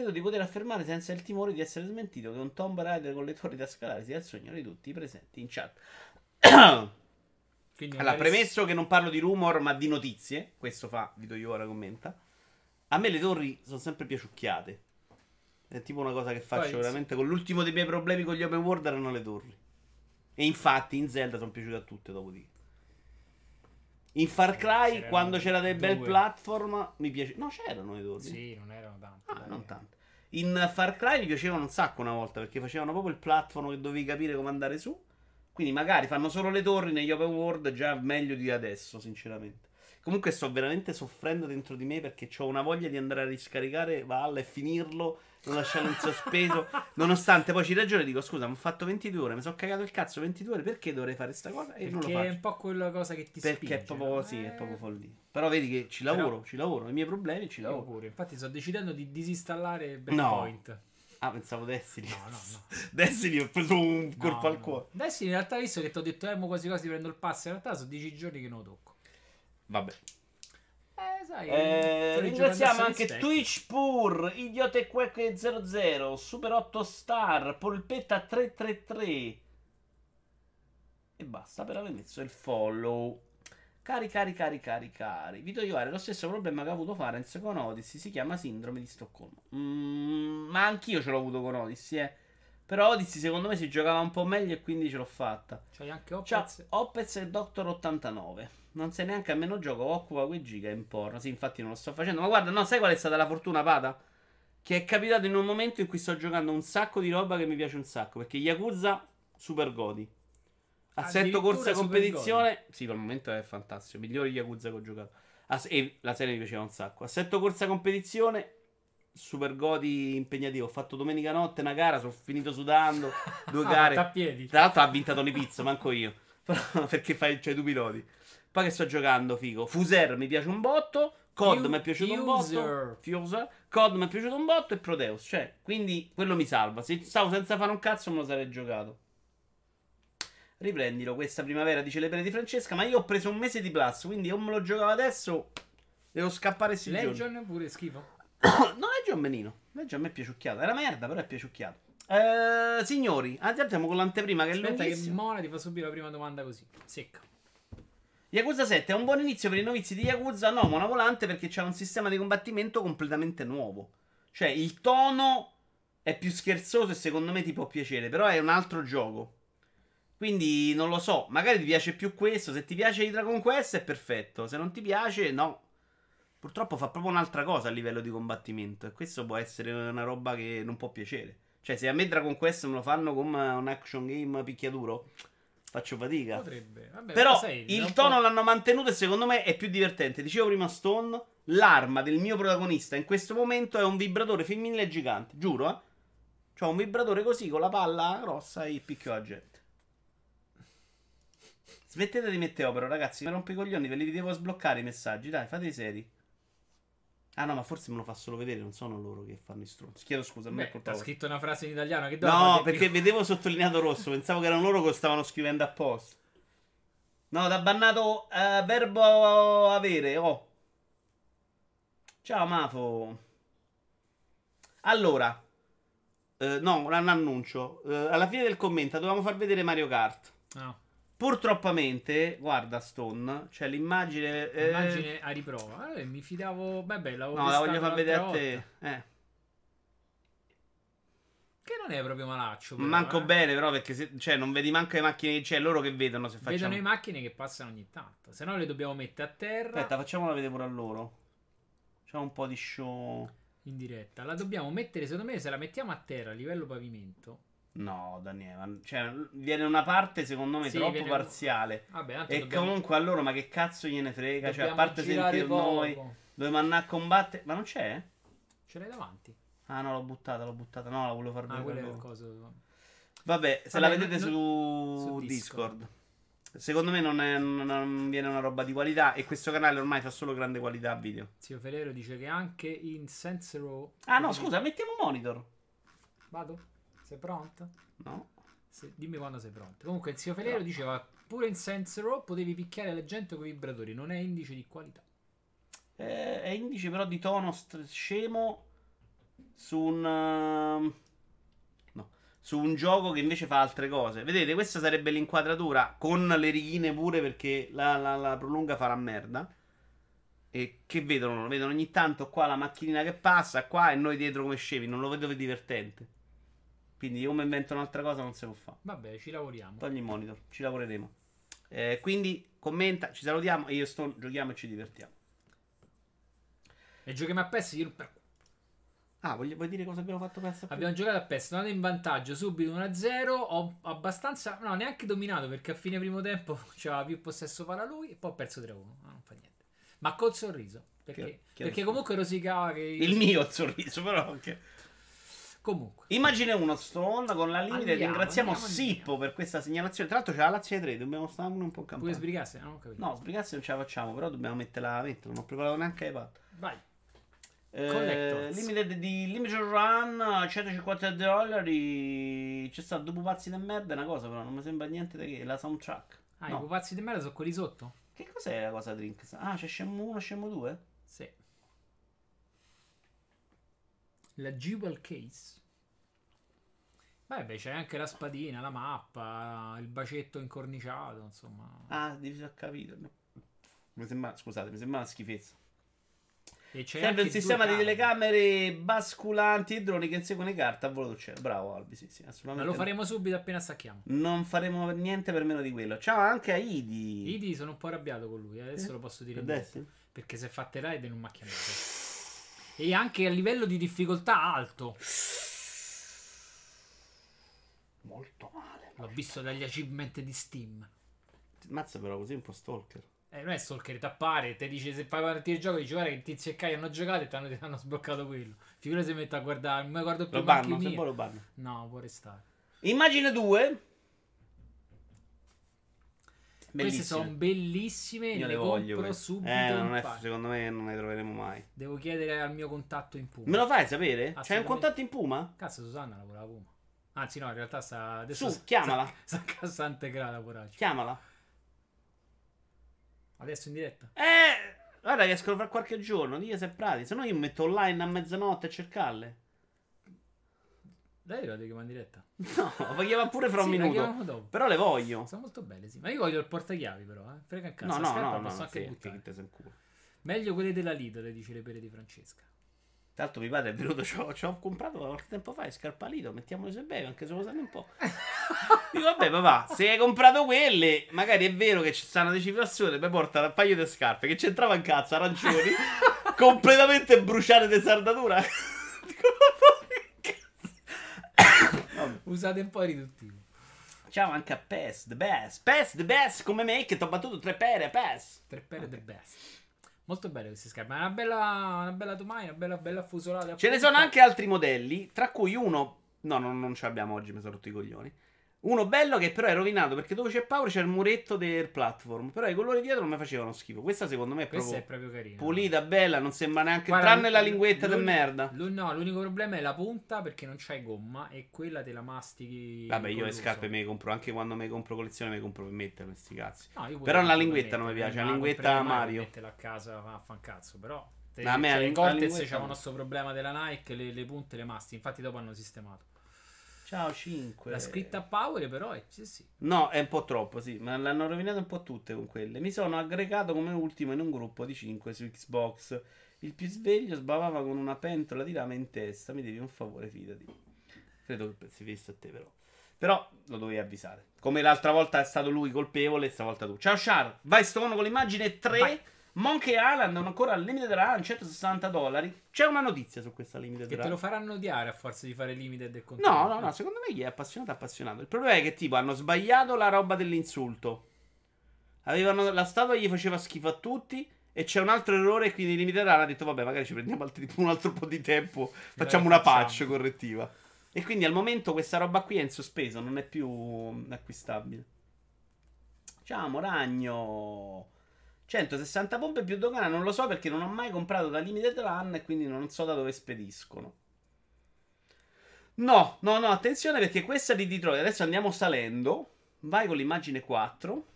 Credo di poter affermare senza il timore di essere smentito che un Tomb Raider con le torri da scalare sia il sogno di tutti i presenti in chat. Quindi allora, magari- premesso che non parlo di rumor ma di notizie, questo fa Vito Iora commenta. A me le torri sono sempre piaciucchiate. È tipo una cosa che faccio Poi- veramente con l'ultimo dei miei problemi con gli open world erano le torri. E infatti in Zelda sono piaciute a tutte dopo di. In Far Cry, C'erano quando c'era dei bel platform, mi piace. No, c'erano le torri. Sì, non erano tanti. Ah, non tanto. In Far Cry mi piacevano un sacco una volta perché facevano proprio il platform che dovevi capire come andare su. Quindi magari fanno solo le torri negli open world già meglio di adesso, sinceramente. Comunque sto veramente soffrendo dentro di me perché ho una voglia di andare a riscaricare Valhalla e finirlo, non lasciarlo in sospeso. Nonostante poi ci ragione e dico scusa, mi ho fatto 22 ore, mi sono cagato il cazzo 22 ore, perché dovrei fare sta cosa? E non lo Perché è un po' quella cosa che ti Perché spinge. è proprio no? sì, è Eh, proprio follia. Però vedi che ci lavoro, Però- ci lavoro, i miei problemi ci lavoro. pure. Infatti sto decidendo di disinstallare No. Breakpoint. Ah, pensavo Destiny. No, no, no. Destiny ho preso un colpo No, al no. cuore. Adesso in realtà visto che ti ho detto eh, quasi quasi prendo il pass, in realtà sono 10 giorni che non lo tocco. Vabbè. Eh, sai. Eh, ringraziamo anche Spectre. Twitch Pur, Idiote Quack 00, Super 8 Star, Polpetta 333. E basta per aver messo il follow. Cari, cari, cari, cari, cari. Vito Ioare, lo stesso problema che ha avuto Farenz con Odyssey si chiama sindrome di Stoccolma. Mm, ma anch'io ce l'ho avuto con Odyssey, eh. Però Odyssey secondo me si giocava un po' meglio e quindi ce l'ho fatta. C'hai anche Opez. Opez e Doctor 89. Non sei neanche a meno gioco, occupa quei giga in porno. Sì, infatti non lo sto facendo. Ma guarda, no, sai qual è stata la fortuna, Pada? Che è capitato in un momento in cui sto giocando un sacco di roba che mi piace un sacco. Perché Yakuza, super godi. Assetto corsa competizione. Sì, per il momento è fantastico. Migliori Yakuza che ho giocato. Ass- e la serie mi piaceva un sacco. Assetto corsa competizione. Super godi impegnativo. Ho fatto domenica notte una gara, sono finito sudando. Due Ah, gare. fatta a piedi. Tra l'altro ha vinto Tony Pizzo, manco io. Però perché fai c'hai due piloti. Poi che sto giocando, figo. Fuser mi piace un botto. COD mi è piaciuto un botto. Fuser. COD mi è piaciuto un botto e Proteus. Cioè, quindi quello mi salva. Se stavo senza fare un cazzo me lo sarei giocato. Riprendilo questa primavera, dice le pene di Francesca. Ma io ho preso un mese di plus, quindi o me lo giocavo adesso. Devo scappare sti giorni. Legion pure schifo. no, Legion benino. Legion a me è piaciucchiato. Era merda, però è piaciucchiato. Eh, signori, andiamo con l'anteprima che è Aspetta che lunghissima. Mona ti fa subire la prima domanda così. Secca. Yakuza 7 è un buon inizio per i novizi di Yakuza. No, una volante perché c'è un sistema di combattimento completamente nuovo. Cioè, il tono è più scherzoso e secondo me ti può piacere, però è un altro gioco. Quindi non lo so, magari ti piace più questo. Se ti piace i Dragon Quest è perfetto. Se non ti piace, no. Purtroppo fa proprio un'altra cosa a livello di combattimento. E questo può essere una roba che non può piacere. Cioè, se a me Dragon Quest me lo fanno come un action game picchiaduro, faccio fatica. Potrebbe. Vabbè, Però sai, è il tono po'- l'hanno mantenuto e secondo me è più divertente. Dicevo prima Stone, l'arma del mio protagonista in questo momento è un vibratore femminile gigante, giuro, eh. Cioè un vibratore così con la palla grossa e picchio la gente. Smettete di mettere opera, ragazzi, mi rompo i coglioni, ve li devo sbloccare i messaggi, dai, fate i seri. Ah no, ma forse me lo fa solo vedere, non sono loro che fanno i stronzi. Chiedo scusa, Beh, colpa ha scritto una frase in italiano che No, perché più. vedevo sottolineato rosso, pensavo che erano loro che stavano scrivendo apposta. No, da bannato eh, verbo avere, oh. Ciao Mafo. Allora, eh, no, un annuncio. Eh, alla fine del commento dovevamo far vedere Mario Kart. No, Purtroppamente, guarda Stone, c'è l'immagine... eh, a riprova. Eh, mi fidavo. Vabbè, l'avevo No, la voglio far vedere a te. Eh. Che non è proprio malaccio. Però, Manco eh. bene, però, perché se, cioè, non vedi manco le macchine. Cioè, loro che vedono se facciamo. Vedono le macchine che passano ogni tanto. Se no, le dobbiamo mettere a terra Aspetta, facciamola vedere pure a loro. C'è un po' di show. in diretta. La dobbiamo mettere, secondo me, se la mettiamo a terra a livello pavimento. No, Daniele. Cioè, viene una parte, secondo me, Sì, troppo viene- parziale. Vabbè, E dobbiamo, comunque a loro, ma che cazzo gliene frega? Cioè, a dobbiamo parte sentire poco. noi, dove andare a combattere. Ma non c'è? Ce l'hai davanti. Ah, no, l'ho buttata, l'ho buttata. No, la volevo far Ah, vedere. quello è a il loro. coso. Vabbè, se Vabbè, la vedete no- su, su Discord. Discord. Secondo me non, è- non viene una roba di qualità. E questo canale ormai fa solo grande qualità video. Zio Ferrero dice che anche in Sensero. Ah, no, scusa, mettiamo un monitor. Vado? Sei pronto? No. Se- dimmi quando sei pronto. Comunque, il zio Ferrero No. diceva pure in Sensero potevi picchiare la gente con i vibratori. Non è indice di qualità. Eh, è indice però di tono st- scemo. su un. No. Su un gioco che invece fa altre cose. Vedete, questa sarebbe l'inquadratura con le righine pure perché la, la, la prolunga farà merda. E che vedono? Vedono ogni tanto qua la macchinina che passa, qua e noi dietro come scevi. Non lo vedo divertente. Quindi, come invento un'altra cosa, non si può fare. Vabbè, ci lavoriamo. Togli il monitor, ci lavoreremo. Eh, quindi commenta, ci salutiamo. E io sto giochiamo e ci divertiamo. E giochiamo a PES. Io... Ah, voglio, vuoi dire cosa abbiamo fatto per Abbiamo giocato a PES, andato in vantaggio subito 1-0. Ho abbastanza, no, neanche dominato perché a fine primo tempo c'aveva più possesso palla lui e poi ho perso 3-1. No, non fa niente. Ma col sorriso. Perché, Chiaro, chiaro. perché comunque rosicava che. Il mio sorriso, però. ok. Comunque. Immagine uno Stone con la limite. Andiamo, Ringraziamo andiamo, Sippo andiamo. per questa segnalazione. Tra l'altro c'è la Lazio 3, dobbiamo stare un po' in Pure campagna. sbrigarsi? No, non ho capito. No, sbrigarsi non ce la facciamo, però dobbiamo metterla, metterla. Non ho preparato neanche iPad. Vai. Eh, limited di Limited Run 150 dollari. C'è stato due pupazzi di merda. Una cosa, però non mi sembra niente da che. La soundtrack. Ah, No. i pupazzi di merda sono quelli sotto? Che cos'è la cosa Drinks? Ah, c'è Shenmue 1, Shenmue 2? Sì. La Jewel Case. Beh, beh, c'è anche la spadina, la mappa, il bacetto incorniciato, insomma. Ah, devi ho capito. Mi sembra, scusate, mi sembra una schifezza. E c'è Serve un sistema di camere. telecamere basculanti e droni che inseguono le carte a volo d'uccello. Bravo Albi, sì, sì, Ma assolutamente. lo faremo subito appena stacchiamo. Non faremo niente per meno di quello. Ciao anche a Idi. Idi sono un po' arrabbiato con lui, adesso Eh? lo posso dire. Adesso? Perché si è fatte raid in un macchinato. E anche a livello di difficoltà alto. Molto male. L'ho visto dagli achievement di Steam. Mazza però così è un po' stalker. Eh, non è stalker, t'appare, ti dice se fai partire il gioco, dici guarda che Tizio e Kai hanno giocato e ti hanno, ti hanno sbloccato quello. Figura se mette a guardare, non mi guardo più Lo banno, se vuoi lo banno. No, può restare. Immagine 2. Queste sono bellissime, Io le, le voglio. compro queste. subito. Eh, non è, secondo me non le troveremo mai. Devo chiedere al mio contatto in Puma. Me lo fai sapere? C'hai un contatto in Puma? Cazzo, Susanna lavora a Puma. Anzi, no, in realtà sta. Adesso Su, chiamala. Sta, sta a casa Antegrada, poraccio. Chiamala. Adesso in diretta. Eh, guarda che escono fra qualche giorno. Dì se è prati. Se no io metto online a mezzanotte a cercarle. Dai, la devi chiamare in diretta. No, la chiama pure fra un Sì, minuto. Però le voglio. Sono molto belle, sì. Ma io voglio il portachiavi, però. Eh. Frega un cazzo. No, no, scarpa no, no, posso no, anche sì, buttare. che culo. Meglio quelle della Lidl, dice le pere di Francesca. Tra l'altro, mio padre è venuto, ci ho, comprato qualche tempo fa, è scarpalito, mettiamole se bevi, anche se lo sanno un po'. Dico, vabbè, papà, se hai comprato quelle, magari è vero che ci sta una decifrazione, poi porta un paio di scarpe che c'entrava in cazzo, arancioni, completamente bruciate di sardatura. Dico, "Ma che cazzo?" Vabbè. Usate un po' riduttivo. Ciao anche a PES, the best. PES, the best, come me che ti ho battuto tre pere, PES. Tre pere the best. Molto belle queste scarpe. È una bella, una bella tomaia, una bella, bella fusolata. Ce ne sono anche altri modelli, tra cui uno. No, no, non ce l'abbiamo oggi, mi sono rotto i coglioni. Uno bello che però è rovinato perché dove c'è Power c'è il muretto del platform. Però i colori dietro non mi facevano schifo. Questa secondo me è proprio è proprio carina. pulita, bella, non sembra neanche. Guarda, tranne la linguetta l'uni- merda. no, l'unico problema è la punta perché non c'hai gomma e quella te la mastichi. Vabbè, io le scarpe me le compro anche quando me le compro collezione, me le compro per mettere questi cazzi. No, Però la linguetta non mi piace, la linguetta Mario. metterla a casa fa, un cazzo, però. Te, a me cioè, ling- Cortez c'avevano no. questo problema della Nike, le, le punte le masti, infatti dopo hanno sistemato. Ciao 5. La scritta Power però è sì, sì. No, è un po' troppo, sì, ma l'hanno rovinato un po' tutte con quelle. Mi sono aggregato come ultimo in un gruppo di 5 su Xbox. Il più sveglio sbavava con una pentola di rame in testa. Mi devi un favore, fidati. Credo che si visto a te, però. Però lo dovevi avvisare. Come l'altra volta è stato lui colpevole, stavolta tu. Ciao Char, vai stono con l'immagine 3. Vai. Monkey Island, ancora al limited run, 160 dollari. C'è una notizia su questa limited Che run. te lo faranno odiare a forza di fare limited e controllo. No, no, no, secondo me chi è appassionato è appassionato. Il problema è che tipo hanno sbagliato la roba dell'insulto. Avevano, la statua gli faceva schifo a tutti e c'è un altro errore quindi Limited Run ha detto vabbè magari ci prendiamo altri- un altro po' di tempo, facciamo una patch correttiva. E quindi al momento questa roba qui è in sospeso, non è più acquistabile. Ciao Moragno. 160 pompe più dogana, non lo so perché non ho mai comprato da Limited Run e quindi non so da dove spediscono. No, no, no, attenzione perché questa di Detroit, adesso andiamo salendo, vai con l'immagine 4.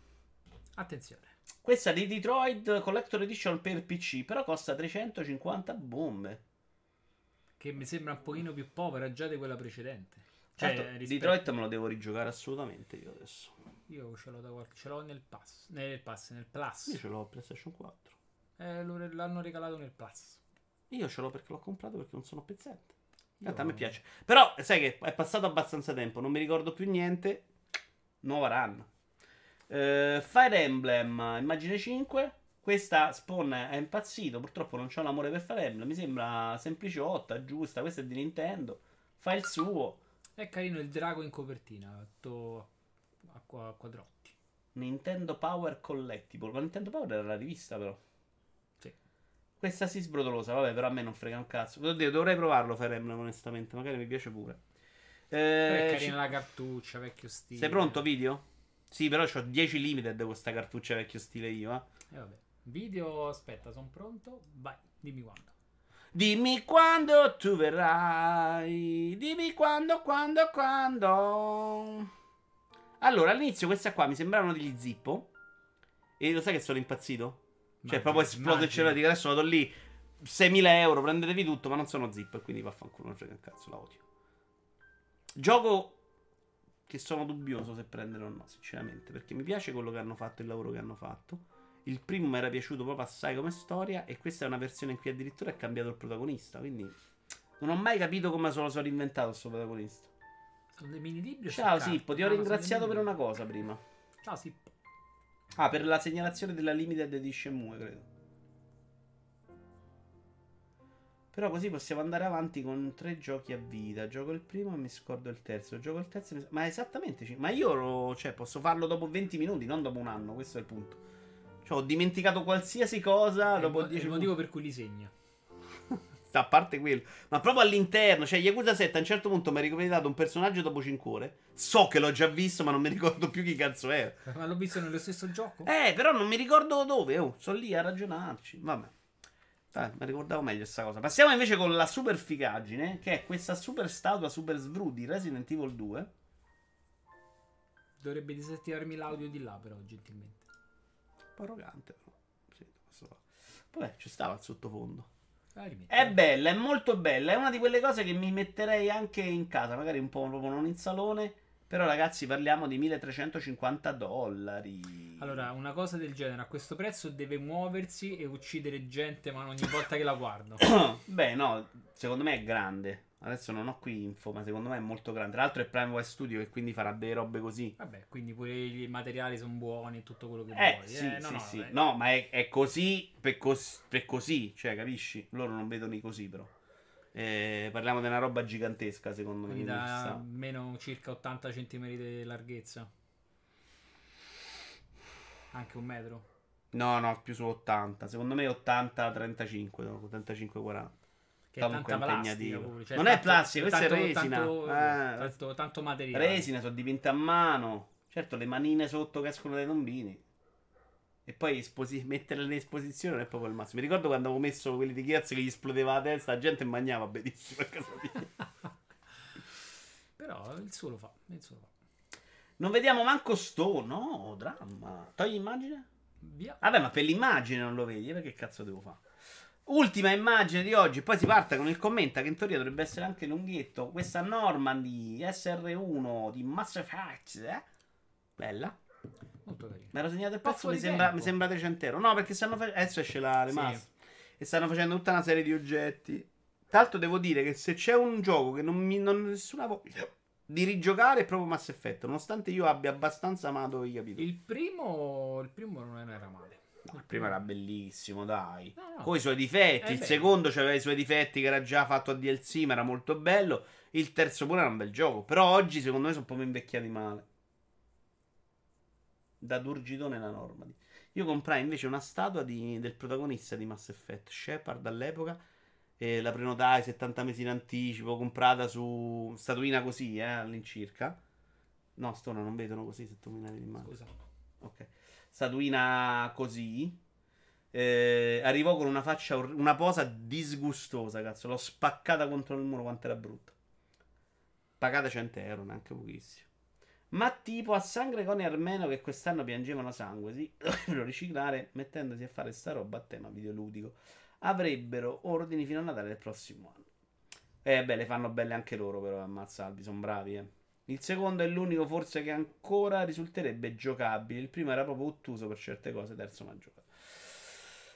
Attenzione. Questa di Detroit Collector Edition per PC, però costa 350 bombe. che mi sembra un pochino più povera già di quella precedente. Cioè, Tanto, rispetto- Detroit me lo devo rigiocare assolutamente io adesso. Io ce l'ho da qualche. Ce l'ho nel pass. Nel pass, nel plus. Io ce l'ho PlayStation 4. Eh, l'hanno regalato nel plus. Io ce l'ho perché l'ho comprato perché non sono pezzente. In realtà a me piace. Però, sai che è passato abbastanza tempo, non mi ricordo più niente. Nuova run. Eh, Fire Emblem, immagine 5. Questa Spawn è impazzito. Purtroppo non c'ho l'amore per Fire Emblem. Mi sembra sempliciotta, giusta. Questa è di Nintendo. Fa il suo. È carino il drago in copertina. A quadrotti. Nintendo Power Collectible. Ma Nintendo Power era la rivista, però. Sì. Questa sì sbrodolosa. Vabbè, però a me non frega un cazzo. Oddio, dovrei provarlo Fire Emblem, onestamente. Magari mi piace pure. Però è Eh, carina ci- la cartuccia, vecchio stile. Sei pronto, video? Sì, però ho 10 limited questa cartuccia vecchio stile io, eh. Eh, vabbè. Video, aspetta, sono pronto. Vai, dimmi quando. Dimmi quando tu verrai. Dimmi quando, quando, quando. Allora, all'inizio queste qua mi sembravano degli zippo. E lo sai che sono impazzito? Cioè, proprio esploso il cervello. Dico, adesso vado lì. 6.000 euro, prendetevi tutto, ma non sono zippo. E quindi vaffanculo, non frega un cazzo, la odio. Gioco che sono dubbioso se prendere o no, sinceramente. Perché mi piace quello che hanno fatto, il lavoro che hanno fatto. Il primo mi era piaciuto proprio assai come storia. E questa è una versione in cui addirittura è cambiato il protagonista. Quindi non ho mai capito come se lo sono reinventato questo protagonista. Sono dei mini libri. Ciao Sippo, ti ho Ah, ringraziato per una cosa prima. Ciao Sippo. Ah, per la segnalazione della limited di Shenmue, credo. Però così possiamo andare avanti con tre giochi a vita. Gioco il primo e mi scordo il terzo. Gioco il terzo e mi... Ma esattamente. Ma io lo- cioè, posso farlo dopo 20 minuti, non dopo un anno. Questo è il punto. Cioè, ho dimenticato qualsiasi cosa È il dopo è 10 il minuti. motivo per cui li segna. A parte quello, ma proprio all'interno, cioè Yakuza 7 a un certo punto mi ha ricomitato un personaggio dopo 5 ore. So che l'ho già visto, ma non mi ricordo più chi cazzo era. Ma l'ho visto nello stesso gioco? Eh, però non mi ricordo dove. Oh, sono lì a ragionarci. Vabbè. Dai, mi ricordavo meglio questa cosa. Passiamo invece con la super figaggine, che è questa super statua super svru di Resident Evil 2. Dovrebbe disattivarmi l'audio di là, però, gentilmente. Un po' arrogante, però. Sì, qua. Vabbè, ci stava il sottofondo. Ah. È bella, è molto bella. È una di quelle cose che mi metterei anche in casa, magari un po' proprio non in salone. Però, ragazzi, parliamo di 1350 dollari. Allora, una cosa del genere a questo prezzo deve muoversi e uccidere gente, ma ogni volta che la guardo. Beh, no, secondo me è grande. Adesso non ho qui info, ma secondo me è molto grande. Tra l'altro è Prime West Studio che quindi farà delle robe così. Vabbè, quindi pure i materiali sono buoni e tutto quello che Eh, vuoi. sì, eh, no, sì, no, sì. vabbè. No, ma è, è così per, cos- per così, cioè, capisci? Loro non vedono i così, però. Eh, parliamo di una roba gigantesca, secondo me. Quindi ci da meno circa 80 cm di larghezza. Anche un metro. No, no, più su 80. Secondo me 80-35, no, 85-40. Che è tanta plastica impegnativo. pure. cioè, Non è tanto- plastica, questa è tanto- resina. Tanto, Eh. tanto, tanto materiale. Resine sono dipinte a mano. Certo, le manine sotto che escono dai tombini. E poi esposi- metterle in esposizione non è proprio il massimo. Mi ricordo quando avevo messo quelli di Gears che gli esplodeva la testa, la gente mangiava benissimo a casa mia. Però il suo lo fa. Il suo lo fa. Non vediamo manco sto, no, dramma. Togli immagine? Via. Vabbè, ma per l'immagine non lo vedi, eh, perché cazzo devo fare? Ultima immagine di oggi, poi si parte con il commenta che in teoria dovrebbe essere anche lunghetto. Questa Normandy SR1 di Mass Effect, eh? Bella. Molto carino. Mi ero segnato il pezzo, mi sembra, mi sembra decentero. No, perché stanno facendo. Adesso esce la remaster. E stanno facendo tutta una serie di oggetti. Tra l'altro, devo dire che se c'è un gioco che non mi non ho nessuna voglia di rigiocare è proprio Mass Effect. Nonostante io abbia abbastanza amato i capitoli. Il primo, il primo non era male. No, il primo era bellissimo, dai. No, no. Con i suoi difetti. Eh, il beh. secondo aveva i suoi difetti, che era già fatto a DLC, ma era molto bello. Il terzo pure era un bel gioco. Però oggi, secondo me, sono proprio invecchiati male. Da Durgidone la Normandy. Io comprai invece una statua di- del protagonista di Mass Effect, Shepard all'epoca. E la prenotai 70 mesi in anticipo, comprata su statuina così, eh, all'incirca. No, Stona, non vedono così se tu mi levi l'immagine. Scusa. Ok. Statuina così. Eh, arrivò con una faccia, orr- una posa disgustosa, cazzo. L'ho spaccata contro il muro quanto era brutta. Pagata 100 euro, neanche pochissimo. Ma tipo a San Gregorio Armeno che quest'anno piangevano sangue, sì, dovrebbero riciclare mettendosi a fare sta roba a tema videoludico. Avrebbero ordini fino a Natale del prossimo anno. Eh, beh, le fanno belle anche loro, però, ammazzarvi, sono bravi, eh. Il secondo è l'unico forse che ancora risulterebbe giocabile. Il primo era proprio ottuso per certe cose, terzo ma giocato.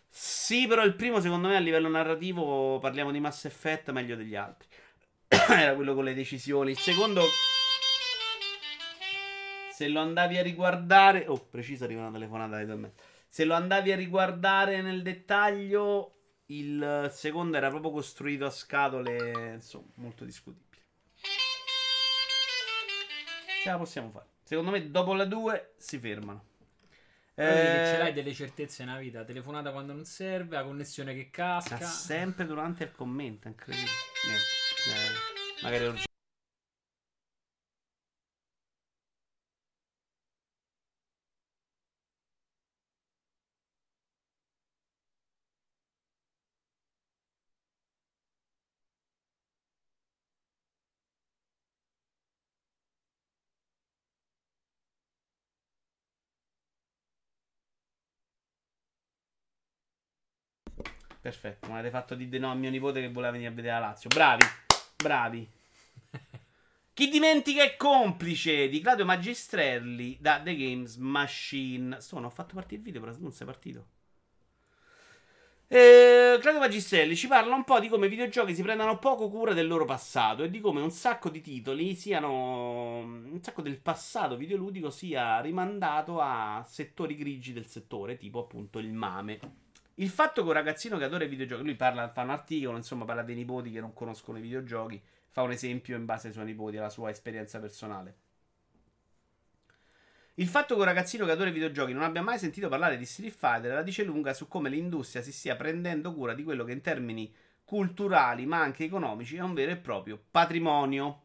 Sì, però il primo secondo me a livello narrativo, parliamo di Mass Effect, meglio degli altri. era quello con le decisioni. Il secondo... Se lo andavi a riguardare... Oh, preciso arriva una telefonata di me. Se lo andavi a riguardare nel dettaglio, il secondo era proprio costruito a scatole, insomma, molto discutibile. Ce la possiamo fare. Secondo me, dopo la 2 si fermano. Eh... Ce l'hai delle certezze nella vita. Telefonata quando non serve, la connessione che casca. sempre durante il commento. Incredibile. Niente. Eh, magari oggi. Perfetto, mi avete fatto di no a mio nipote che voleva venire a vedere la Lazio. Bravi, bravi. Chi dimentica è complice di Claudio Magistrelli da The Games Machine. Sto, non ho fatto partire il video, però non sei partito. Eh, Claudio Magistrelli ci parla un po' di come i videogiochi si prendano poco cura del loro passato e di come un sacco di titoli siano. un sacco del passato videoludico sia rimandato a settori grigi del settore, tipo appunto il mame. Il fatto che un ragazzino che adora i videogiochi, lui parla, fa un articolo, insomma, parla dei nipoti che non conoscono i videogiochi, fa un esempio in base ai suoi nipoti, alla sua esperienza personale. Il fatto che un ragazzino che adora i videogiochi non abbia mai sentito parlare di Street Fighter la dice lunga su come l'industria si stia prendendo cura di quello che in termini culturali ma anche economici è un vero e proprio patrimonio.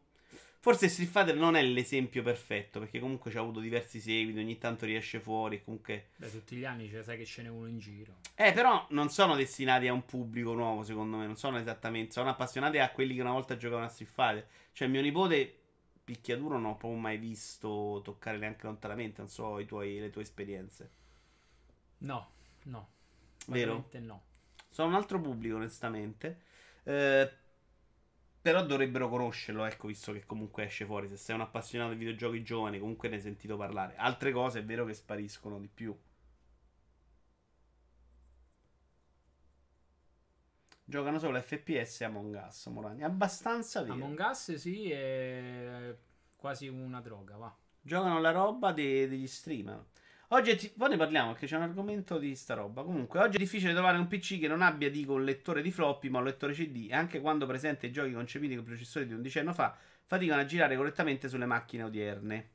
Forse Street Fighter non è l'esempio perfetto, perché comunque ci ha avuto diversi seguiti, ogni tanto riesce fuori, comunque... Beh, tutti gli anni cioè, sai che ce n'è uno in giro. Eh, però non sono destinati a un pubblico nuovo, secondo me, non sono esattamente... Sono appassionati a quelli che una volta giocavano a Street Fighter. Cioè, mio nipote, picchiaduro, non ho proprio mai visto toccare neanche lontanamente, non so i tuoi, le tue esperienze. No, no. Vero? no. Sono un altro pubblico, onestamente. Eh, però dovrebbero conoscerlo, ecco, visto che comunque esce fuori. Se sei un appassionato di videogiochi giovani, comunque ne hai sentito parlare. Altre cose è vero che spariscono di più. Giocano solo FPS e Among Us, Morani. Abbastanza vero. Among Us sì, è quasi una droga, va. Giocano la roba de- degli streamer. Oggi ti... poi ne parliamo perché c'è un argomento di sta roba. Comunque, oggi è difficile trovare un PC che non abbia, dico, un lettore di floppy, ma un lettore CD. E anche quando presenta i giochi concepiti con processori di 11 anni fa, faticano a girare correttamente sulle macchine odierne.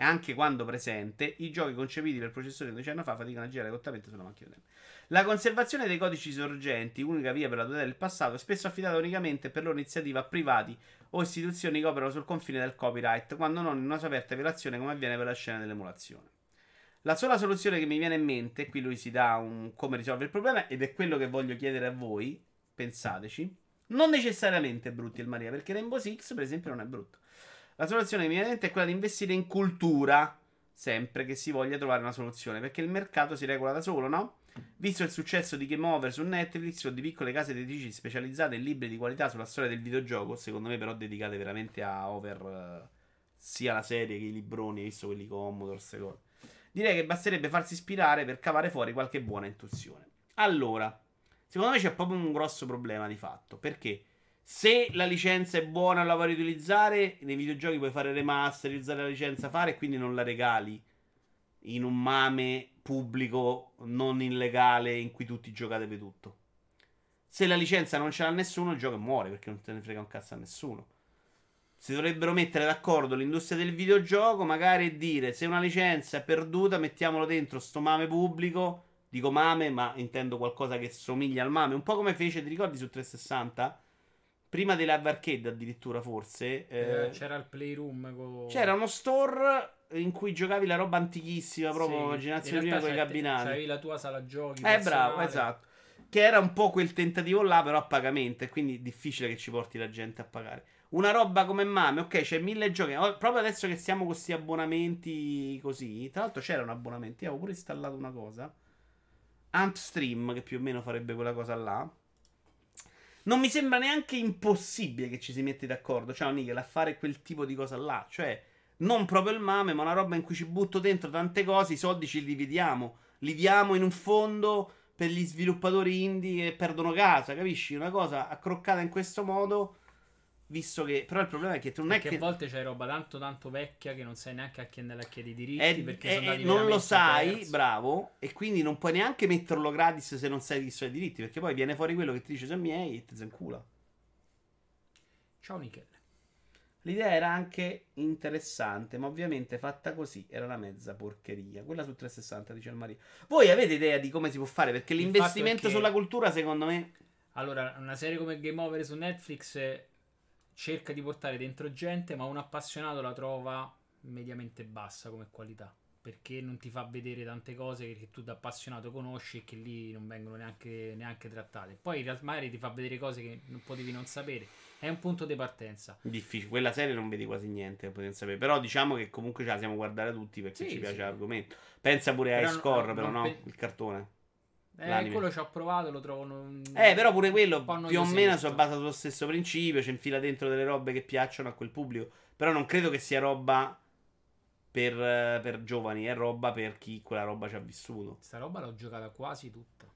E anche quando presente, i giochi concepiti per processori di 11 anni fa faticano a girare correttamente sulle macchine odierne. La conservazione dei codici sorgenti, unica via per la tutela del passato, è spesso affidata unicamente per loro iniziativa a privati o istituzioni che operano sul confine del copyright, quando non in una sua aperta violazione come avviene per la scena dell'emulazione. La sola soluzione che mi viene in mente, qui lui si dà un come risolvere il problema, ed è quello che voglio chiedere a voi, pensateci, non necessariamente brutti il Maria, perché Rainbow Six, per esempio, non è brutto. La soluzione che mi viene in mente è quella di investire in cultura, sempre che si voglia trovare una soluzione, perché il mercato si regola da solo, no? Visto il successo di Game Over su Netflix o di piccole case editrici specializzate in libri di qualità sulla storia del videogioco, secondo me però dedicate veramente a over uh, sia la serie che i libroni, visto quelli Commodore, queste. Direi che basterebbe farsi ispirare per cavare fuori qualche buona intuizione. Allora, secondo me c'è proprio un grosso problema di fatto, perché se la licenza è buona la vuoi riutilizzare, nei videogiochi puoi fare remaster, utilizzare la licenza, fare e quindi non la regali in un mame pubblico non illegale in cui tutti giocate per tutto. Se la licenza non ce l'ha nessuno, il gioco muore perché non te ne frega un cazzo a nessuno. Si dovrebbero mettere d'accordo l'industria del videogioco, magari e dire se una licenza è perduta, mettiamolo dentro sto mame pubblico. Dico mame, ma intendo qualcosa che somiglia al mame. Un po' come fece, ti ricordi su 360? Prima live arcade, addirittura, forse. Eh, eh, c'era il playroom. Co... C'era uno store in cui giocavi la roba antichissima, proprio sì. generazione prima con i cabinati. C'avevi la tua sala giochi. Eh, bravo, esatto. Che era un po' quel tentativo là, però a pagamento. E quindi difficile che ci porti la gente a pagare. Una roba come Mame, ok, c'è mille giochi. Oh, proprio adesso che siamo con questi abbonamenti così. Tra l'altro c'era un abbonamento. Io avevo pure installato una cosa. Antstream, che più o meno farebbe quella cosa là. Non mi sembra neanche impossibile che ci si metti d'accordo, ciao Nigel, a fare quel tipo di cosa là. Cioè, non proprio il mame, ma una roba in cui ci butto dentro tante cose, i soldi ci li dividiamo. Li diamo in un fondo per gli sviluppatori indie che perdono casa, capisci? Una cosa accroccata in questo modo Visto che, però il problema è che tu non perché è che. a volte c'è roba tanto tanto vecchia che non sai neanche a chi andare a chiedere i diritti. È, perché è, sono andati non lo sai, persi. bravo, e quindi non puoi neanche metterlo gratis se non sai chi sono i diritti. Perché poi viene fuori quello che ti dice sono miei e ti zencula. Ciao Michele. L'idea era anche interessante, ma ovviamente fatta così era una mezza porcheria. Quella su 360, dice il Maria. Voi avete idea di come si può fare? Perché l'investimento che- sulla cultura, secondo me. Allora, una serie come Game Over su Netflix eh, cerca di portare dentro gente, ma un appassionato la trova mediamente bassa come qualità. Perché non ti fa vedere tante cose che tu da appassionato conosci e che lì non vengono neanche, neanche trattate. Poi in realtà magari ti fa vedere cose che non potevi non sapere. È un punto di partenza. Difficile. Quella serie non vedi quasi niente, potete sapere. Però diciamo che comunque ce la siamo guardare tutti perché Sì, ci piace sì. l'argomento. Pensa pure a Però Score, no- però no, pe- il cartone. Eh, quello ci ho provato, lo trovo. non- Eh, però pure quello più o meno si basa sullo stesso principio. Ci infila dentro delle robe che piacciono a quel pubblico. Però non credo che sia roba per, per giovani, è roba per chi quella roba ci ha vissuto. Sta roba l'ho giocata quasi tutta.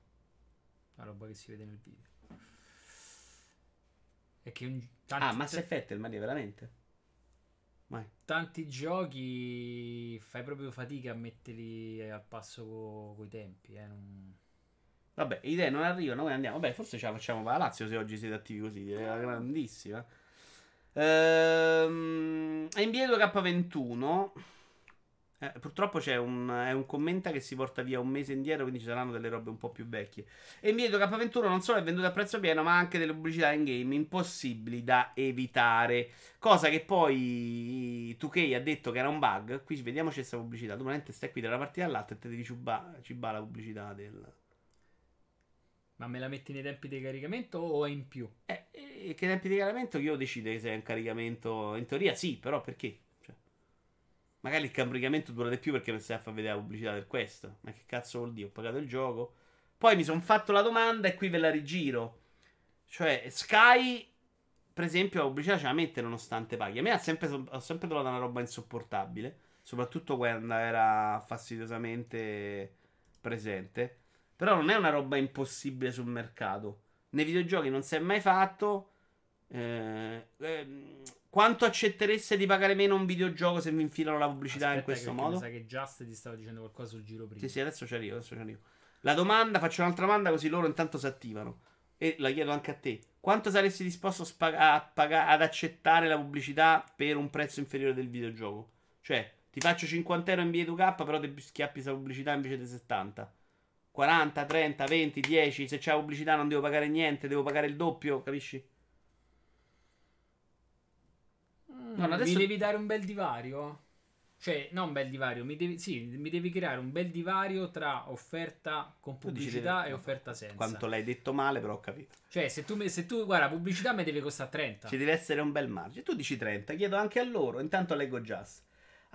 La roba che si vede nel video. E che un, tanti, Ah, Mass Effect, il Maria, veramente? Vai. tanti giochi fai proprio fatica a metterli al passo con i tempi. Eh. non- Vabbè, idee non arrivano, noi andiamo. Vabbè, forse ce la facciamo per la Lazio se oggi siete attivi così, la grandissima. Ehm, NBA 2K21. Eh, purtroppo c'è un, è un commenta che si porta via un mese indietro, quindi ci saranno delle robe un po' più vecchie. NBA 2K21 non solo è venduto a prezzo pieno, ma anche delle pubblicità in game impossibili da evitare. Cosa che poi 2K ha detto che era un bug. Qui vediamoci questa pubblicità. Tu veramente stai qui dalla partita all'altra e te devi ciubare ciba la pubblicità del. Ma me la metti nei tempi di caricamento o è in più? Eh, eh, che tempi di caricamento io decido se è un caricamento. In teoria sì, però perché? Cioè, magari il caricamento dura di più perché non stai a far vedere la pubblicità del questo. Ma che cazzo vuol dire? Ho pagato il gioco. Poi mi sono fatto la domanda e qui ve la rigiro. Cioè, Sky, per esempio, la pubblicità ce la mette nonostante paghi. A me ha sempre, ho sempre trovato una roba insopportabile. Soprattutto quando era fastidiosamente presente. Però non è una roba impossibile sul mercato. Nei videogiochi non si è mai fatto. Eh, ehm, quanto accettereste di pagare meno un videogioco se vi infilano la pubblicità in Aspetta questo che- modo? Mi sa che Just ti stava dicendo qualcosa sul giro prima. Sì, sì, adesso ci arrivo, adesso ci arrivo. La domanda, faccio un'altra domanda così loro intanto si attivano. E la chiedo anche a te. Quanto saresti disposto a spaga- paga- ad accettare la pubblicità per un prezzo inferiore del videogioco? Cioè, ti faccio 50 euro in B2K, però ti schiappi questa pubblicità invece di 70. 40, 30, 20, 10. Se c'è pubblicità non devo pagare niente, devo pagare il doppio, capisci? Mm, No, adesso- Mi devi dare un bel divario? Cioè, non un bel divario, mi devi, sì, mi devi creare un bel divario tra offerta con pubblicità deve- e offerta senza. Quanto l'hai detto male, però ho capito. Cioè, se tu, se tu guarda, pubblicità mi deve costare 30. Ci deve essere un bel margine. Tu dici 30, chiedo anche a loro. Intanto leggo Just.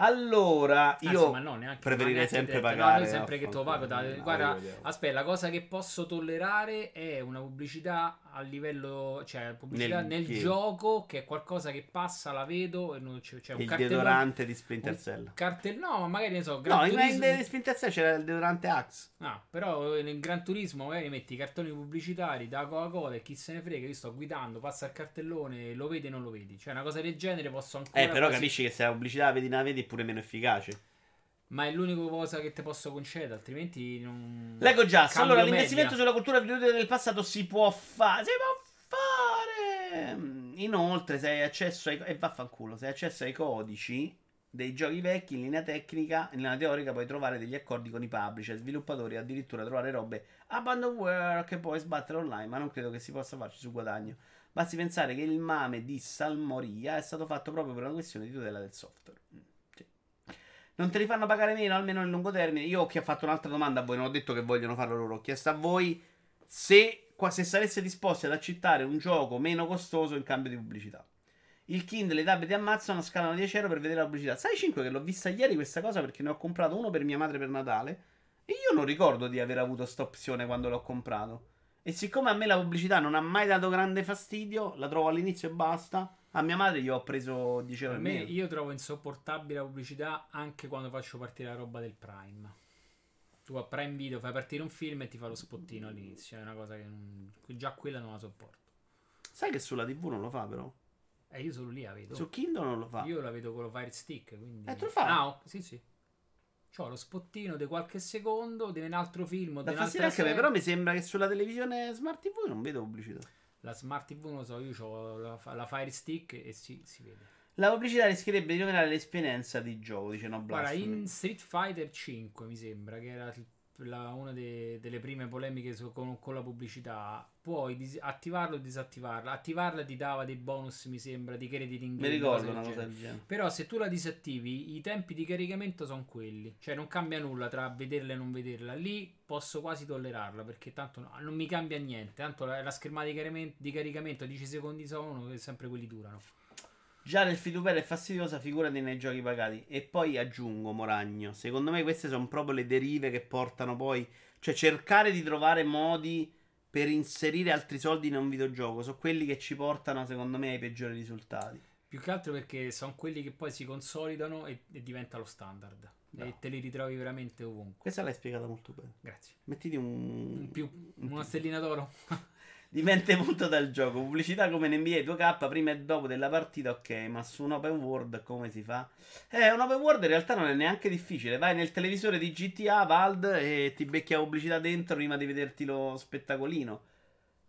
Allora, Ah, io no, neanche- preferirei sempre 30. pagare. No, sempre che te lo pago. vaffanculo. guarda, aspetta, la cosa che posso tollerare è una pubblicità a livello, cioè pubblicità Nel nel, gioco, che è qualcosa che passa, la vedo e non c'è, un il deodorante di Splinter Cell. Cartel, no, magari ne so, No, Gran in Turismo- in- di Splinter Cell c'era il deodorante Axe. Ah, però nel Gran Turismo magari metti i cartoni pubblicitari da Coca-Cola e chi se ne frega, io sto guidando, passa il cartellone, lo vedi o non lo vedi. Cioè una cosa del genere posso ancora... Eh, però quasi- capisci che se la pubblicità la vedi, non la vedi è pure meno efficace. Ma è l'unica cosa che ti posso concedere, altrimenti non... Leggo già. Cambio Allora, l'investimento media. sulla cultura videoludica del passato si può fare. Si può fare. Inoltre, se hai accesso ai. E vaffanculo, se hai accesso ai codici dei giochi vecchi in linea tecnica, in linea teorica, puoi trovare degli accordi con i publisher, sviluppatori, addirittura trovare robe abandonware che puoi sbattere online. Ma non credo che si possa farci su guadagno. Basti pensare che il mame di Salmoria è stato fatto proprio per una questione di tutela del software. Non te li fanno pagare meno, almeno nel lungo termine. Io ho fatto un'altra domanda a voi, non ho detto che vogliono farlo loro. Ho chiesto a voi se, se sareste disposti ad accettare un gioco meno costoso in cambio di pubblicità. Il Kindle e i tab ti ammazzano, scalano 10 euro per vedere la pubblicità. Sai 5 che l'ho vista ieri questa cosa perché ne ho comprato uno per mia madre per Natale. E io non ricordo di aver avuto sta opzione quando l'ho comprato. E siccome a me la pubblicità non ha mai dato grande fastidio, la trovo all'inizio e basta. A mia madre gli ho preso 10 euro Per me, meno. io trovo insopportabile la pubblicità anche quando faccio partire la roba del Prime. Tu a Prime Video fai partire un film e ti fa lo spottino all'inizio. È una cosa che non- già quella non la sopporto. Sai che sulla TV non lo fa, però. E io solo lì la vedo. Su Kindle non lo fa. Io la vedo con lo Fire Stick. Quindi... Eh, tu lo fai? Ah, ok, sì, sì. C'ho lo spottino di qualche secondo di un altro film. Da di fastidio un'altra anche me, però mi sembra che sulla televisione Smart TV non vedo pubblicità. La Smart TV non lo so, io ho la, la Fire Stick e si, si vede. La pubblicità rischierebbe di rovinare l'esperienza di gioco, dice no Guarda, in Street Fighter 5 mi sembra che era la- una de- delle prime polemiche su- con, con la pubblicità. Puoi dis- attivarlo o disattivarla. Attivarla ti dava dei bonus, mi sembra, di credit in Mi game, ricordo cose una cosa del genere. Però se tu la disattivi, i tempi di caricamento sono quelli. Cioè non cambia nulla tra vederla e non vederla. Lì posso quasi tollerarla perché tanto no- non mi cambia niente. Tanto la, la schermata di caricamento, di caricamento 10 secondi sono sempre quelli durano. Già nel free to play è fastidiosa, figurati nei giochi pagati. E poi aggiungo, Moragno, secondo me queste sono proprio le derive che portano poi... Cioè cercare di trovare modi per inserire altri soldi in un videogioco. Sono quelli che ci portano, secondo me, ai peggiori risultati. Più che altro perché sono quelli che poi si consolidano e, e diventa lo standard. Bravo. E te li ritrovi veramente ovunque. Questa l'hai spiegata molto bene. Grazie. Mettiti un... Un più, un una più. stellina d'oro. Dipende molto dal gioco. Pubblicità come in NBA 2K prima e dopo della partita, ok, ma su un open world come si fa? Eh, un open world in realtà non è neanche difficile. Vai nel televisore di GTA, Vald, e ti becchi la pubblicità dentro prima di vederti lo spettacolino.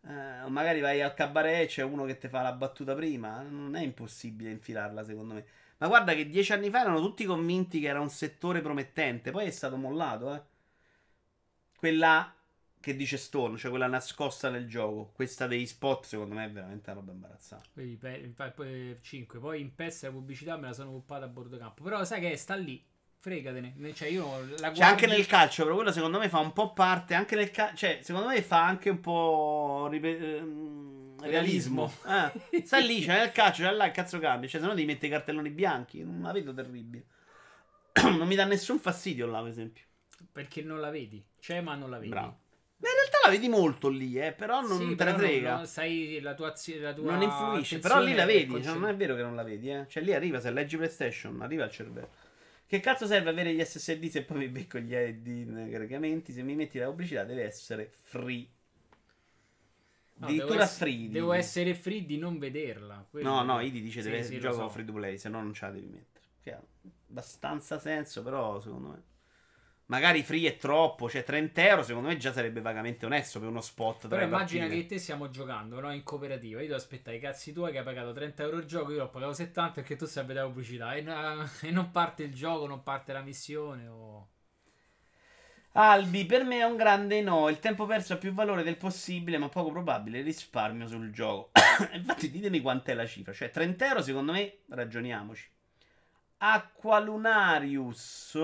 Eh, magari vai al cabaret e c'è uno che ti fa la battuta prima. Non è impossibile infilarla, secondo me. Ma guarda che dieci anni fa erano tutti convinti che era un settore promettente, poi è stato mollato, eh. Quella che dice Stone, cioè quella nascosta nel gioco. Questa dei spot, secondo me, è veramente una roba imbarazzante. Poi, pe- poi 5. Poi in PES la pubblicità me la sono occupata a bordo campo. Però sai che sta lì. Fregatene. Ne- Cioè io la C'è anche nel calcio, però quello secondo me fa un po' parte. Anche nel calcio, cioè, secondo me fa anche un po' ripe- ehm, realismo. Eh, sta lì, c'è nel calcio, c'è là il cazzo cambia. Cioè, se no devi mettere i cartelloni bianchi. Non la vedo terribile. non mi dà nessun fastidio là, per esempio. Perché non la vedi. C'è ma non la vedi. Bravo. Ma in realtà la vedi molto lì, eh, però non Sì, te però la frega. non- sai la tua. La tua Non influisce, però lì la vedi. cioè, non è vero che non la vedi, eh. Cioè, lì arriva, se leggi PlayStation, arriva al cervello. Che cazzo serve avere gli SSD se poi mi becco gli ID in caricamenti? Se mi metti la pubblicità deve essere free. No, Addirittura devo free. Devo essere free di non vederla. quello- No, no, Idi dice Sì, deve sì, essere lo gioco so. free to play, se no non ce la devi mettere. Che ha abbastanza senso, però secondo me. Magari free è troppo, cioè 30 euro secondo me già sarebbe vagamente onesto per uno spot. Però immagina partite. che te stiamo giocando no? in cooperativa. Io devo aspettare i cazzi tuoi che hai pagato 30 euro il gioco. Io l'ho pagato 70 perché tu stai a vedere la pubblicità. E, na- e non parte il gioco, non parte la missione. O... Albi, per me è un grande no. Il tempo perso ha più valore del possibile, ma poco probabile risparmio sul gioco. Infatti, ditemi quant'è la cifra. Cioè, 30 euro, secondo me, ragioniamoci. Aqualunarius.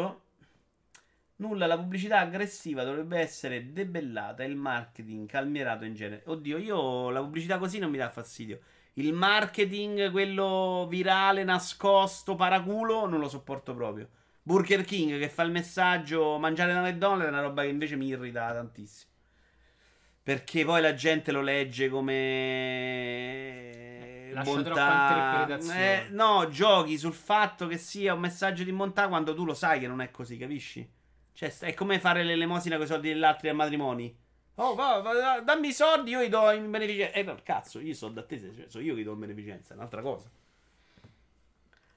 Nulla, la pubblicità aggressiva dovrebbe essere debellata e il marketing calmierato in genere. Oddio, io la pubblicità così non mi dà fastidio. Il marketing, quello virale, nascosto, paraculo, non lo sopporto proprio. Burger King che fa il messaggio mangiare da McDonald's è una roba che invece mi irrita tantissimo. Perché poi la gente lo legge come Lascia bontà. troppa interpretazione. Eh, no, giochi sul fatto che sia un messaggio di bontà quando tu lo sai che non è così, capisci? Cioè, è come fare l'elemosina con i soldi degli altri al matrimoni. Oh, va, va, dammi i soldi, io li do in beneficenza. Eh, no, cazzo, io so da cioè, so io che do in beneficenza, è un'altra cosa.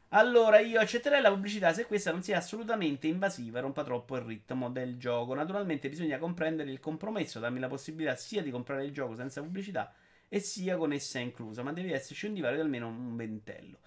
Allora, io accetterei la pubblicità se questa non sia assolutamente invasiva e rompa troppo il ritmo del gioco. Naturalmente bisogna comprendere il compromesso, darmi la possibilità sia di comprare il gioco senza pubblicità e sia con essa inclusa, ma deve esserci un divario di almeno un ventello.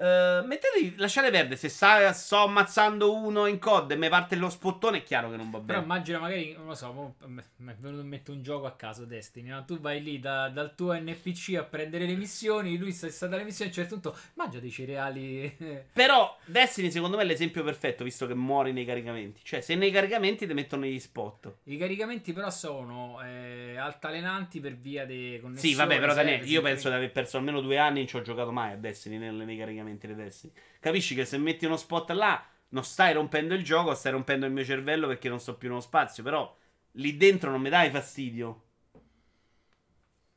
Uh, mettetevi, lasciate perdere. Se sta, sto ammazzando uno in COD e mi parte lo spottone, è chiaro che non va Però bene. immagina magari, non lo so, mi è venuto mente un gioco a caso, Destiny. no? Tu vai lì da- dal tuo NPC a prendere le missioni, lui sta, sta dalle missioni, a un certo punto mangia dei cereali. Però Destiny, secondo me, è l'esempio perfetto, visto che muori nei caricamenti. Cioè, se nei caricamenti ti mettono gli spot. I caricamenti però sono eh, altalenanti per via dei connessioni. Sì, vabbè, però Daniele, servizi, io penso di aver perso almeno due anni. Non ci ho giocato mai a Destiny nei caricamenti di Destiny. Capisci che se metti uno spot là, non stai rompendo il gioco, stai rompendo il mio cervello perché non sto più nello spazio. Però lì dentro non mi dai fastidio.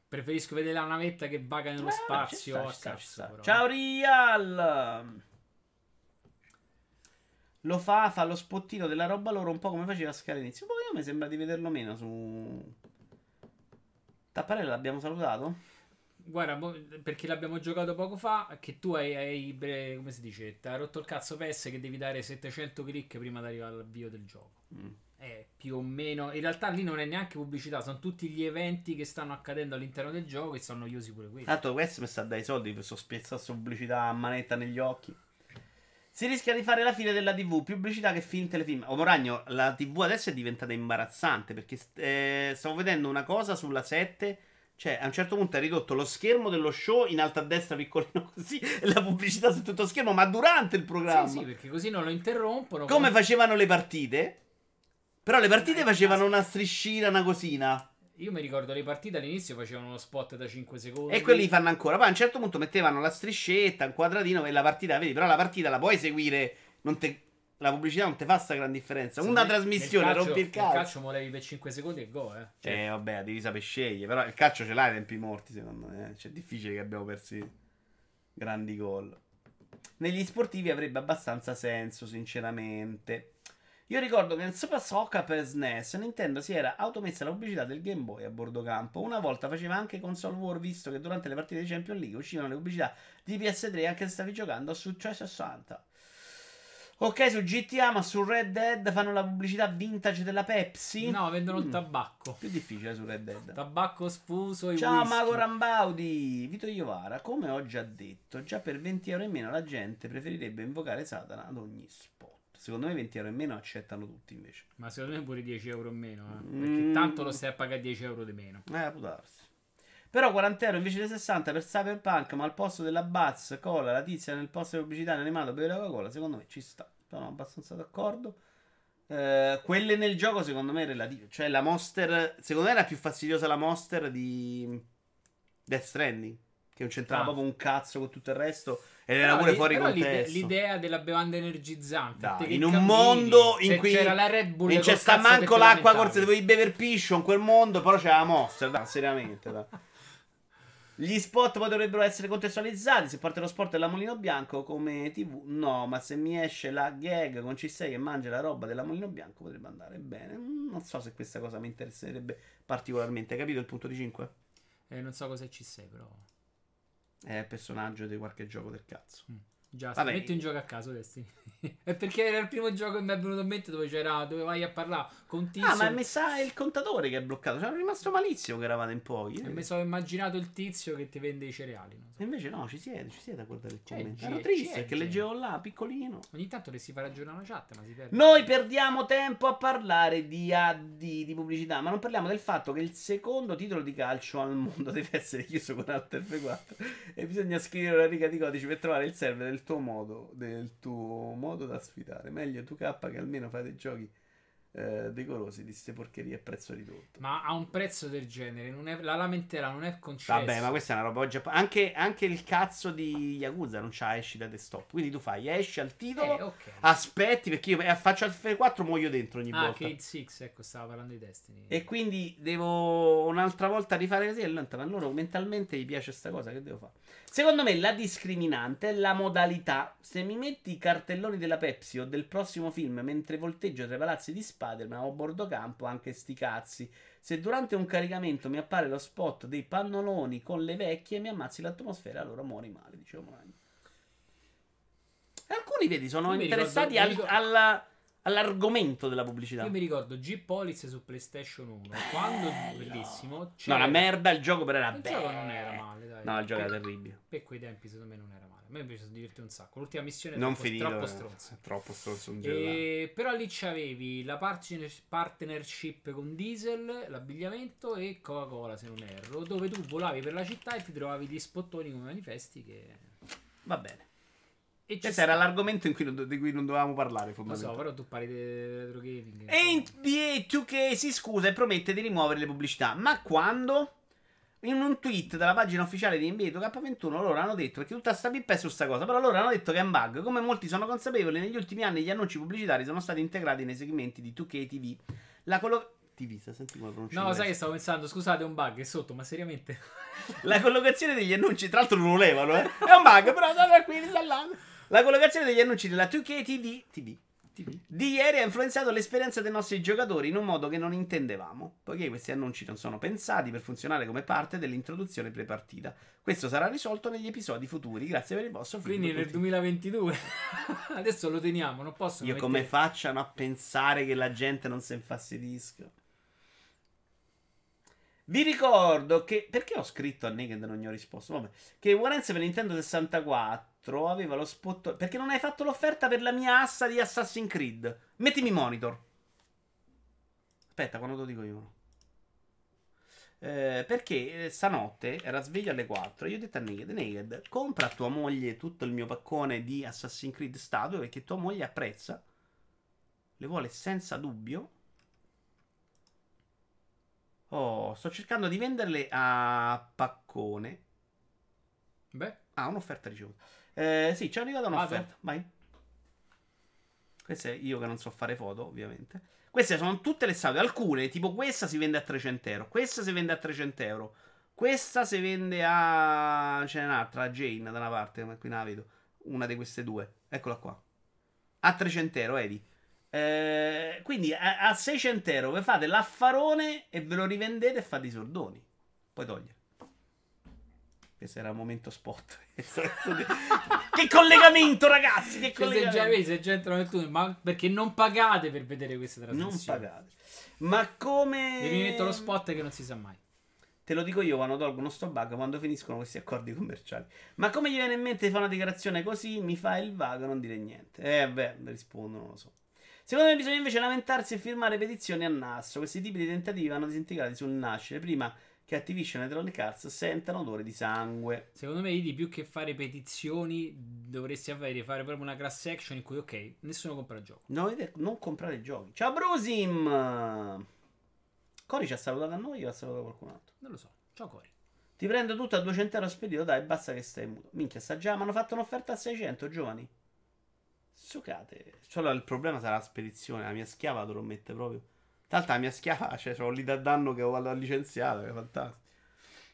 Preferisco vedere la navetta che vaga nello Eh, spazio. sta, ci sta, cazzo. Ciao Rial! Lo fa, fa lo spottino della roba loro un po' come faceva Scala all'inizio. Poi io mi sembra di vederlo meno su... Tapparella l'abbiamo salutato? Guarda, perché l'abbiamo giocato poco fa. Che tu hai, hai bre- come si dice, ti ha rotto il cazzo PS che devi dare 700 click prima di arrivare all'avvio del gioco. Mm. È più o meno. In realtà lì non è neanche pubblicità, sono tutti gli eventi che stanno accadendo all'interno del gioco e sono noiosi pure quelli. Tanto questo mi sta dai soldi per spiazzare pubblicità a manetta negli occhi. Si rischia di fare la fine della TV, pubblicità che film, telefilm. Oh, Moragno, la TV adesso è diventata imbarazzante perché eh, stavo vedendo una cosa sulla 7. Cioè, a un certo punto è ridotto lo schermo dello show in alto a destra, piccolino così, e la pubblicità su tutto schermo, ma durante il programma. Sì, sì, perché così non lo interrompono. Come Come- facevano le partite. Però le partite Eh, facevano una striscina, una cosina. Io mi ricordo le partite all'inizio facevano lo spot da 5 secondi. E quelli fanno ancora. Poi a un certo punto mettevano la striscetta, un quadratino e la partita, vedi, però la partita la puoi seguire. Non te- la pubblicità non ti fa sta gran differenza. Sì, Una trasmissione, calcio- rompi il calcio. calcio molevi per 5 secondi e go, eh. Cioè, Eh, vabbè, devi sapere scegliere. Però il calcio ce l'hai ai tempi morti, secondo me. eh. Cioè, è difficile che abbiamo persi grandi gol. Negli sportivi avrebbe abbastanza senso, sinceramente. Io ricordo che nel Super Soccer per SNES Nintendo si era automessa la pubblicità del Game Boy a bordo campo. Una volta faceva anche console war, visto che durante le partite di Champions League uscivano le pubblicità di PS3 anche se stavi giocando su 360. Ok, su GTA, ma su Red Dead fanno la pubblicità vintage della Pepsi? No, vendono il Mm. tabacco. Più difficile su Red Dead. Tabacco sfuso e Ciao whisky. Mago Rambaudi, Vito Iovara, come ho già detto, già per 20 euro in meno la gente preferirebbe invocare Satana ad ogni spot. Secondo me 20 euro in meno accettano tutti invece. Ma secondo me pure 10 euro in meno, eh. Mm. Perché tanto lo stai a pagare 10 euro di meno. Eh, può darsi. Però 40 euro invece dei 60 per Cyberpunk, ma al posto della Buzz, Cola, la tizia nel posto pubblicitario animato beve la Coca-Cola, secondo me ci sta. Sono abbastanza d'accordo. Eh, quelle nel gioco secondo me è relativo. Cioè la Monster, secondo me era più fastidiosa la Monster di Death Stranding, che non c'entrava Ah. proprio un cazzo con tutto il resto ed era pure fuori contesto. L'idea della bevanda energizzante. Che in un cammini, mondo in cui c'era la Red Bull non c'è sta manco l'acqua corsa, dovevi bever piscio in quel mondo, però c'era la Monster, dai, seriamente. dai. Gli spot poi dovrebbero essere contestualizzati. Se parte lo sport della Molino Bianco come TV, no. Ma se mi esce la gag con C6 che mangia la roba della Molino Bianco, potrebbe andare bene. Mm, Non so se questa cosa mi interesserebbe particolarmente. Hai capito il punto di 5? Eh, non so ci sei, però. È il personaggio di qualche gioco del cazzo. Già, Vabbè. metti un gioco a caso, Destiny. è perché era il primo gioco che mi è venuto in mente dove c'era, dove vai a parlare con Tizio. Ah, ma mi sa il contatore che è bloccato. C'era rimasto malissimo che eravate in pochi. E mi sono immaginato il tizio che ti vende i cereali. so. E invece no, ci siete, ci siete a guardare il C'è commento. Ero triste c'è gente. leggevo là, piccolino. Ogni tanto le si fa ragionare la chat, ma si perde. Noi perdiamo tempo a parlare di AD, di pubblicità, ma non parliamo del fatto che il secondo titolo di calcio al mondo deve essere chiuso con Alt F4 e bisogna scrivere una riga di codici per trovare il server del tuo modo, del tuo modo da sfidare. Meglio 2K che almeno fai dei giochi eh, decorosi di ste porcherie a prezzo ridotto. Ma a un prezzo del genere, non è- la lamentela non è concessa. Vabbè, ma questa è una roba oggi. Anche, anche il cazzo di Yakuza non c'ha esci da desktop. Quindi tu fai esci al titolo, Eh, ok. aspetti perché io eh, faccio al F4 muoio dentro ogni Ah, volta. Cade 6, ecco, stava parlando di Destiny. E quindi devo un'altra volta rifare così. E lento, ma a loro mentalmente gli piace sta cosa. Che devo fare? Secondo me la discriminante è la modalità. Se mi metti i cartelloni della Pepsi o del prossimo film mentre volteggio tra i palazzi di Spider-Man o a bordo campo, anche sti cazzi. Se durante un caricamento mi appare lo spot dei pannoloni con le vecchie, mi ammazzi l'atmosfera, allora muori male, dicevo Moragno. Alcuni, vedi, sono interessati ricordo- al- alla- all'argomento della pubblicità. Io mi ricordo G-Police su PlayStation 1. Quando bellissimo. No, c'era- una merda, il gioco però era Il bello. gioco non era male, dai. No, il gioco era terribile. Per quei tempi, secondo me, non era male. A me invece sono divertito un sacco. L'ultima missione è Non troppo, finito. troppo eh, stronza. è Troppo stronzo un. E, però lì c'avevi la partner- partnership con Diesel, l'abbigliamento e Coca-Cola, se non erro, dove tu volavi per la città e ti trovavi gli spottoni come manifesti che... Va bene. E Questo sta- era l'argomento in cui non- di cui non dovevamo parlare, Lo so, però tu parli di retro gaming. E. NBA 2K si scusa e promette di rimuovere le pubblicità. Ma quando? In un tweet dalla pagina ufficiale di NBA 2K21 loro hanno detto, perché tutta sta pippa è su sta cosa, però loro hanno detto che è un bug. Come molti sono consapevoli, negli ultimi anni gli annunci pubblicitari sono stati integrati nei segmenti di 2K TV. La collo- TV, senti come pronuncia. No, sai che stavo pensando, scusate, è un bug, è sotto, ma seriamente? La collocazione degli annunci, tra l'altro non lo levano, eh. È un bug, però sta tranquilli, sta là. La collocazione degli annunci della 2K TV, TV, TV di ieri ha influenzato l'esperienza dei nostri giocatori in un modo che non intendevamo, poiché questi annunci non sono pensati per funzionare come parte dell'introduzione prepartita. Questo sarà risolto negli episodi futuri. Grazie per il vostro Quindi nel 2022. Adesso lo teniamo, non possono Io come mettere- facciano a pensare che la gente non si infastidisca? Vi ricordo che. Perché ho scritto a Naked e non gli ho risposto? Vabbè. Che Warrenz per Nintendo 64 aveva lo spot. Perché non hai fatto l'offerta per la mia assa di Assassin's Creed? Mettimi monitor. Aspetta, quando te lo dico io. Eh, perché eh, stanotte era sveglio alle 4. Io ho detto a Naked: Naked, compra a tua moglie tutto il mio paccone di Assassin's Creed statue perché tua moglie apprezza. Le vuole senza dubbio. Oh, sto cercando di venderle a paccone. Beh, Ah, un'offerta ricevuta. Eh, sì, ci è arrivata un'offerta. Vai. Questa è io che non so fare foto, ovviamente. Queste sono tutte le statue. Alcune, tipo questa, si vende a 300 euro. Questa si vende a 300 euro. Questa si vende a. C'è un'altra, a Jane, da una parte. Ma qui non la vedo. Una di queste due. Eccola qua. A 300 euro, vedi. Eh, quindi a, a 600 euro vi fate l'affarone e ve lo rivendete e fate i soldoni. Poi togliere. Questo era un momento spot. che collegamento, ragazzi! Che collegamento! già vedi, se già entrano nel tunnel, ma perché non pagate per vedere queste Non trasmissioni? pagate. Ma come. E mi metto lo spot che non si sa mai. Te lo dico io quando tolgono sto bug, quando finiscono questi accordi commerciali. Ma come gli viene in mente di fare una dichiarazione così? Mi fa il vago, non dire niente. Eh, beh, rispondo, non lo so. Secondo me bisogna invece lamentarsi e firmare petizioni a Nasso. Questi tipi di tentativi vanno disintegrati sul nascere prima che Activision e Electronic Arts sentano odore di sangue. Secondo me, di più che fare petizioni, dovresti avere fare proprio una class action in cui, ok, nessuno compra il gioco. No, non comprare giochi. Ciao Brusim! Cori ci ha salutato a noi o ha salutato qualcun altro? Non lo so. Ciao Cori. Ti prendo tutto a 200 euro spedito, dai, basta che stai muto. Minchia, sta già, mi hanno fatto un'offerta a 600, giovani. Sucate. Solo il problema sarà la spedizione, la mia schiava la dovrò mettere proprio. Tra l'altro la mia schiava, cioè, c'ho lì da danno che ho che è fantastico.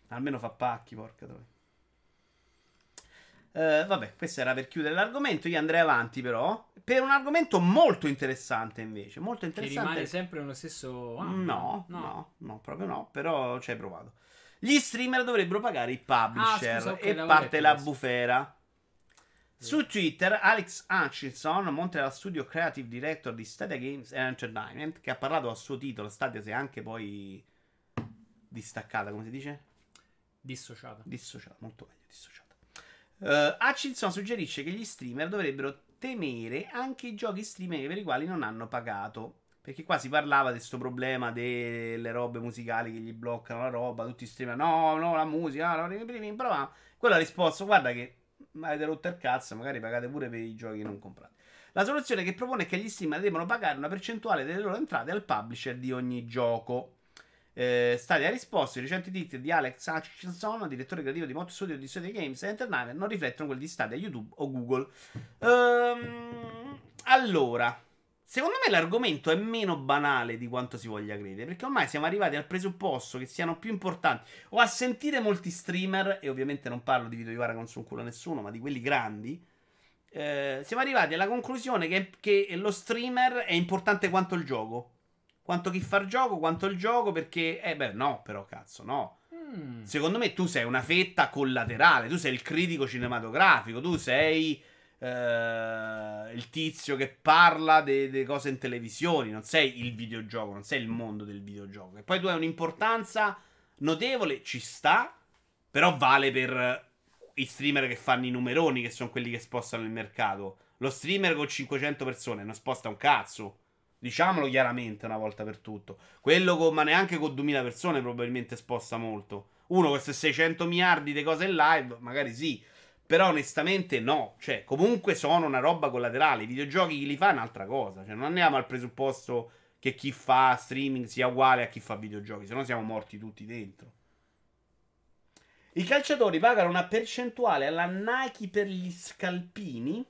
Almeno fa pacchi, porca troia. Eh, vabbè, questo era per chiudere l'argomento. Io andrei avanti, però. Per un argomento molto interessante, invece. Molto Che interessante. rimane sempre nello stesso. ah, No, no, no, proprio no, però ci hai provato. Gli streamer dovrebbero pagare i publisher Ah, scusa, ok, e parte la questo. bufera. Su Twitter, Alex Hutchinson, Montreal Studio Creative Director di Stadia Games Entertainment, che ha parlato a suo titolo, Stadia si è anche poi distaccata, come si dice? Dissociata. Dissociata, molto meglio dissociata. Eh, Hutchinson suggerisce che gli streamer dovrebbero temere anche i giochi streaming per i quali non hanno pagato. Perché qua si parlava di questo problema delle robe musicali che gli bloccano la roba, tutti streamer, no, no, la musica, no, prima. Quello ha risposto, guarda che avete rotto il cazzo, magari pagate pure per i giochi non comprate. La soluzione che propone è che gli streamer devono pagare una percentuale delle loro entrate al publisher di ogni gioco. Eh, Stadia ha risposto: i recenti tweet di Alex Hutchinson, direttore creativo di Moto Studio di Stadia Games e Entertainment, non riflettono quelli di Stadia, YouTube o Google. Ehm, allora, secondo me l'argomento è meno banale di quanto si voglia credere, perché ormai siamo arrivati al presupposto che siano più importanti o a sentire molti streamer, e ovviamente non parlo di video di Vara con su un culo a nessuno, ma di quelli grandi. eh, siamo arrivati alla conclusione che, che lo streamer è importante quanto il gioco. Quanto chi fa il gioco, quanto il gioco, perché... Eh beh, no, però cazzo, no. Mm. Secondo me tu sei una fetta collaterale, tu sei il critico cinematografico, tu sei eh, il tizio che parla delle cose in televisione, non sei il videogioco, non sei il mondo del videogioco. E poi tu hai un'importanza notevole, ci sta, però vale per i streamer che fanno i numeroni, che sono quelli che spostano il mercato. Lo streamer con 500 persone non sposta un cazzo. Diciamolo chiaramente una volta per tutto. Quello con, ma neanche con 2000 persone probabilmente sposta molto. Uno con queste 600 miliardi di cose in live, magari sì. Però onestamente no. Cioè, comunque sono una roba collaterale. I videogiochi chi li fa è un'altra cosa. Cioè, non andiamo al presupposto che chi fa streaming sia uguale a chi fa videogiochi. Se no siamo morti tutti dentro. I calciatori pagano una percentuale alla Nike per gli scalpini.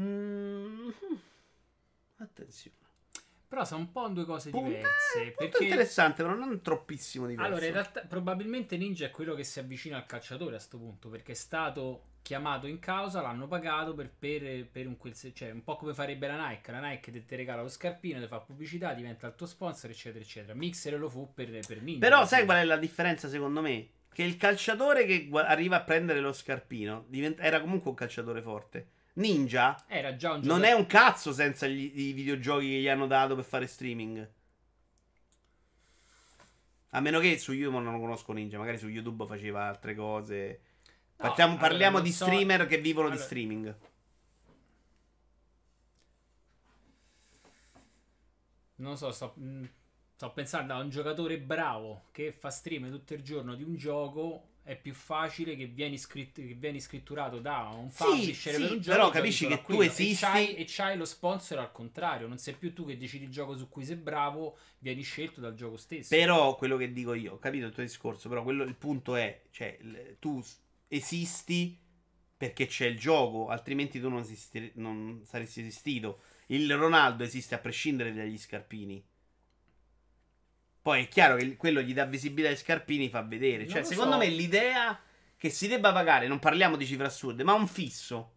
Mm, Attenzione. Però sono un po' due cose Punto- diverse. eh, perché... interessante, però non troppissimo diverso. Allora, in realtà, probabilmente Ninja è quello che si avvicina al calciatore a sto punto. Perché è stato chiamato in causa, l'hanno pagato per, per, per un quel. Cioè, un po' come farebbe la Nike. La Nike ti, ti regala lo scarpino, ti fa pubblicità, diventa il tuo sponsor, eccetera, eccetera. Mixer lo fu per, per Ninja. Però per sai qual è la differenza secondo me? Che il calciatore che arriva a prendere lo scarpino diventa- era comunque un calciatore forte. Ninja Era già un non è un cazzo senza gli- i videogiochi che gli hanno dato per fare streaming. A meno che su YouTube non conosco Ninja, magari su YouTube faceva altre cose. No, Facciamo- allora, parliamo di so- streamer che vivono di allora- streaming. Non so, sto, mh, sto pensando a un giocatore bravo che fa stream tutto il giorno di un gioco. È più facile che vieni, scritt- che vieni scritturato da un Sì, publisher sì, per un gioco. però capisci che tu esisti- E c'hai, e c'hai lo sponsor al contrario. Non sei più tu che decidi il gioco su cui sei bravo, vieni scelto dal gioco stesso. Però quello che dico io, ho capito il tuo discorso, però quello- il punto è, cioè, tu esisti perché c'è il gioco, altrimenti tu non, esisti- non saresti esistito. Il Ronaldo esiste a prescindere dagli scarpini. Poi è chiaro che quello gli dà visibilità ai scarpini, fa vedere. Non Cioè, secondo so. me l'idea che si debba pagare, non parliamo di cifre assurde, ma un fisso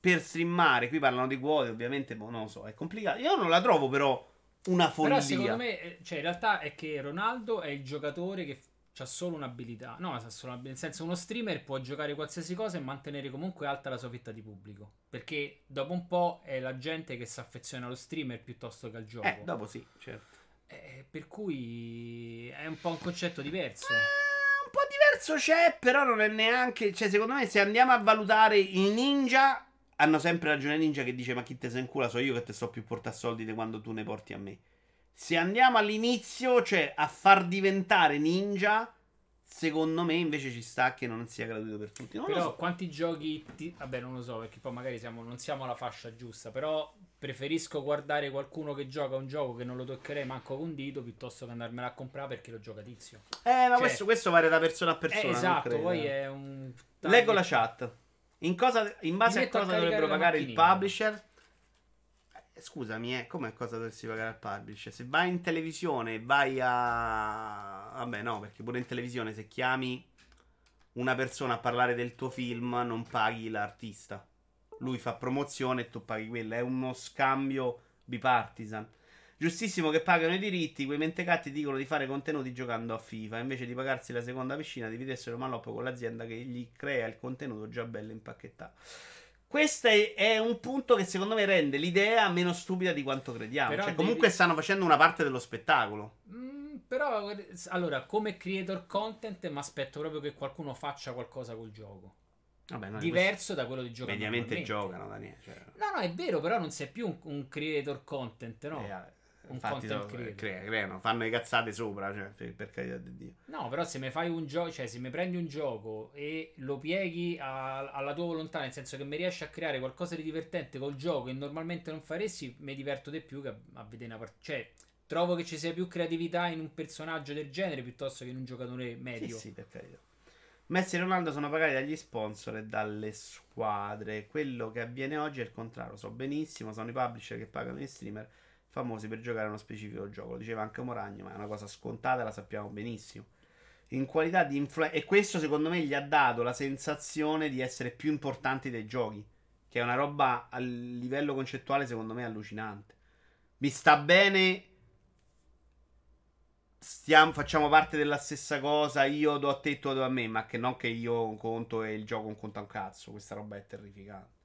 per streamare, qui parlano di quote, ovviamente, boh, non lo so, è complicato. Io non la trovo però una follia. Però secondo me, eh, cioè, in realtà è che Ronaldo è il giocatore che ha solo un'abilità. No, ha solo un'abilità. Nel senso, uno streamer può giocare qualsiasi cosa e mantenere comunque alta la sua fetta di pubblico. Perché dopo un po' è la gente che si affeziona allo streamer piuttosto che al gioco. Eh, dopo sì, certo. Eh, per cui è un po' un concetto diverso. Eh, un po' diverso c'è, però non è neanche. Cioè, secondo me, se andiamo a valutare i ninja, hanno sempre ragione Ninja che dice: Ma chi te se incula? So io che te sto più portare soldi di quando tu ne porti a me. Se andiamo all'inizio, cioè a far diventare ninja, secondo me invece ci sta che non sia gratuito per tutti. Non Però so. quanti giochi... ti- Vabbè, non lo so, perché poi magari siamo, non siamo alla fascia giusta, però preferisco guardare qualcuno che gioca un gioco che non lo toccherei manco con un dito piuttosto che andarmela a comprare perché lo gioca tizio. Eh, ma cioè- questo, questo varia da persona a persona. Eh, non esatto, poi è un... Leggo la chat. In, cosa, in base a a cosa caricare dovrebbero pagare il publisher? Eh, Scusami, eh, come cosa dovresti pagare al publisher? Se vai in televisione vai a. Vabbè, no, perché pure in televisione se chiami una persona a parlare del tuo film non paghi l'artista. Lui fa promozione e tu paghi quella. È uno scambio bipartisan. Giustissimo che pagano i diritti, quei mentecatti dicono di fare contenuti giocando a FIFA, invece di pagarsi la seconda piscina dividessero maloppo con l'azienda che gli crea il contenuto già bello impacchettato. Questo è, un punto che secondo me rende l'idea meno stupida di quanto crediamo. Però Cioè, devi- comunque stanno facendo una parte dello spettacolo. Mm, però, allora, come creator content mi aspetto proprio che qualcuno faccia qualcosa col gioco. Vabbè, no, Diverso da quello di giocare mediamente giocano, Daniele. Cioè, No, no, è vero, però non sei più un, un creator content, no? eh, un content so- creator. crea- creano, fanno le cazzate sopra, cioè, per, per carità di Dio. No, però se mi fai un gioco, cioè se mi prendi un gioco e lo pieghi a- alla tua volontà, nel senso che mi riesci a creare qualcosa di divertente col gioco che normalmente non faresti, mi diverto di più che a, a vedere una partita. Cioè, trovo che ci sia più creatività in un personaggio del genere piuttosto che in un giocatore Sì, medio. sì, per carità. Messi e Ronaldo sono pagati dagli sponsor e dalle squadre. Quello che avviene oggi è il contrario. So benissimo, sono i publisher che pagano gli streamer famosi per giocare a uno specifico gioco. Lo diceva anche Moragno, ma è una cosa scontata, la sappiamo benissimo. In qualità di influenza. E questo secondo me gli ha dato la sensazione di essere più importanti dei giochi. Che è una roba a livello concettuale, secondo me, allucinante. Mi sta bene stiamo, facciamo parte della stessa cosa, io do a te, tu do a me, ma che non che io conto e il gioco non conta un cazzo, questa roba è terrificante.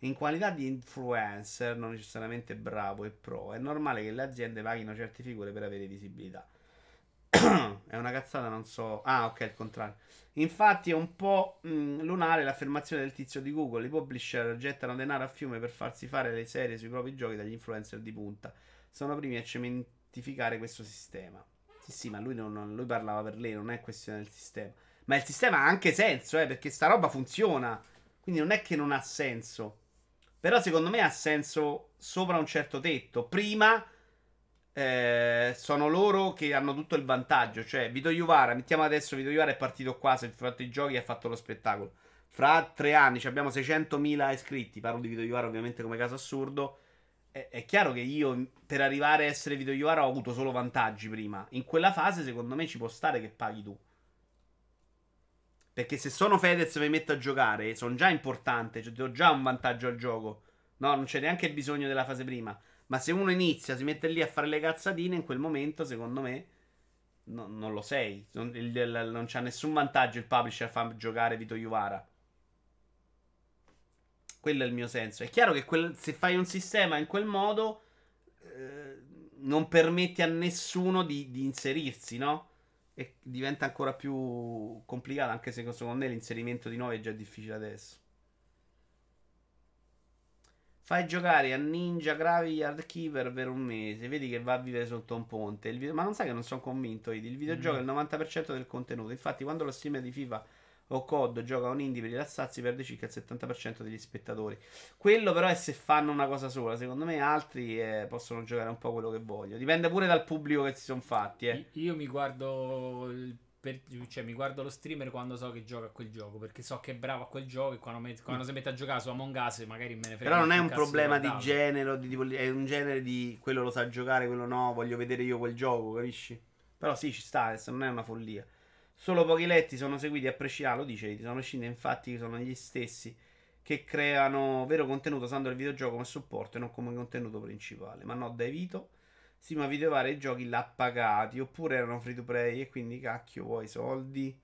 In qualità di influencer, non necessariamente bravo e pro, è normale che le aziende paghino certe figure per avere visibilità. è una cazzata, non so. Ah, ok, il contrario. Infatti è un po' mh, lunare l'affermazione del tizio di Google. I publisher gettano denaro a fiume per farsi fare le serie sui propri giochi dagli influencer di punta. Sono primi a cementificare questo sistema. Sì, sì, ma lui, non- lui parlava per lei, non è questione del sistema. Ma il sistema ha anche senso, eh, perché sta roba funziona. Quindi non è che non ha senso. Però secondo me ha senso sopra un certo tetto. Prima eh, sono loro che hanno tutto il vantaggio. Cioè, Vito Iuvara, mettiamo adesso Vito Iuvara è partito qua, si è fatto i giochi e ha fatto lo spettacolo. Fra tre anni abbiamo 600.000 iscritti. Parlo di Vito Iuvara ovviamente come caso assurdo. È, è chiaro che io per arrivare a essere Vito Iovara ho avuto solo vantaggi prima. In quella fase, secondo me, ci può stare che paghi tu. Perché se sono Fedez e mi metto a giocare, sono già importante, cioè ho già un vantaggio al gioco. No, non c'è neanche bisogno della fase prima. Ma se uno inizia, si mette lì a fare le cazzatine, in quel momento, secondo me, no, non lo sei. Non, il, il, non c'ha nessun vantaggio il publisher a far giocare Vito Iuvara. Quello è il mio senso. È chiaro che quel, se fai un sistema in quel modo, eh, non permetti a nessuno di, di inserirsi, no? E diventa ancora più complicato, anche se secondo me l'inserimento di nuovi è già difficile adesso. Fai giocare a Ninja Graveyard Keeper per un mese, vedi che va a vivere sotto un ponte. Video... Ma non sai che non sono convinto, Il videogioco mm. è il 90% del contenuto. Infatti, quando lo streamer di FIFA o COD gioca un indie per rilassarsi, perde circa il 70% degli spettatori. Quello però è se fanno una cosa sola. Secondo me altri eh, possono giocare un po' quello che vogliono. Dipende pure dal pubblico che si sono fatti. Eh. Io mi guardo per, cioè, mi guardo lo streamer quando so che gioca a quel gioco perché so che è bravo a quel gioco e quando, met- quando mm. si mette a giocare su Among Us magari me ne frega però non è un problema di genere di, tipo, è un genere di quello lo sa giocare quello no voglio vedere io quel gioco capisci però sì ci sta adesso non è una follia Solo pochi letti sono seguiti a prescindere, lo dice, sono prescindere infatti sono gli stessi che creano vero contenuto usando il videogioco come supporto e non come contenuto principale. Ma no, dai Vito, sì, ma videovare i giochi l'ha pagati, oppure erano free to play e quindi cacchio vuoi soldi.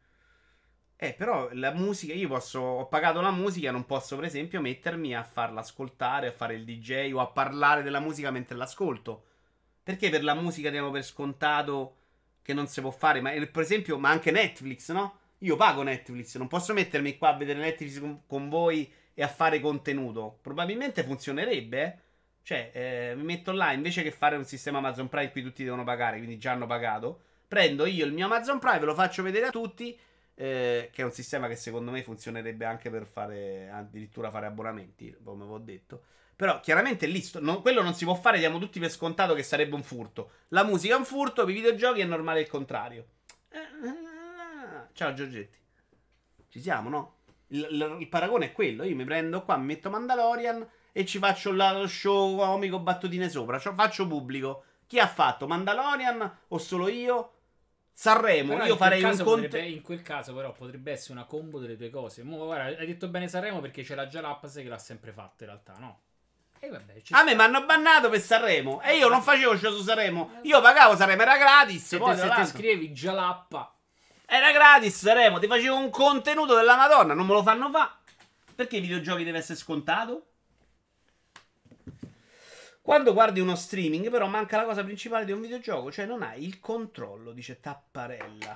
Eh, però la musica, io posso, ho pagato la musica, non posso per esempio mettermi a farla ascoltare, a fare il DJ o a parlare della musica mentre l'ascolto. Perché per la musica diamo per scontato che non si può fare, ma per esempio, ma anche Netflix, no? Io pago Netflix, non posso mettermi qua a vedere Netflix con, con voi e a fare contenuto. Probabilmente funzionerebbe, eh? Cioè, eh, mi metto là invece che fare un sistema Amazon Prime in cui tutti devono pagare, quindi già hanno pagato. Prendo io il mio Amazon Prime, ve lo faccio vedere a tutti. Eh, che è un sistema che secondo me funzionerebbe anche per fare addirittura fare abbonamenti, come vi ho detto. Però chiaramente lì sto, no, quello non si può fare, diamo tutti per scontato che sarebbe un furto. La musica è un furto, per i videogiochi è normale il contrario. Ciao Giorgetti. Ci siamo, no? Il, il, il, paragone è quello. Io mi prendo qua, mi metto Mandalorian e ci faccio lo show comico battutine sopra. Cioè, faccio pubblico. Chi ha fatto Mandalorian o solo io? Sanremo, però io farei un conto. In quel caso, però, potrebbe essere una combo delle due cose. Mo, guarda, hai detto bene Sanremo perché c'era già l'Apps che l'ha sempre fatto, in realtà, no? E vabbè, a me mi hanno bannato per Sanremo. E io non facevo show su Sanremo. Io pagavo Sanremo, era gratis. Se, poi, te, se ti scrivevi Jalappa. Era gratis Sanremo. Ti facevo un contenuto della Madonna. Non me lo fanno fa. Perché i videogiochi deve essere scontato? Quando guardi uno streaming, però, manca la cosa principale di un videogioco. Cioè, non hai il controllo, dice Tapparella.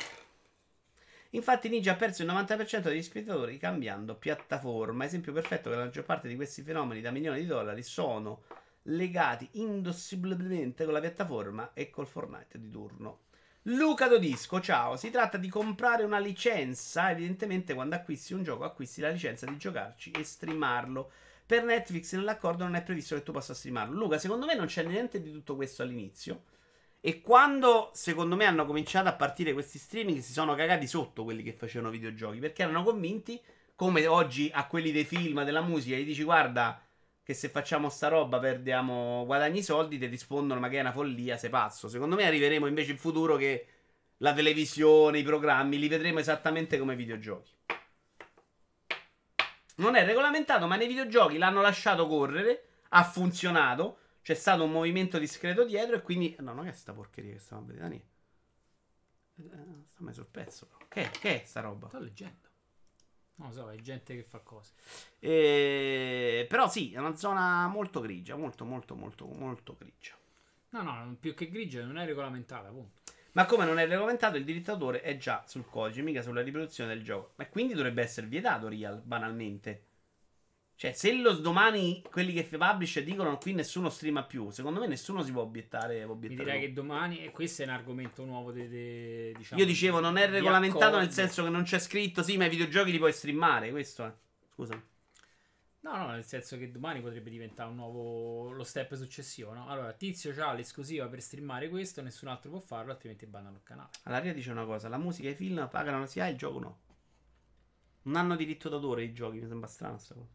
Infatti Ninja ha perso il 90% degli spettatori cambiando piattaforma. Esempio perfetto che la maggior parte di questi fenomeni da milioni di dollari sono legati indossibilmente con la piattaforma e col Fortnite di turno. Luca Dodisco, ciao. Si tratta di comprare una licenza. Evidentemente, quando acquisti un gioco, acquisti la licenza di giocarci e streamarlo. Per Netflix nell'accordo non è previsto che tu possa streamarlo. Luca, secondo me non c'è niente di tutto questo all'inizio. E quando, secondo me, hanno cominciato a partire questi streaming, si sono cagati sotto quelli che facevano videogiochi. Perché erano convinti, come oggi a quelli dei film, della musica, gli dici guarda che se facciamo sta roba perdiamo guadagni soldi, ti rispondono ma che è una follia, sei pazzo. Secondo me arriveremo invece in futuro che la televisione, i programmi, li vedremo esattamente come videogiochi. Non è regolamentato, ma nei videogiochi l'hanno lasciato correre, ha funzionato c'è stato un movimento discreto dietro e quindi... No, non è sta porcheria che stiamo a vedere, Dani. Eh, sta mai sul pezzo. Che, che è sta roba? Sto leggendo. Non lo so, è gente che fa cose. E... Però sì, è una zona molto grigia, molto, molto, molto, molto grigia. No, no, più che grigia, non è regolamentata, appunto. Ma come non è regolamentato, il diritto d'autore è già sul codice, mica sulla riproduzione del gioco. Ma quindi dovrebbe essere vietato, Real, banalmente. Cioè, se lo domani quelli che publish dicono qui nessuno streama più, secondo me nessuno si può obiettare. Può obiettare Mi direi che domani, e questo è un argomento nuovo. De, de, diciamo, Io dicevo, non è regolamentato nel senso che non c'è scritto, sì, ma i videogiochi li puoi streamare. Questo è. Scusa. No, no, nel senso che domani potrebbe diventare un nuovo. lo step successivo, no? Allora, Tizio ha l'esclusiva per streamare questo, nessun altro può farlo, altrimenti bannano il canale. Allora, dice una cosa: la musica e i film pagano sia il gioco no. Non hanno diritto d'autore i giochi, mi sembra strano sta cosa.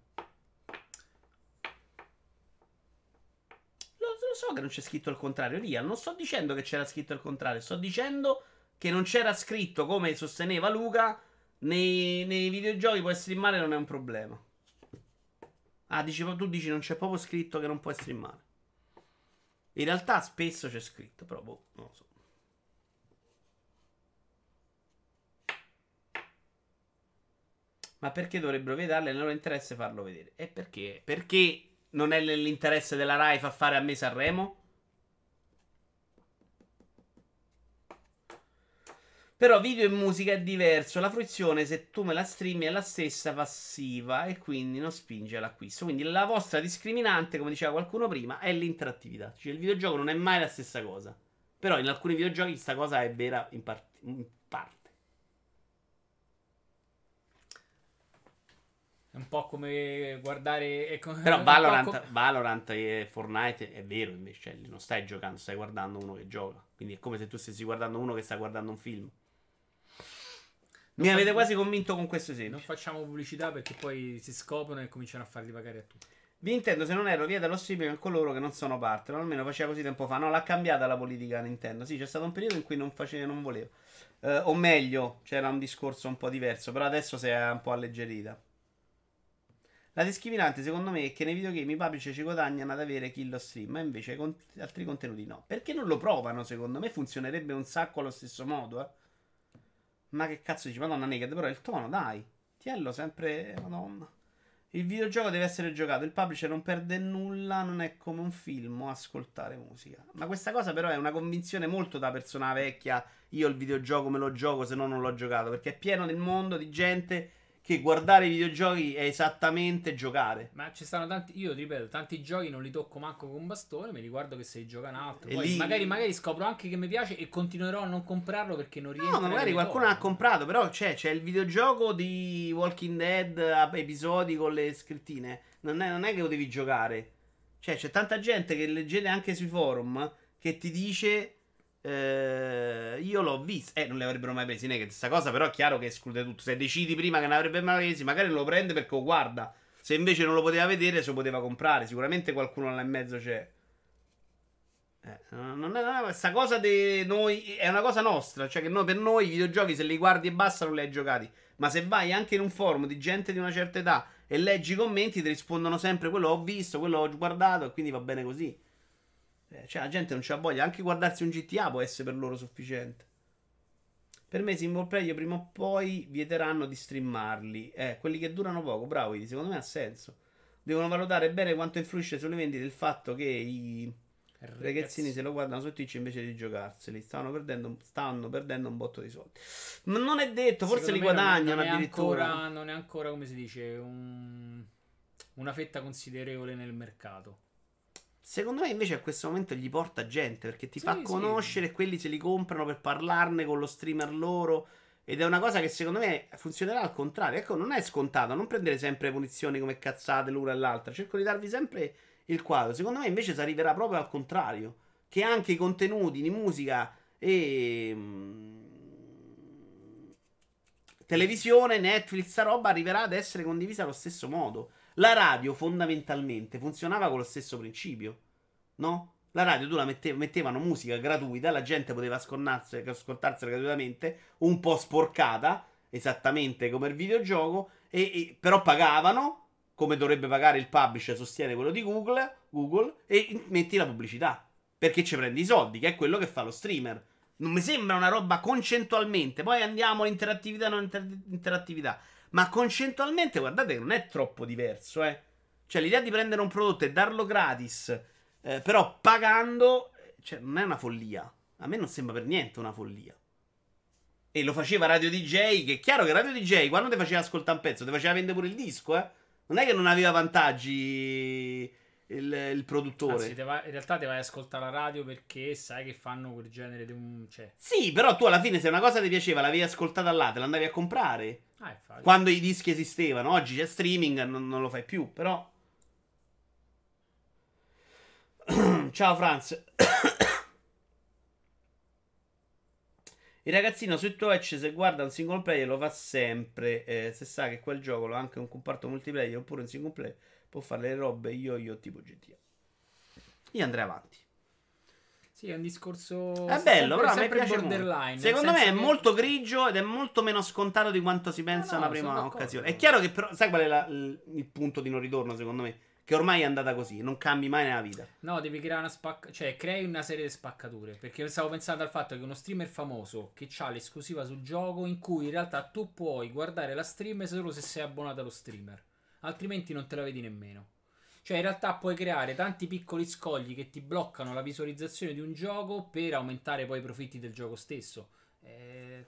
So che non c'è scritto il contrario, Real. Non sto dicendo che c'era scritto il contrario, sto dicendo che non c'era scritto come sosteneva Luca. Nei, nei videogiochi puoi streamare non è un problema. Ah, dici, tu dici non c'è proprio scritto che non puoi streamare. In realtà spesso c'è scritto, però boh, non lo so. Ma perché dovrebbero vederle? Nel loro interesse farlo vedere. E perché? Perché non è nell'interesse della Rai far fare a me Sanremo? Però video e musica è diverso. La fruizione, se tu me la streami, è la stessa passiva e quindi non spinge all'acquisto. Quindi la vostra discriminante, come diceva qualcuno prima, è l'interattività. Cioè il videogioco non è mai la stessa cosa. Però in alcuni videogiochi questa cosa è vera in, part- in parte. Un po' come guardare. Però Valorant, co- Valorant, e Fortnite è vero invece. Cioè, non stai giocando, stai guardando uno che gioca. Quindi è come se tu stessi guardando uno che sta guardando un film. Mi non avete quasi convinto con questo esempio. Non facciamo pubblicità perché poi si scoprono e cominciano a farli pagare a tutti. Vi intendo, se non ero via dallo streaming a coloro che non sono parte. No, almeno faceva così tempo fa. No, l'ha cambiata la politica Nintendo. Sì, c'è stato un periodo in cui non faceva, non voleva. Uh, o meglio, c'era un discorso un po' diverso. Però adesso si è un po' alleggerita. La discriminante, secondo me, è che nei videogame i publisher ci guadagnano ad avere lo stream, ma invece con altri contenuti no. Perché non lo provano, secondo me funzionerebbe un sacco allo stesso modo, eh. Ma che cazzo dici, madonna naked, però il tono, dai. Tiello sempre, madonna. Il videogioco deve essere giocato, il publisher non perde nulla, non è come un film o ascoltare musica. Ma questa cosa però è una convinzione molto da persona vecchia, io il videogioco me lo gioco se no non l'ho giocato, perché è pieno nel mondo di gente che guardare i videogiochi è esattamente giocare. Ma ci stanno tanti, io ti ripeto, tanti giochi non li tocco manco con un bastone, mi riguardo che se gioca un altro. Poi lì... magari, magari, scopro anche che mi piace e continuerò a non comprarlo perché non riesco. No, magari qualcuno l'ha comprato, però c'è, c'è, il videogioco di Walking Dead a episodi con le scrittine. Non è, non è che lo devi giocare. Cioè, c'è tanta gente che leggete anche sui forum che ti dice eh, io l'ho visto. Eh, non le avrebbero mai presi Naked. Questa cosa, però, è chiaro che esclude tutto. Se decidi prima che ne avrebbe mai presi, magari non lo prende perché lo guarda. Se invece non lo poteva vedere, se lo poteva comprare. Sicuramente qualcuno là in mezzo c'è. Eh, non è questa cosa di noi è una cosa nostra. Cioè, che noi, per noi i videogiochi, se li guardi e basta, non li hai giocati. Ma se vai anche in un forum di gente di una certa età e leggi i commenti, ti rispondono sempre quello ho visto, quello ho guardato, e quindi va bene così. Eh, cioè, la gente non c'ha voglia. Anche guardarsi un GTA può essere per loro sufficiente. Per me, single player prima o poi vieteranno di streamarli. Eh, quelli che durano poco, bravo, secondo me ha senso. Devono valutare bene quanto influisce sulle vendite il fatto che i Ragazzi. ragazzini se lo guardano su Twitch invece di giocarseli. Stanno perdendo, stanno perdendo un botto di soldi. Ma non è detto, forse Secondo li guadagnano non è, addirittura. Ancora, non è ancora, come si dice, un, una fetta considerevole nel mercato. Secondo me invece a questo momento gli porta gente perché ti sì, fa conoscere e quelli se li comprano per parlarne con lo streamer loro. Ed è una cosa che secondo me funzionerà al contrario. Ecco, non è scontato, non prendere sempre punizioni come cazzate l'una e l'altra. Cerco di darvi sempre il quadro. Secondo me invece si arriverà proprio al contrario. Che anche i contenuti di musica e mm, televisione, Netflix, sta roba arriverà ad essere condivisa allo stesso modo. La radio fondamentalmente funzionava con lo stesso principio, no? La radio tu la mettev- mettevano musica gratuita, la gente poteva ascoltarsela gratuitamente, un po' sporcata, esattamente come il videogioco, e, e, però pagavano, come dovrebbe pagare il publisher, sostiene quello di Google, Google, e metti la pubblicità. Perché ci prendi i soldi, che è quello che fa lo streamer. Non mi sembra una roba concettualmente. Poi andiamo all'interattività, non inter- interattività. Ma concettualmente, guardate non è troppo diverso, eh. Cioè, l'idea di prendere un prodotto e darlo gratis, eh, però pagando, cioè, non è una follia. A me non sembra per niente una follia. E lo faceva Radio DJ, che è chiaro che Radio DJ, quando ti faceva ascoltare un pezzo, ti faceva vendere pure il disco, eh. Non è che non aveva vantaggi il, il produttore. Anzi, va, in realtà ti vai a ascoltare la radio perché sai che fanno quel genere di un. Cioè... Sì, però tu alla fine, se una cosa ti piaceva, l'avevi ascoltata là, te l'andavi a comprare. Ah, Quando i dischi esistevano, oggi c'è streaming, non, non lo fai più, però. Ciao Franz. Il ragazzino su Twitch se guarda un single player lo fa sempre. Eh, se sa che quel gioco lo ha anche un comparto multiplayer oppure un single player può fare le robe io io tipo GTA. Io andrei avanti. Sì, è un discorso. È bello, sempre- però a me sempre piace borderline. Secondo me è che- molto grigio ed è molto meno scontato di quanto si pensa No, no, una prima occasione. È chiaro che però, sai qual è la- il, punto di non ritorno secondo me? Che ormai è andata così, non cambi mai nella vita. No, devi creare una spacca. Cioè, crei una serie di spaccature. Perché stavo pensando al fatto che uno streamer famoso che ha l'esclusiva sul gioco, in cui in realtà tu puoi guardare la stream solo se sei abbonato allo streamer. Altrimenti non te la vedi nemmeno. Cioè, in realtà puoi creare tanti piccoli scogli che ti bloccano la visualizzazione di un gioco per aumentare poi i profitti del gioco stesso. Eh,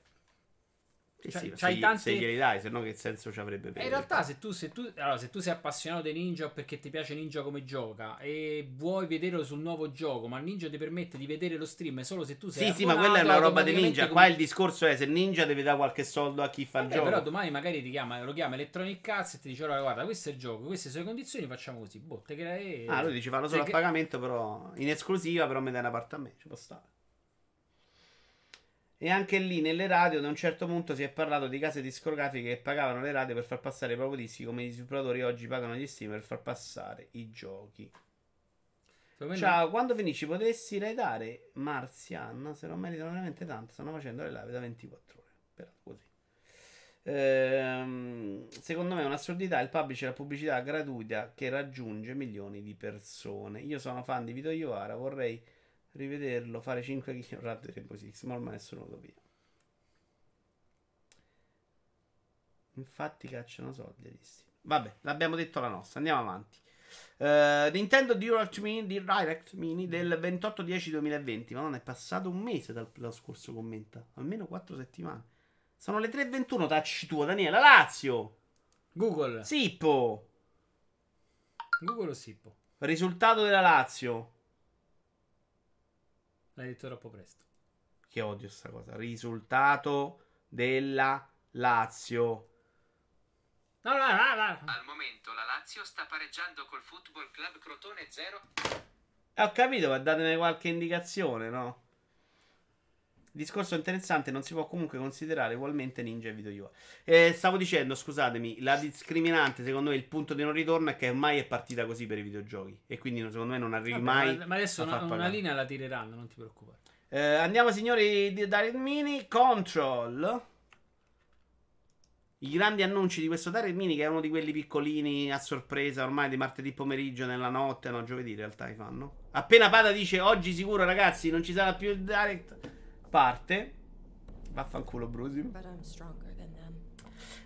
Sì, C'hai- sì, se, gli- tanti- se glieli dai, se no che senso ci avrebbe per Eh, in realtà, se tu, se, tu, allora, se tu sei appassionato di Ninja perché ti piace Ninja come gioca e vuoi vederlo sul nuovo gioco, ma Ninja ti permette di vedere lo stream solo se tu sei Sì, sì, ma quella è una roba di automaticamente ninja. com- Qua il discorso è se ninja deve dare qualche soldo a chi fa il Vabbè, gioco. però domani magari ti chiama, lo chiama Electronic Arts e ti dice: Allora, guarda, questo è il gioco, queste sono le condizioni, facciamo così. Boh, te crei. Ah, lui dice fanno solo Se a pagamento, però in esclusiva, però mi dai una parte a me, ci può stare. E anche lì nelle radio, da un certo punto si è parlato di case discografiche che pagavano le radio per far passare i propri dischi, come i sviluppatori oggi pagano gli streamer per far passare i giochi. Ciao, quando finisci potessi raidare Marzian, se non meritano veramente tanto, stanno facendo le live da 24 ore. Però così. Ehm, secondo me è un'assurdità il publisher la pubblicità gratuita che raggiunge milioni di persone. Io sono fan di Vito Iovara, vorrei rivederlo fare 5 kg Rainbow Six, ma ormai è solo utopia. Infatti cacciano soldi stream. Vabbè, l'abbiamo detto la nostra, andiamo avanti. Eh, Nintendo Direct Mini, Direct Mini del 28-10-2020. Ma non è passato un mese dal, dal scorso commenta. Almeno 4 settimane. Sono le 3.21, tacci tua, Daniela. Lazio. Google. Sippo. Google o Sippo? Risultato della Lazio. L'hai detto troppo presto. Che odio sta cosa. Risultato della Lazio. No, no, no, no. Al momento la Lazio sta pareggiando col Football Club Crotone 0 Eh, ho capito, ma datemi qualche indicazione, no? Discorso interessante, non si può comunque considerare ugualmente Ninja e Video Yu. Eh, stavo dicendo, scusatemi, la discriminante, secondo me, il punto di non ritorno è che ormai è partita così per i videogiochi. E quindi, secondo me, non arrivi Vabbè, mai. ma- ma adesso una, una linea la tireranno, non ti preoccupare. Eh, andiamo, signori, di Direct Mini. Control. I grandi annunci di questo Direct Mini, che è uno di quelli piccolini a sorpresa, ormai di martedì pomeriggio, nella notte, no, giovedì in realtà li fanno. Appena Pada dice oggi sicuro, ragazzi, non ci sarà più il Direct, parte. Vaffanculo, Brusi. But I'm stronger than them.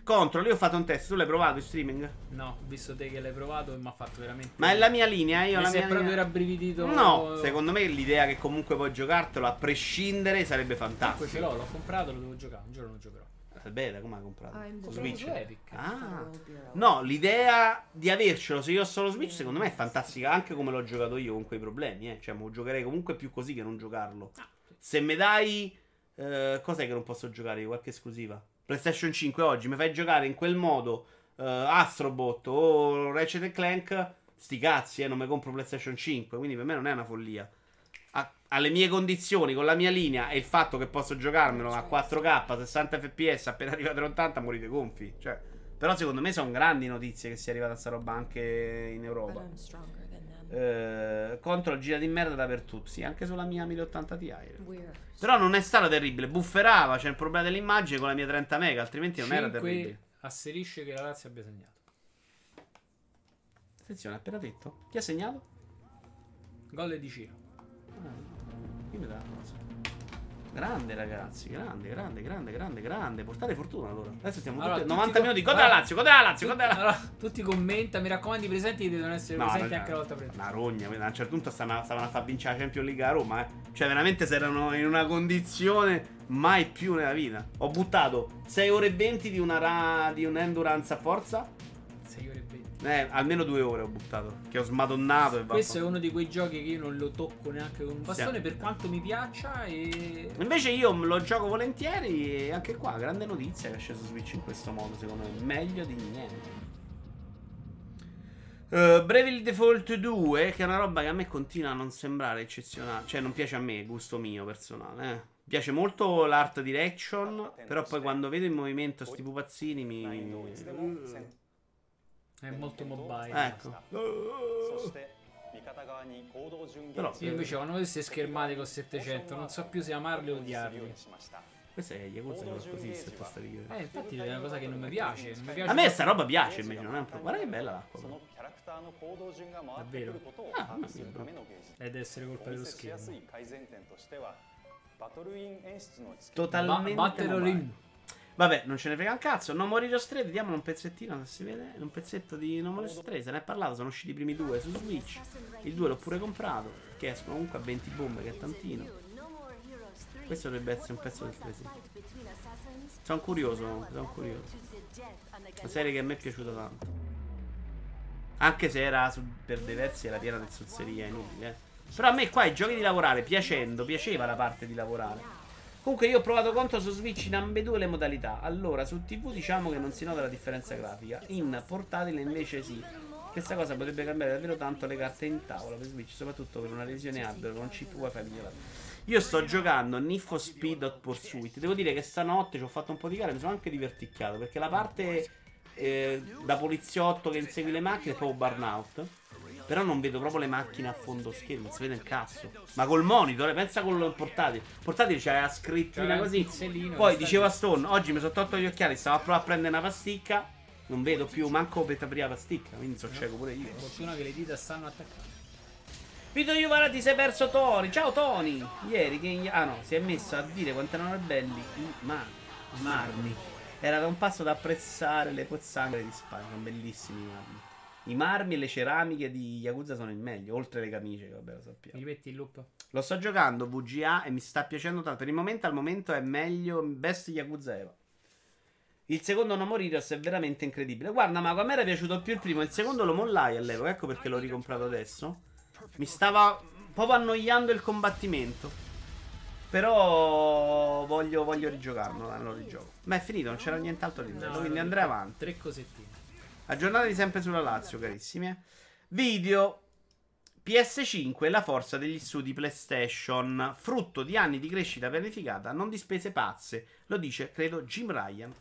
Control, io ho fatto un test, tu l'hai provato in streaming? No, visto te che l'hai provato e mi ha fatto veramente. Ma è la mia linea, io Mi la è mia proprio linea... rabbrividito. No, secondo me l'idea che comunque puoi giocartelo a prescindere sarebbe Comunque fantastico. ce l'ho, l'ho comprato, lo devo giocare. Un giorno lo giocherò. Bella, come hai comprato? I'm Su Switch? su Epic. Ah. No, l'idea di avercelo se io ho solo Switch, secondo me è fantastica, anche come l'ho giocato io con quei problemi, eh. Cioè, mo giocherei comunque più così che non giocarlo. Ah, Se mi dai eh, cos'è che non posso giocare io? Qualche esclusiva? PlayStation 5 oggi mi fai giocare in quel modo eh, Astrobot o Ratchet Clank, sti cazzi, eh, non mi compro PlayStation 5, quindi per me non è una follia. A- alle mie condizioni, con la mia linea e il fatto che posso giocarmelo a 4K, 60 fps, appena arriva a 380 morite gonfi. Cioè, però secondo me sono grandi notizie che sia arrivata sta roba anche in Europa. Eh, contro gira di merda dappertutto. Sì, anche sulla mia 1080 Ti. Però non è stata terribile. Bufferava. C'è il problema dell'immagine con la mia 30 mega. Altrimenti non era terribile. 5 asserisce che la Lazio abbia segnato. Attenzione, ha appena detto. Chi ha segnato? Gol di Ciro. Ah, chi mi dà la cosa? Grande ragazzi, grande, grande, grande, grande, grande. Portate fortuna allora. Adesso stiamo Allora, tutti tutti 90 co- minuti. Della guarda, Lazio, gol della Lazio, gol Tutti, della allora, tutti commenta, mi raccomando, i presenti devono essere No, presenti no, anche la volta prima. Una rogna, a un certo punto stavano, stavano a far vincere la Champions League a Roma, eh. Cioè, veramente se erano in una condizione mai più nella vita. Ho buttato 6 ore e 20 di una ra- di un'endurance a forza. 6 ore 20. Eh, almeno due ore ho buttato. Che ho smadonnato e Questo è uno di quei giochi che io non lo tocco neanche con un bastone Sì. per quanto mi piaccia e... Invece io lo gioco volentieri e anche qua, grande notizia che è sceso Switch in questo modo, secondo me. Meglio di niente. Uh, Bravely Default 2, che è una roba che a me continua a non sembrare eccezionale. Cioè, non piace a me, gusto mio personale. Eh. Piace molto l'art direction, però poi quando vedo in movimento sti pupazzini mi... È molto mobile. Ecco. Però Io invece quando queste schermate con 700 non so più se amarli o odiarli. questo è Yakuza che fa così se posta di Eh, infatti è una cosa che non mi piace. Non mi piace A me sta roba piace invece, non è un problema. Guarda che bella l'acqua. però. Davvero? Ah, bro. È deve essere colpa dello schermo. Totalmente. Ba- Battle. Vabbè, non ce ne frega un cazzo. No More Heroes 3, vediamo un pezzettino se si vede. Un pezzetto di No More Heroes 3, se ne è parlato, sono usciti i primi due su Switch. Il 2 l'ho pure comprato, che escono comunque a 20 bombe, che è tantino. Questo dovrebbe essere un pezzo del 3, sì. Sono curioso, sono curioso. Una serie che a me è piaciuta tanto. Anche se era su- per dei versi era piena di zozzeria inutile. eh. Però a me qua i giochi di lavorare, piacendo, piaceva la parte di lavorare. Comunque io ho provato conto su Switch in ambedue le modalità. Allora, su TV diciamo che non si nota la differenza grafica. In portatile invece sì. Questa cosa potrebbe cambiare davvero tanto le carte in tavola per Switch, soprattutto per una revisione hardware con chip wifi migliorato. Io sto giocando for Speed Hot Pursuit. Devo dire che stanotte ci ho fatto un po' di gare, mi sono anche diverticchiato. Perché la parte eh, da poliziotto che insegui le macchine è proprio burnout. Però non vedo proprio le macchine a fondo schermo, si vede il cazzo. Ma col monitor, pensa col portatile. Il portatile c'era la scrittina così. Poi diceva. Stone, oggi mi sono tolto gli occhiali, stavo a provare a prendere una pasticca. Non vedo più manco per aprire la pasticca, quindi sono cieco pure io. Fortuna che le dita stanno attaccate. Vito Juvara ti sei perso Tony. Ciao Tony. Ieri che ah no, si è messo a dire quanto erano belli i ma- i marmi. Era da un passo da apprezzare le pozzanghere di Spagna, sono bellissimi i marmi. I marmi e le ceramiche di Yakuza sono il meglio, oltre le camicie, che vabbè lo sappiamo. Mi rimetti il loop? Lo sto giocando VGA e mi sta piacendo tanto. Per il momento, al momento è meglio best Yakuza Eva. Il secondo No More Heroes è veramente incredibile. Guarda, Mago, a me era piaciuto più il primo. Il secondo lo mollai all'epoca. Ecco perché l'ho ricomprato adesso. Mi stava proprio annoiando il combattimento. Però voglio, voglio rigiocarlo. dai, Lo rigioco. Ma è finito, non c'era nient'altro di bello. quindi andrei avanti. Tre cosettine. Aggiornati sempre sulla Lazio, carissimi. eh. Video PS5 e la forza degli studi PlayStation, frutto di anni di crescita pianificata, non di spese pazze. Lo dice, credo, Jim Ryan.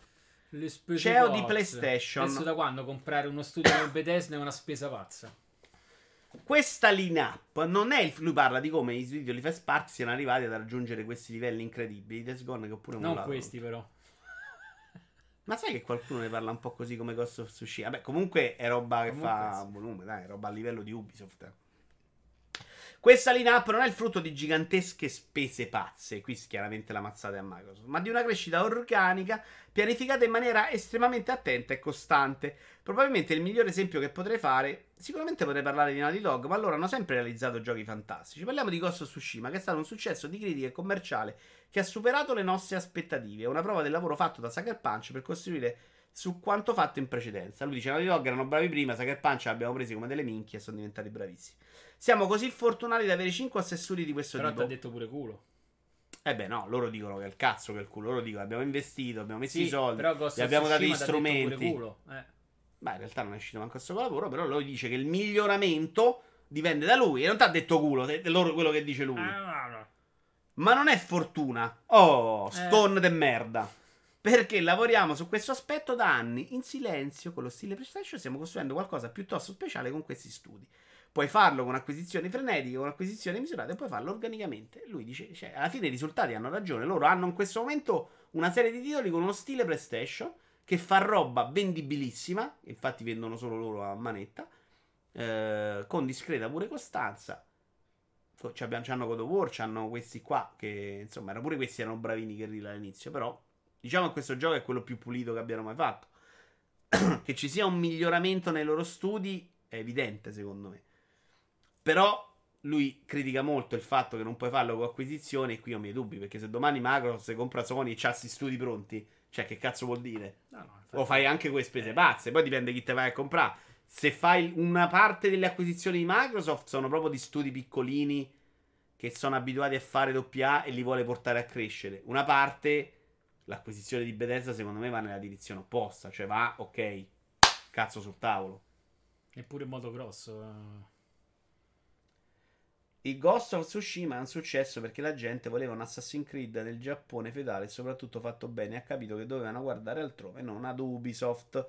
Le spese CEO di pazze. PlayStation. Adesso da quando comprare uno studio come Bethesda è una spesa pazza? Questa line-up non è il. Lui parla di come i video di Fast Spark siano arrivati ad raggiungere questi livelli incredibili. Di Days Gone che pure Non questi però. Ma sai che qualcuno ne parla un po' così come Ghost of Tsushima? Vabbè, comunque è roba che Comunque fa sì. volume, dai, è roba a livello di Ubisoft. Questa line-up non è il frutto di gigantesche spese pazze, qui chiaramente la mazzata è a Microsoft, ma di una crescita organica pianificata in maniera estremamente attenta e costante. Probabilmente il migliore esempio che potrei fare, sicuramente potrei parlare di Naughty Dog, ma loro hanno sempre realizzato giochi fantastici. Parliamo di Ghost of Tsushima, che è stato un successo di critica e commerciale che ha superato le nostre aspettative. È una prova del lavoro fatto da Sucker Punch per costruire su quanto fatto in precedenza. Lui dice: Naughty Dog erano bravi prima, Sucker Punch li abbiamo presi come delle minchie e sono diventati bravissimi. Siamo così fortunati di avere 5 assessori di questo Però ti tipo. ha detto pure culo. Eh beh, no, loro dicono che è il cazzo che è il culo. Loro dicono abbiamo investito, abbiamo messo i Sì, soldi, però Ghost gli abbiamo dato gli strumenti. culo. Eh. Beh, in realtà non è uscito manco questo lavoro, però lui dice che il miglioramento dipende da lui. E non ti ha detto culo, è loro quello che dice lui. Ah, no, no. Ma non è fortuna. Oh, Eh. stone de merda. Perché lavoriamo su questo aspetto da anni, in silenzio, con lo stile PlayStation, stiamo costruendo qualcosa piuttosto speciale con questi studi. Puoi farlo con acquisizioni frenetiche, con acquisizioni misurate, e puoi farlo organicamente. Lui dice, cioè, alla fine i risultati hanno ragione. Loro hanno in questo momento una serie di titoli con uno stile PlayStation che fa roba vendibilissima, infatti vendono solo loro a manetta, eh, con discreta pure costanza. Abbiamo- c'hanno God of War, c'hanno questi qua che insomma erano pure questi erano bravini che rila all'inizio, però diciamo che questo gioco è quello più pulito che abbiano mai fatto. che ci sia un miglioramento nei loro studi è evidente secondo me. Però lui critica molto il fatto che non puoi farlo con acquisizioni e qui ho i miei dubbi perché se domani Microsoft compra Sony e c'ha questi studi pronti, cioè che cazzo vuol dire? No, no, infatti. O fai anche quelle spese pazze, poi dipende chi te vai a comprare. Se fai una parte delle acquisizioni di Microsoft sono proprio di studi piccolini che sono abituati a fare doppia A e li vuole portare a crescere. Una parte, l'acquisizione di Bethesda secondo me va nella direzione opposta, cioè va, ok, cazzo sul tavolo. Eppure in modo grosso. Il Ghost of Tsushima è un successo perché la gente voleva un Assassin's Creed del Giappone feudale e soprattutto fatto bene ha capito che dovevano guardare altrove, non ad Ubisoft.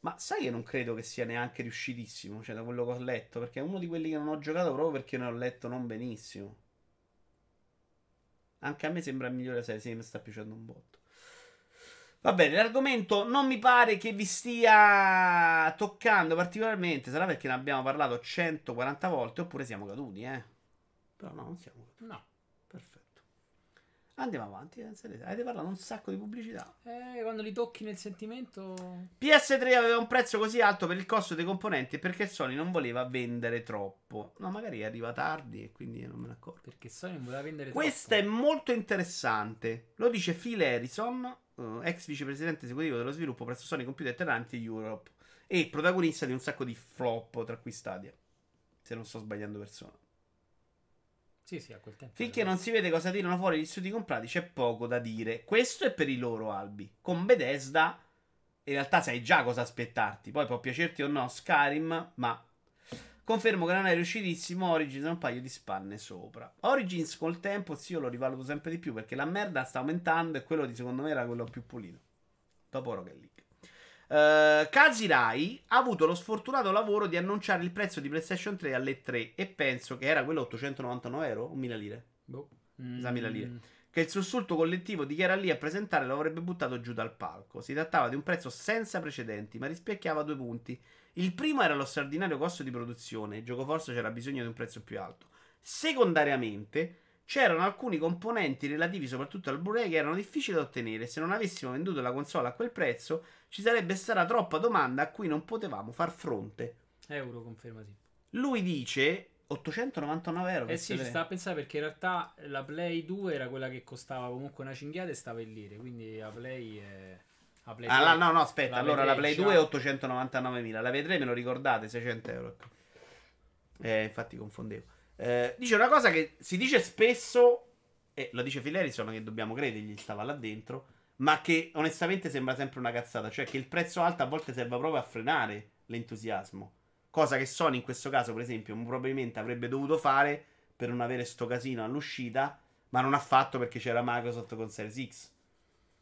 Ma sai che non credo che sia neanche riuscitissimo, cioè da quello che ho letto, perché è uno di quelli che non ho giocato proprio perché ne ho letto non benissimo. Anche a me sembra il migliore serie, sì, mi sta piacendo un botto. Va bene, l'argomento non mi pare che vi stia toccando particolarmente, sarà perché ne abbiamo parlato 140 volte oppure siamo caduti, eh. Però no, non siamo caduti. No. Andiamo avanti, eh, avete parlato un sacco di pubblicità. Eh, quando li tocchi nel sentimento. PS3 aveva un prezzo così alto per il costo dei componenti perché Sony non voleva vendere troppo. No, magari arriva tardi e quindi non me ne accorgo. Perché Sony non voleva vendere Questa troppo. è molto interessante. Lo dice Phil Harrison, eh, ex vicepresidente esecutivo dello sviluppo presso Sony Computer Interactive Europe e protagonista di un sacco di flop, tra cui Stadia. Se non sto sbagliando persona. Sì, sì, a quel tempo. Finché non si vede cosa tirano fuori gli studi comprati, c'è poco da dire. Questo è per i loro albi. Con Bethesda, in realtà sai già cosa aspettarti. Poi può piacerti o no Skyrim, ma confermo che non è riuscitissimo. Origins è un paio di spanne sopra. Origins col tempo, sì, io lo rivaluto sempre di più perché la merda sta aumentando e quello di secondo me era quello più pulito. Dopo Rocket League. Uh, Kazirai ha avuto lo sfortunato lavoro di annunciare il prezzo di PlayStation 3 alle 3 e penso che era quello 899 euro o 1000 lire. Boh. Sa mille lire. Mm, Che il sussulto collettivo di chi era lì a presentare lo avrebbe buttato giù dal palco. Si trattava di un prezzo senza precedenti, ma rispecchiava due punti. Il primo era lo straordinario costo di produzione, il gioco forse c'era bisogno di un prezzo più alto. Secondariamente, c'erano alcuni componenti relativi soprattutto al Blu-ray che erano difficili da ottenere. Se non avessimo venduto la console a quel prezzo, ci sarebbe stata troppa domanda a cui non potevamo far fronte. Euro conferma sì. Lui dice 899 euro. Eh sì, ci sta a pensare perché in realtà la Play 2 era quella che costava comunque una cinghiata e stava in lire. Quindi la Play è. La Play Ah, 3 la- no, no, aspetta. la allora la Play già. 2 è 899.000. La V3 me lo ricordate? 600 euro. ecco. Eh, infatti confondevo. Eh, dice una cosa che si dice spesso, e lo dice Phil Harrison che dobbiamo credergli, stava là dentro, ma che onestamente sembra sempre una cazzata. Cioè che il prezzo alto a volte serve proprio a frenare l'entusiasmo. Cosa che Sony in questo caso, per esempio, probabilmente avrebbe dovuto fare per non avere sto casino all'uscita, ma non ha fatto perché c'era Microsoft con Series X.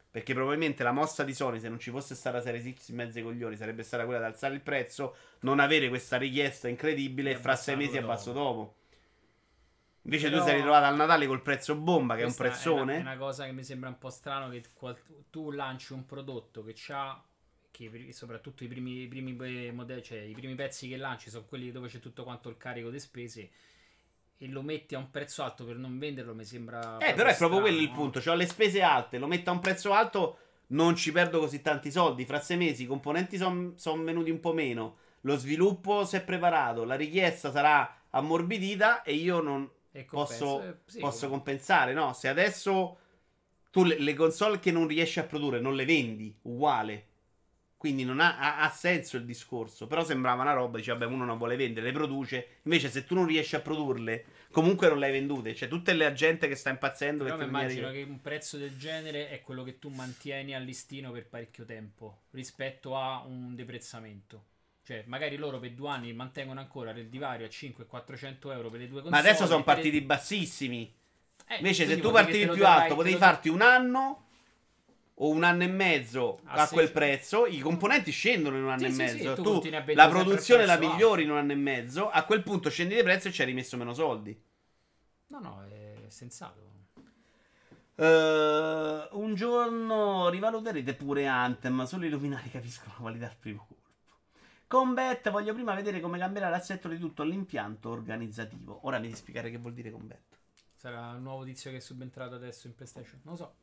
Perché probabilmente la mossa di Sony, se non ci fosse stata Series X in mezzo ai coglioni, sarebbe stata quella di alzare il prezzo, non avere questa richiesta incredibile E fra sei mesi abbasso dopo. Invece tu Però- sei ritrovato al Natale col prezzo bomba, che è un Questa prezzone. È una, è una cosa che mi sembra un po' strano che tu lanci un prodotto che ha che soprattutto i primi, i primi modelli, cioè i primi pezzi che lanci sono quelli dove c'è tutto quanto il carico di spese e lo metti a un prezzo alto per non venderlo mi sembra Eh, però è proprio quello il punto. Cioè, ho le spese alte, lo metto a un prezzo alto, non ci perdo così tanti soldi. Fra sei mesi i componenti sono venuti un po' meno. Lo sviluppo si è preparato, la richiesta sarà ammorbidita e io non posso, eh, sì, posso compensare. No, se adesso tu le, le console che non riesci a produrre non le vendi, uguale. Quindi non ha, ha- ha senso il discorso. Però sembrava una roba, dice, vabbè, uno non vuole vendere, le produce. Invece, se tu non riesci a produrle, comunque non le hai vendute. Cioè, tutta la gente che sta impazzendo Però mi immagino che un prezzo del genere è quello che tu mantieni al listino per parecchio tempo rispetto a un deprezzamento. Cioè, magari loro per due anni mantengono ancora il divario a 500-400 euro per le due Ma console. adesso sono partiti bassissimi. Eh, Invece, se tu partivi più alto, te potevi farti un anno o un anno e mezzo Ah, a sì. quel prezzo. I componenti scendono in un anno Sì, e sì, mezzo. sì, tu tu a la produzione la migliori in un anno e mezzo. A quel punto scendi di prezzo e ci hai rimesso meno soldi. No, no, è sensato. Eh, un giorno rivaluterete pure Anthem. Solo i luminari capiscono la qualità al primo colpo. Combat, voglio prima vedere come cambierà l'assetto di tutto l'impianto organizzativo. Ora mi devi spiegare che vuol dire combat. Sarà un nuovo tizio che è subentrato adesso in PlayStation. Non lo so.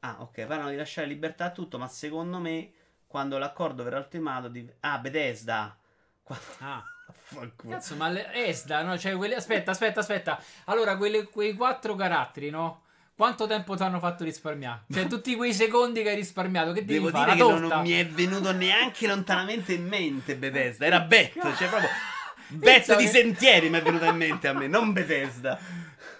Ah, ok, parlano di lasciare libertà a tutto, ma secondo me quando l'accordo verrà ultimato di... Ah, Bethesda. Qua- Ah, cazzo, ma le- Esda, no? Cioè, quelle... aspetta, aspetta, aspetta. Allora, quelle- quei quattro caratteri, no? Quanto tempo ti hanno fatto risparmiare? Cioè, tutti quei secondi che hai risparmiato, che devi Devo fare? dire che non, non mi è venuto neanche lontanamente in mente Bethesda. Era Bet, cioè proprio... Bet di sentieri mi è venuto in mente a me, non Bethesda.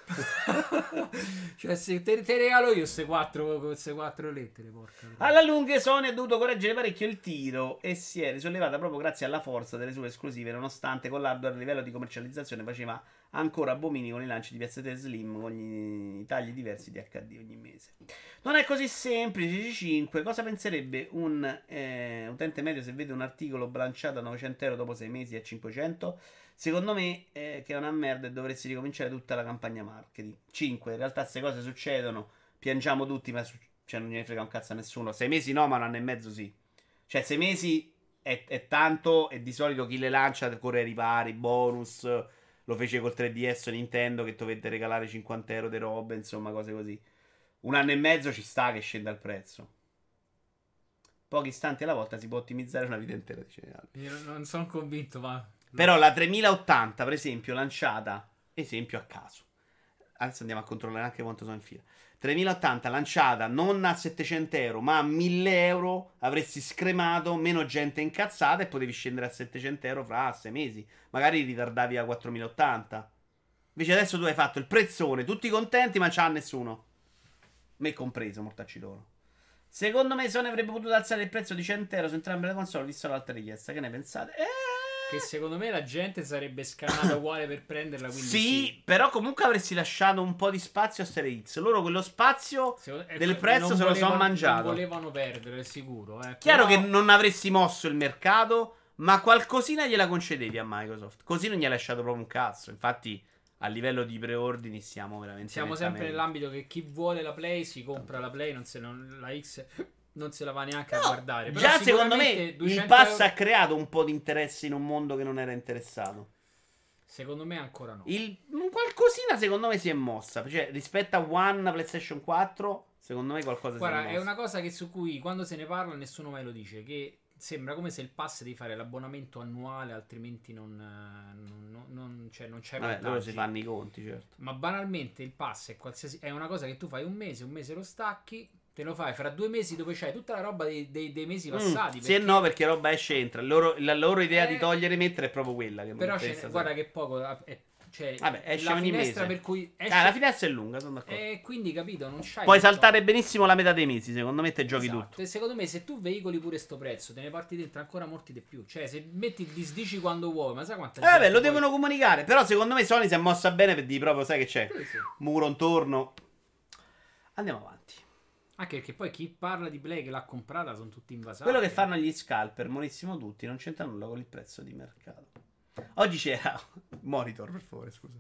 cioè, se te, te regalo io queste quattro, queste quattro lettere, porca. Alla lunga Sony ha dovuto correggere parecchio il tiro e si è risollevata proprio grazie alla forza delle sue esclusive, nonostante con l'hardware a livello di commercializzazione faceva ancora abomini con i lanci di PS3 Slim con i tagli diversi di HD ogni mese. Non è così semplice, G5. Cosa penserebbe un eh, utente medio se vede un articolo blanciato a 900 euro dopo 6 mesi a 500? Secondo me eh, che è una merda e dovresti ricominciare tutta la campagna marketing. 5. In realtà queste cose succedono, piangiamo tutti, ma su- cioè, non gliene frega un cazzo a nessuno. 6 mesi no, ma un anno e mezzo sì. Cioè 6 mesi è, è tanto e di solito chi le lancia corre ai ripari, bonus lo fece col 3DS Nintendo che dovette regalare 50 euro di robe, insomma, cose così. Un anno e mezzo ci sta che scenda il prezzo. Pochi istanti alla volta si può ottimizzare una vita intera, dice. Io non sono convinto, ma. Però la 3080, per esempio, lanciata, esempio a caso. Adesso andiamo a controllare anche quanto sono in fila. 3080 lanciata non a 700 euro, ma a 1000 euro avresti scremato meno gente incazzata e potevi scendere a 700 euro fra 6 mesi. Magari ritardavi a 4080. Invece adesso tu hai fatto il prezzone, tutti contenti, ma c'ha nessuno. Me compreso, mortacci loro. Secondo me Sony avrebbe potuto alzare il prezzo di 100 euro su entrambe le console, visto l'altra richiesta. Che ne pensate? Eh... Che secondo me la gente sarebbe scannata uguale per prenderla. Quindi Sì, sì. però comunque avresti lasciato un po' di spazio a Serie X. Loro quello spazio Secondo- del ecco, prezzo non se lo sono mangiato. Non volevano perdere, è sicuro. Eh. Chiaro Però- che non avresti mosso il mercato, ma qualcosina gliela concedevi a Microsoft. Così non gli hai lasciato proprio un cazzo. Infatti, a livello di preordini siamo veramente Siamo sempre nell'ambito che chi vuole la Play si compra la Play, non se non- la X non se la va neanche a No, guardare. Però Già secondo me il 200 pass euro- ha creato un po' di interesse in un mondo che non era interessato. Secondo me ancora no. Il, qualcosina secondo me si è mossa. Cioè, rispetto a One, PlayStation 4, secondo me qualcosa si è Guarda, mossa. è una cosa che su cui quando se ne parla nessuno mai lo dice. Che sembra come se il pass devi fare l'abbonamento annuale, altrimenti non, non, non- cioè, non c'è Vabbè, loro si fanno i conti, certo. Ma banalmente il pass è, qualsiasi- è una cosa che tu fai un mese, un mese lo stacchi, te lo fai fra due mesi dove c'hai tutta la roba dei, dei- dei mesi passati. Mm, Sì e no, perché roba esce e entra. Loro- la loro idea di Eh, togliere e mettere è proprio quella. Che Però ne- guarda che poco. È, cioè, Vabbè, esce la ogni finestra mese. per cui esce, Ah, la finestra è lunga, sono d'accordo. e quindi capito, non c'hai Puoi saltare benissimo la metà dei mesi, secondo me te giochi Esatto. tutto. E secondo me se tu veicoli pure sto prezzo, te ne parti dentro ancora molti di più. Cioè, se metti il disdici quando vuoi, ma sai quanta Eh, gente lo poi- devono comunicare. Però secondo me Sony si è mossa bene per dire proprio, sai che c'è? Sì, sì. Muro intorno. Andiamo avanti. Anche perché poi chi parla di Play che l'ha comprata sono tutti invasati. Quello che fanno gli scalper, monissimo tutti, non c'entra nulla con il prezzo di mercato. Oggi c'era Monitor, per favore, scusa.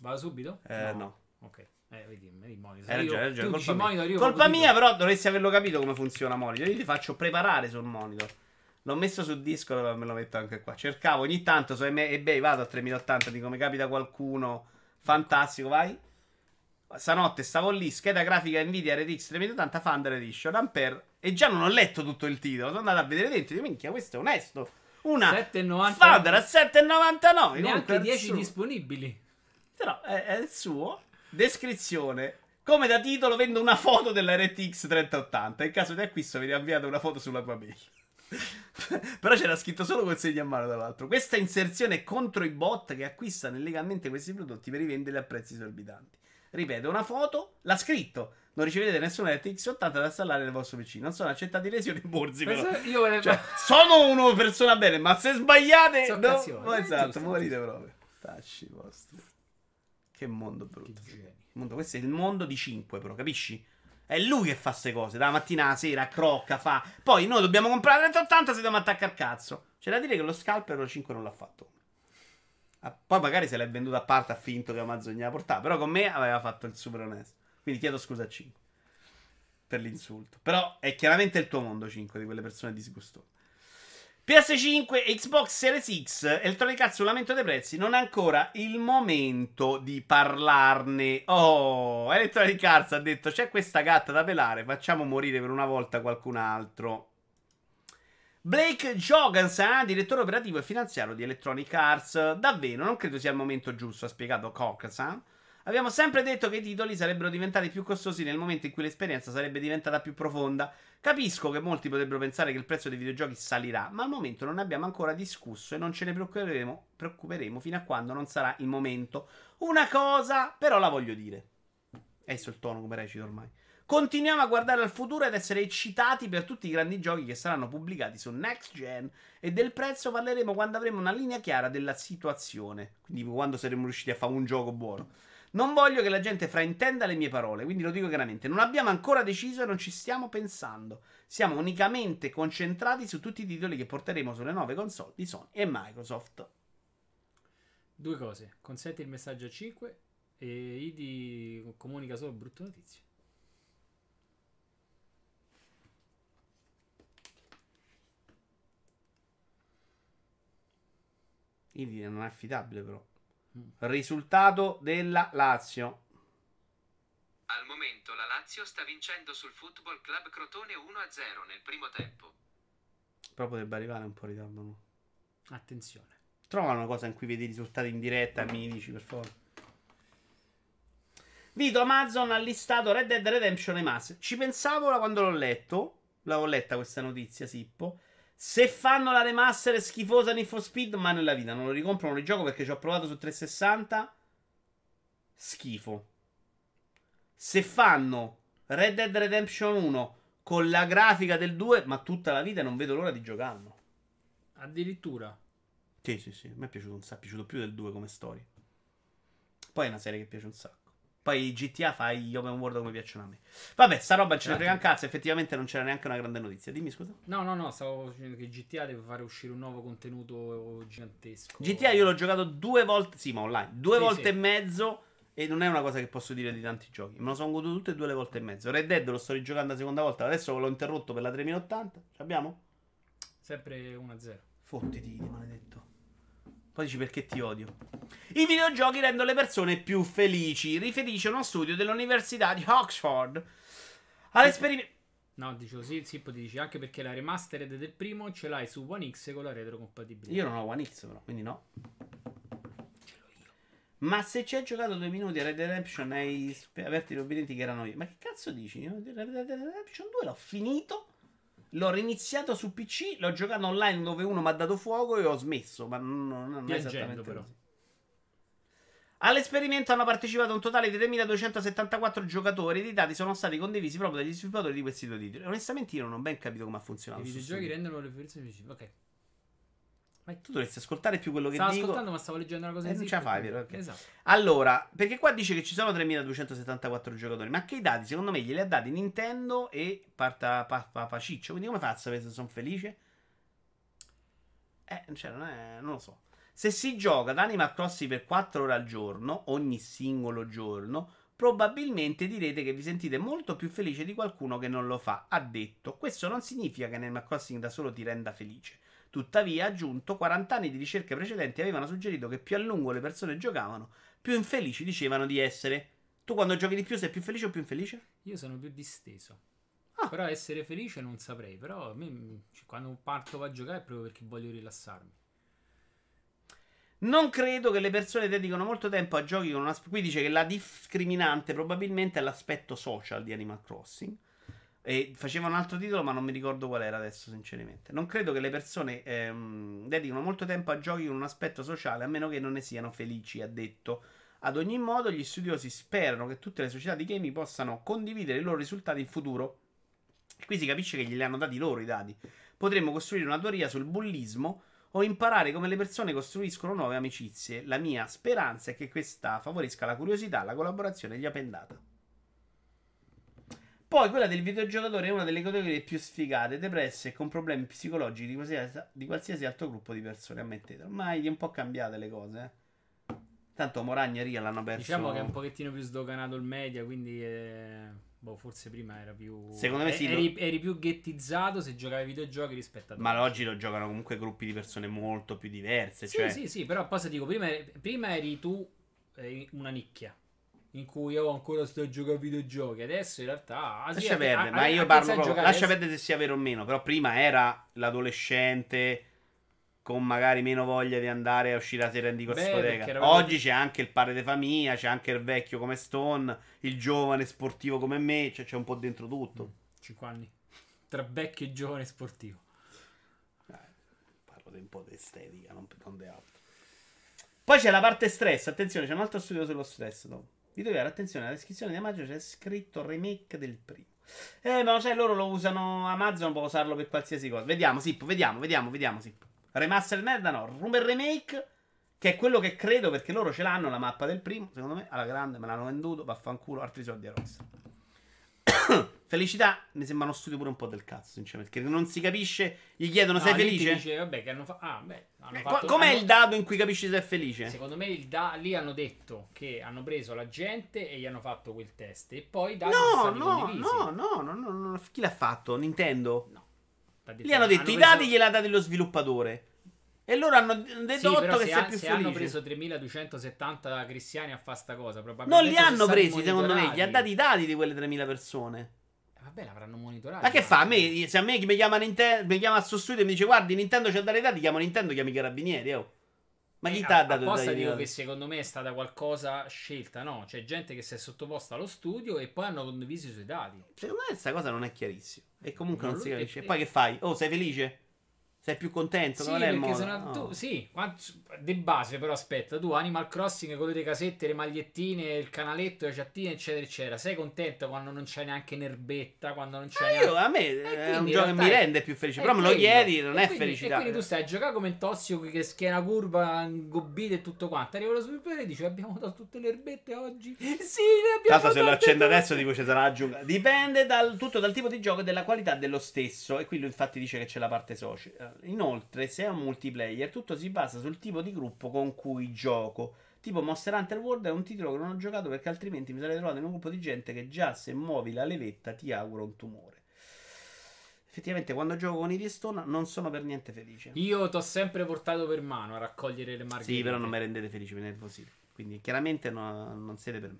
Vado subito? Eh, no. Ok. Eh, vedi, vedi, monitor. Hai ragione, Io- ragione. Colpa, mia. monitor, io Colpa mia, dico- però dovresti averlo capito come funziona Monitor. Io ti faccio preparare sul Monitor. L'ho messo su Discord, ma me lo metto anche qua. Cercavo ogni tanto su eBay, vado a 3080, di come capita qualcuno. Fantastico, vai. Stanotte stavo lì, scheda grafica Nvidia RTX 3080 Thunder Edition Ampere e già non ho letto tutto il titolo, sono andato a vedere dentro, dico, minchia, questo è onesto. Una 7,90 Thunder a 7,99. neanche comunque è 10 assurdo. disponibili. Però è, è il suo. Descrizione. Come da titolo vendo una foto della RTX 3080. In caso di acquisto viene avviata una foto sulla tua mail. Però c'era scritto solo consegna a mano dall'altro. Questa inserzione è contro i bot che acquistano illegalmente questi prodotti per rivenderli a prezzi esorbitanti. Ripeto, una foto, l'ha scritto. Non ricevete nessuna RTX 80 da installare nel vostro PC. Non sono accettati lesioni borsi, però. Pensa- Io. Cioè, sono una persona bene, ma se sbagliate, Sono no, no, esatto, giusto, morite giusto. proprio. Tacci vostri. Che mondo brutto. Che. Mondo- questo è il mondo di 5, però, capisci? È lui che fa queste cose, dalla mattina alla sera, crocca, fa. Poi noi dobbiamo comprare la 3080 se dobbiamo attaccare il cazzo. C'è da dire che lo scalper lo 5 non l'ha fatto. Ah, Poi magari se l'è venduto a parte ha finto che Amazon gliela portava. Però con me aveva fatto il super onesto. Quindi chiedo scusa a 5 per l'insulto. Però è chiaramente il tuo mondo 5 di quelle persone disgustose. PS5 e Xbox Series X, Electronic Arts sul lamento dei prezzi, non è ancora il momento di parlarne. Oh, Electronic Arts ha detto c'è questa gatta da pelare, facciamo morire per una volta qualcun altro. Blake Joganson, direttore operativo e finanziario di Electronic Arts, davvero non credo sia il momento giusto, ha spiegato Cockson. Abbiamo sempre detto che i titoli sarebbero diventati più costosi nel momento in cui l'esperienza sarebbe diventata più profonda. Capisco che molti potrebbero pensare che il prezzo dei videogiochi salirà, ma al momento non ne abbiamo ancora discusso e non ce ne preoccuperemo, preoccuperemo fino a quando non sarà il momento. Una cosa però la voglio dire. È il tono come recito ormai. Continuiamo a guardare al futuro ed essere eccitati per tutti i grandi giochi che saranno pubblicati su Next Gen e del prezzo parleremo quando avremo una linea chiara della situazione, quindi quando saremo riusciti a fare un gioco buono. Non voglio che la gente fraintenda le mie parole, quindi lo dico chiaramente, non abbiamo ancora deciso e non ci stiamo pensando. Siamo unicamente concentrati su tutti i titoli che porteremo sulle nuove console di Sony e Microsoft. Due cose. Consenti il messaggio a 5 e Idi comunica solo brutte notizie. Quindi non è affidabile però. Risultato della Lazio. Al momento la Lazio sta vincendo sul Football Club Crotone 1-0 nel primo tempo. Però potrebbe arrivare un po' in ritardo. No? Attenzione. Trova una cosa in cui vedi i risultati in diretta e mi dici per favore. Vito Amazon ha listato Red Dead Redemption Remastered. Ci pensavo da quando l'ho letto. L'avevo letta questa notizia, Sippo. Se fanno la remaster schifosa Need for Speed, ma nella vita non lo ricompro, non lo gioco perché ci ho provato su 360. Schifo. Se fanno Red Dead Redemption 1 con la grafica del 2, ma tutta la vita non vedo l'ora di giocarlo. Addirittura. Sì, sì, sì, a me è piaciuto un sacco, è piaciuto più del 2 come storia. Poi è una serie che piace un sacco. Poi GTA fa gli open world come piacciono a me. Vabbè, sta roba ce ne frega un cazzo, effettivamente non c'era neanche una grande notizia. Dimmi scusa. No, no, no, stavo dicendo che GTA deve fare uscire un nuovo contenuto gigantesco. GTA io l'ho giocato due volte, sì, ma online, due Sì, volte sì. e mezzo e non è una cosa che posso dire di tanti giochi. Me lo sono goduto tutte e due le volte e mezzo. Red Dead lo sto rigiocando la seconda volta, adesso l'ho interrotto per la 3080. Ce l'abbiamo? Sempre 1-0. Fottiti, maledetto. Poi dici perché ti odio. I videogiochi rendono le persone più felici, riferisce uno studio dell'Università di Oxford. All'esperimento... No, dicevo sì, poi ti dici anche perché la remastered del primo ce l'hai su One X con la retrocompatibilità. Io non ho One X però, quindi no. Ma se ci hai giocato due minuti a Red Dead Redemption hai spe- aperto i rubinetti che erano io. Ma che cazzo dici? Io Red Dead Redemption 2 l'ho finito. L'ho riniziato su PC, l'ho giocato online dove uno mi ha dato fuoco e ho smesso. Ma non, non, non è esattamente però. così. All'esperimento hanno partecipato un totale di 3.274 giocatori ed i dati sono stati condivisi proprio dagli sviluppatori di questi due titoli. Onestamente io non ho ben capito come ha I funzionato. sto videogiochi rendono le persone felici. Ok. Tu dovresti ascoltare più quello che Stavo dico. ascoltando, ma stavo leggendo una cosa Eh, in non ce la fai, vero? Ok. Esatto. Allora, perché qua dice che ci sono 3274 giocatori, ma che i dati secondo me glieli ha dati Nintendo e Parta pa, pa, Paciccio. Quindi come fa a sapere se sono felice? Eh, cioè, non, è, non lo so. Se si gioca ad Animal Crossing per 4 ore al giorno, ogni singolo giorno, probabilmente direte che vi sentite molto più felice di qualcuno che non lo fa. Ha detto, questo non significa che Animal Crossing da solo ti renda felice. Tuttavia, ha aggiunto, 40 anni di ricerche precedenti avevano suggerito che più a lungo le persone giocavano, più infelici dicevano di essere. Tu quando giochi di più sei più felice o più infelice? Io sono più disteso. Ah. Però essere felice non saprei. Però me, cioè, quando parto a giocare è proprio perché voglio rilassarmi. Non credo che le persone dedicano molto tempo a giochi con una... Qui dice che la discriminante probabilmente è l'aspetto social di Animal Crossing. E faceva un altro titolo, ma non mi ricordo qual era adesso, sinceramente. Non credo che le persone ehm, dedichino molto tempo a giochi con un aspetto sociale, a meno che non ne siano felici, ha detto. Ad ogni modo, gli studiosi sperano che tutte le società di gaming possano condividere i loro risultati in futuro. Qui si capisce che glieli hanno dati loro i dati. Potremmo costruire una teoria sul bullismo o imparare come le persone costruiscono nuove amicizie. La mia speranza è che questa favorisca la curiosità, la collaborazione e gli open data. Poi quella del videogiocatore è una delle categorie più sfigate, depresse e con problemi psicologici di qualsiasi, di qualsiasi altro gruppo di persone, ammettetelo. Ormai è un po' cambiate le cose, eh. Tanto Moragna e Ria l'hanno perso. Diciamo che è un pochettino più sdoganato il media, quindi eh, boh, forse prima era più... Secondo me sì, eh, Eri, eri più ghettizzato se giocavi ai videogiochi rispetto a Ma oggi lo giocano comunque gruppi di persone molto più diverse. Sì, cioè... sì, sì, però poi se dico, prima, prima eri tu eh, una nicchia. In cui io ancora sto a giocare a videogiochi. Adesso in realtà. ah, sì, Lascia perdere, ma io parlo proprio. Lascia perdere se sia vero o meno. Però prima era l'adolescente con magari meno voglia di andare a uscire la sera in discoteca. eravamo- Oggi c'è anche il padre di famiglia, c'è anche il vecchio come Stone, il giovane sportivo come me, cioè c'è un po' dentro tutto. 5 anni. Tra vecchio e giovane sportivo. Eh, parlo di un po' di estetica, non, non di altro. Poi c'è la parte stress. Attenzione, c'è un altro studio sullo stress. dopo. Vi dire, attenzione, nella descrizione di Amazon c'è scritto remake del primo. Eh, ma sai, loro lo usano. Amazon può usarlo per qualsiasi cosa. Vediamo, Sippo, vediamo, vediamo, vediamo, Sippo. Remastered merda, no. Rumor remake. Che è quello che credo perché loro ce l'hanno la mappa del primo. Secondo me, alla grande, me l'hanno venduto. Vaffanculo, altri soldi a Rockstar. Felicità mi sembra uno studio pure un po' del cazzo, sinceramente. Perché non si capisce. Gli chiedono: No, sei felice? dice, vabbè, che hanno fa- Ah, beh, hanno Eh, fatto... Com'è hanno- il dato in cui capisci se è felice? Secondo me il da- lì hanno detto che hanno preso la gente e gli hanno fatto quel test. E poi i dati sono No, no, no, no, no, no, no. Chi l'ha fatto? Nintendo? No. Lì hanno detto i preso- dati gliel'ha dati lo sviluppatore. E loro hanno dedotto Sì, che se, ha- più se felice. hanno preso 3270 cristiani a fare sta cosa, non probabilmente li sono hanno presi, secondo me. Gli ha dati i dati di quelle 3000 persone. Eh, Vabbè, l'avranno monitorati. Ma che fa? A me, se a me chi mi chiama Nintendo, mi chiama a studio e mi dice guardi Nintendo c'è da dare i dati, chiamo Nintendo, chiami i carabinieri, oh. Ma chi Eh, t'ha a- dato i apposta dati? dico che secondo me è stata qualcosa scelta, no? C'è gente che si è sottoposta allo studio e poi hanno condiviso i suoi dati. Secondo me questa cosa non è chiarissima. E comunque Non non, si capisce. E- poi che fai? Oh, sei felice? Sei più contento? Sì, Qual è perché sennò No. tu, sì, di base però aspetta, tu Animal Crossing con le casette, le magliettine, il canaletto, le chattine, eccetera, eccetera, sei contento quando non c'è neanche nerbetta, quando non c'è Ma neanche... io, a me E è un gioco che mi rende più felice. Però me lo chiedi, non è quindi- felicità. E quindi tu stai a giocare come tossico che schiena curva, ingobbito e tutto quanto. Arriva lo sviluppatore e dice abbiamo dato tutte le erbette oggi. Sì, ne abbiamo Tanto se lo accendo tutte." adesso tipo ci sarà la giungla. Dipende dal, tutto dal tipo di gioco e dalla qualità dello stesso. E qui lui infatti dice che c'è la parte social. Inoltre, se è un multiplayer, tutto si basa sul tipo di gruppo con cui gioco. Tipo Monster Hunter World è un titolo che non ho giocato perché altrimenti mi sarei trovato in un gruppo di gente che già se muovi la levetta ti auguro un tumore. Effettivamente quando gioco con i Stone non sono per niente felice. Io t'ho sempre portato per mano a raccogliere le margherite. Sì, però non mi rendete felice, mi nervosite. Quindi chiaramente no- non siete per me.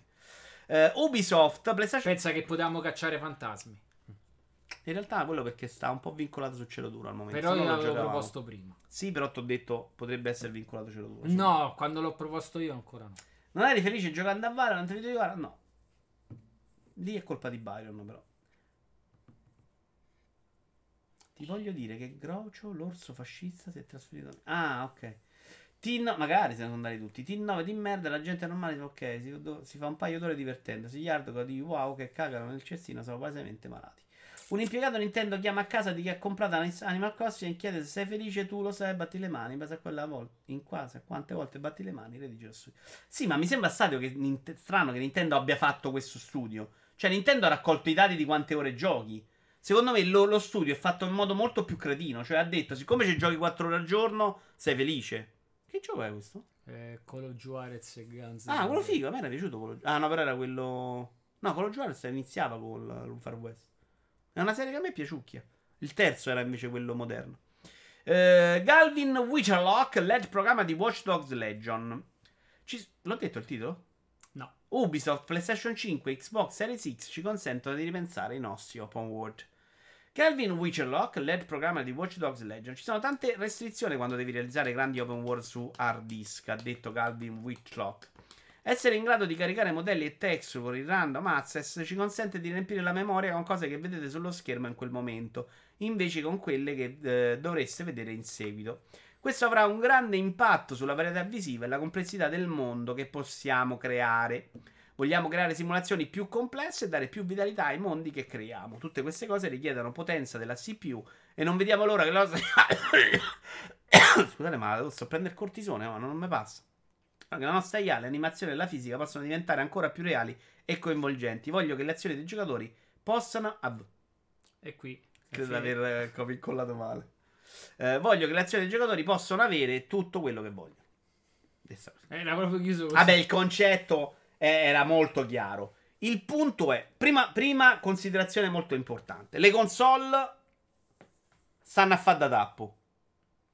Eh, Ubisoft, PlayStation Pensa che potevamo cacciare fantasmi. In realtà quello perché sta un po' vincolato su cielo duro al momento. Però io l'avevo giocavamo. proposto prima. Sì, però ti ho detto potrebbe essere vincolato cielo duro. No, quando l'ho proposto io ancora no. Non eri felice giocando a Valorant? Video di Valorant? No. Lì è colpa di Byron, però. Ti voglio dire che Grocio, l'orso fascista, si è trasferito. Ah, ok. T9, magari se ne sono andati tutti. T9 di merda, la gente normale dice ok, si, si fa un paio d'ore divertendosi. Gli hardcore di wow che cagano nel cestino sono palesemente malati. Un impiegato Nintendo chiama a casa di chi ha comprato Animal Crossing e chiede se sei felice tu lo sai, batti le mani. In base a quella volta, in quasi a quante volte batti le mani, le dice lo studio. Sì, ma mi sembra stadio che strano che Nintendo abbia fatto questo studio. Cioè, Nintendo ha raccolto i dati di quante ore giochi. Secondo me lo, lo studio è fatto in modo molto più cretino. Cioè, ha detto: siccome ci giochi 4 ore al giorno, sei felice. Che gioco è questo? Eh, Call of Juarez e Guns. Ah, quello figo. A me era piaciuto quello. Ah, no, però era quello. No, quello Juarez iniziava con il Far West. È una serie che a me piaciucchia. Il terzo era invece quello moderno. Eh, Galvin Witcherlock, LED programma di Watch Dogs Legion. Ci- L'ho detto il titolo? No. Ubisoft, PlayStation 5, Xbox Series X ci consentono di ripensare i nostri open world. Calvin Witcherlock, LED programma di Watch Dogs Legion. Ci sono tante restrizioni quando devi realizzare grandi open world su hard disk, ha detto Calvin Witcherlock. Essere in grado di caricare modelli e texture il random access ci consente di riempire la memoria con cose che vedete sullo schermo in quel momento, invece con quelle che eh, dovreste vedere in seguito. Questo avrà un grande impatto sulla varietà visiva e la complessità del mondo che possiamo creare. Vogliamo creare simulazioni più complesse e dare più vitalità ai mondi che creiamo. Tutte queste cose richiedono potenza della CPU e non vediamo l'ora che nostra... Scusate, ma sto a prendere cortisone, ma non mi passa. Che la nostra IA, l'animazione e la fisica possono diventare ancora più reali e coinvolgenti. Voglio che le azioni dei giocatori possano... av- E qui. Credo di aver eh, incollato male. Eh, voglio che le azioni dei giocatori possano avere tutto quello che vogliono. Adesso- Era proprio chiuso così. Vabbè, il concetto è- era molto chiaro. Il punto è, prima, prima considerazione molto importante, le console stanno a fare da tappo.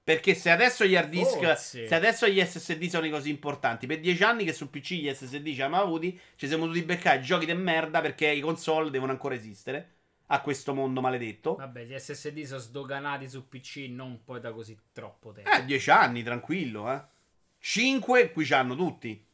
Perché se adesso gli hard disk, Forse. se adesso gli SSD sono così importanti, per dieci anni che su PC gli SSD ci abbiamo avuti, ci siamo dovuti beccare giochi di merda perché i console devono ancora esistere. a questo mondo maledetto. Vabbè, gli SSD sono sdoganati su PC non poi da così troppo tempo. Eh, 10 anni, tranquillo, eh. 5 qui c'hanno tutti.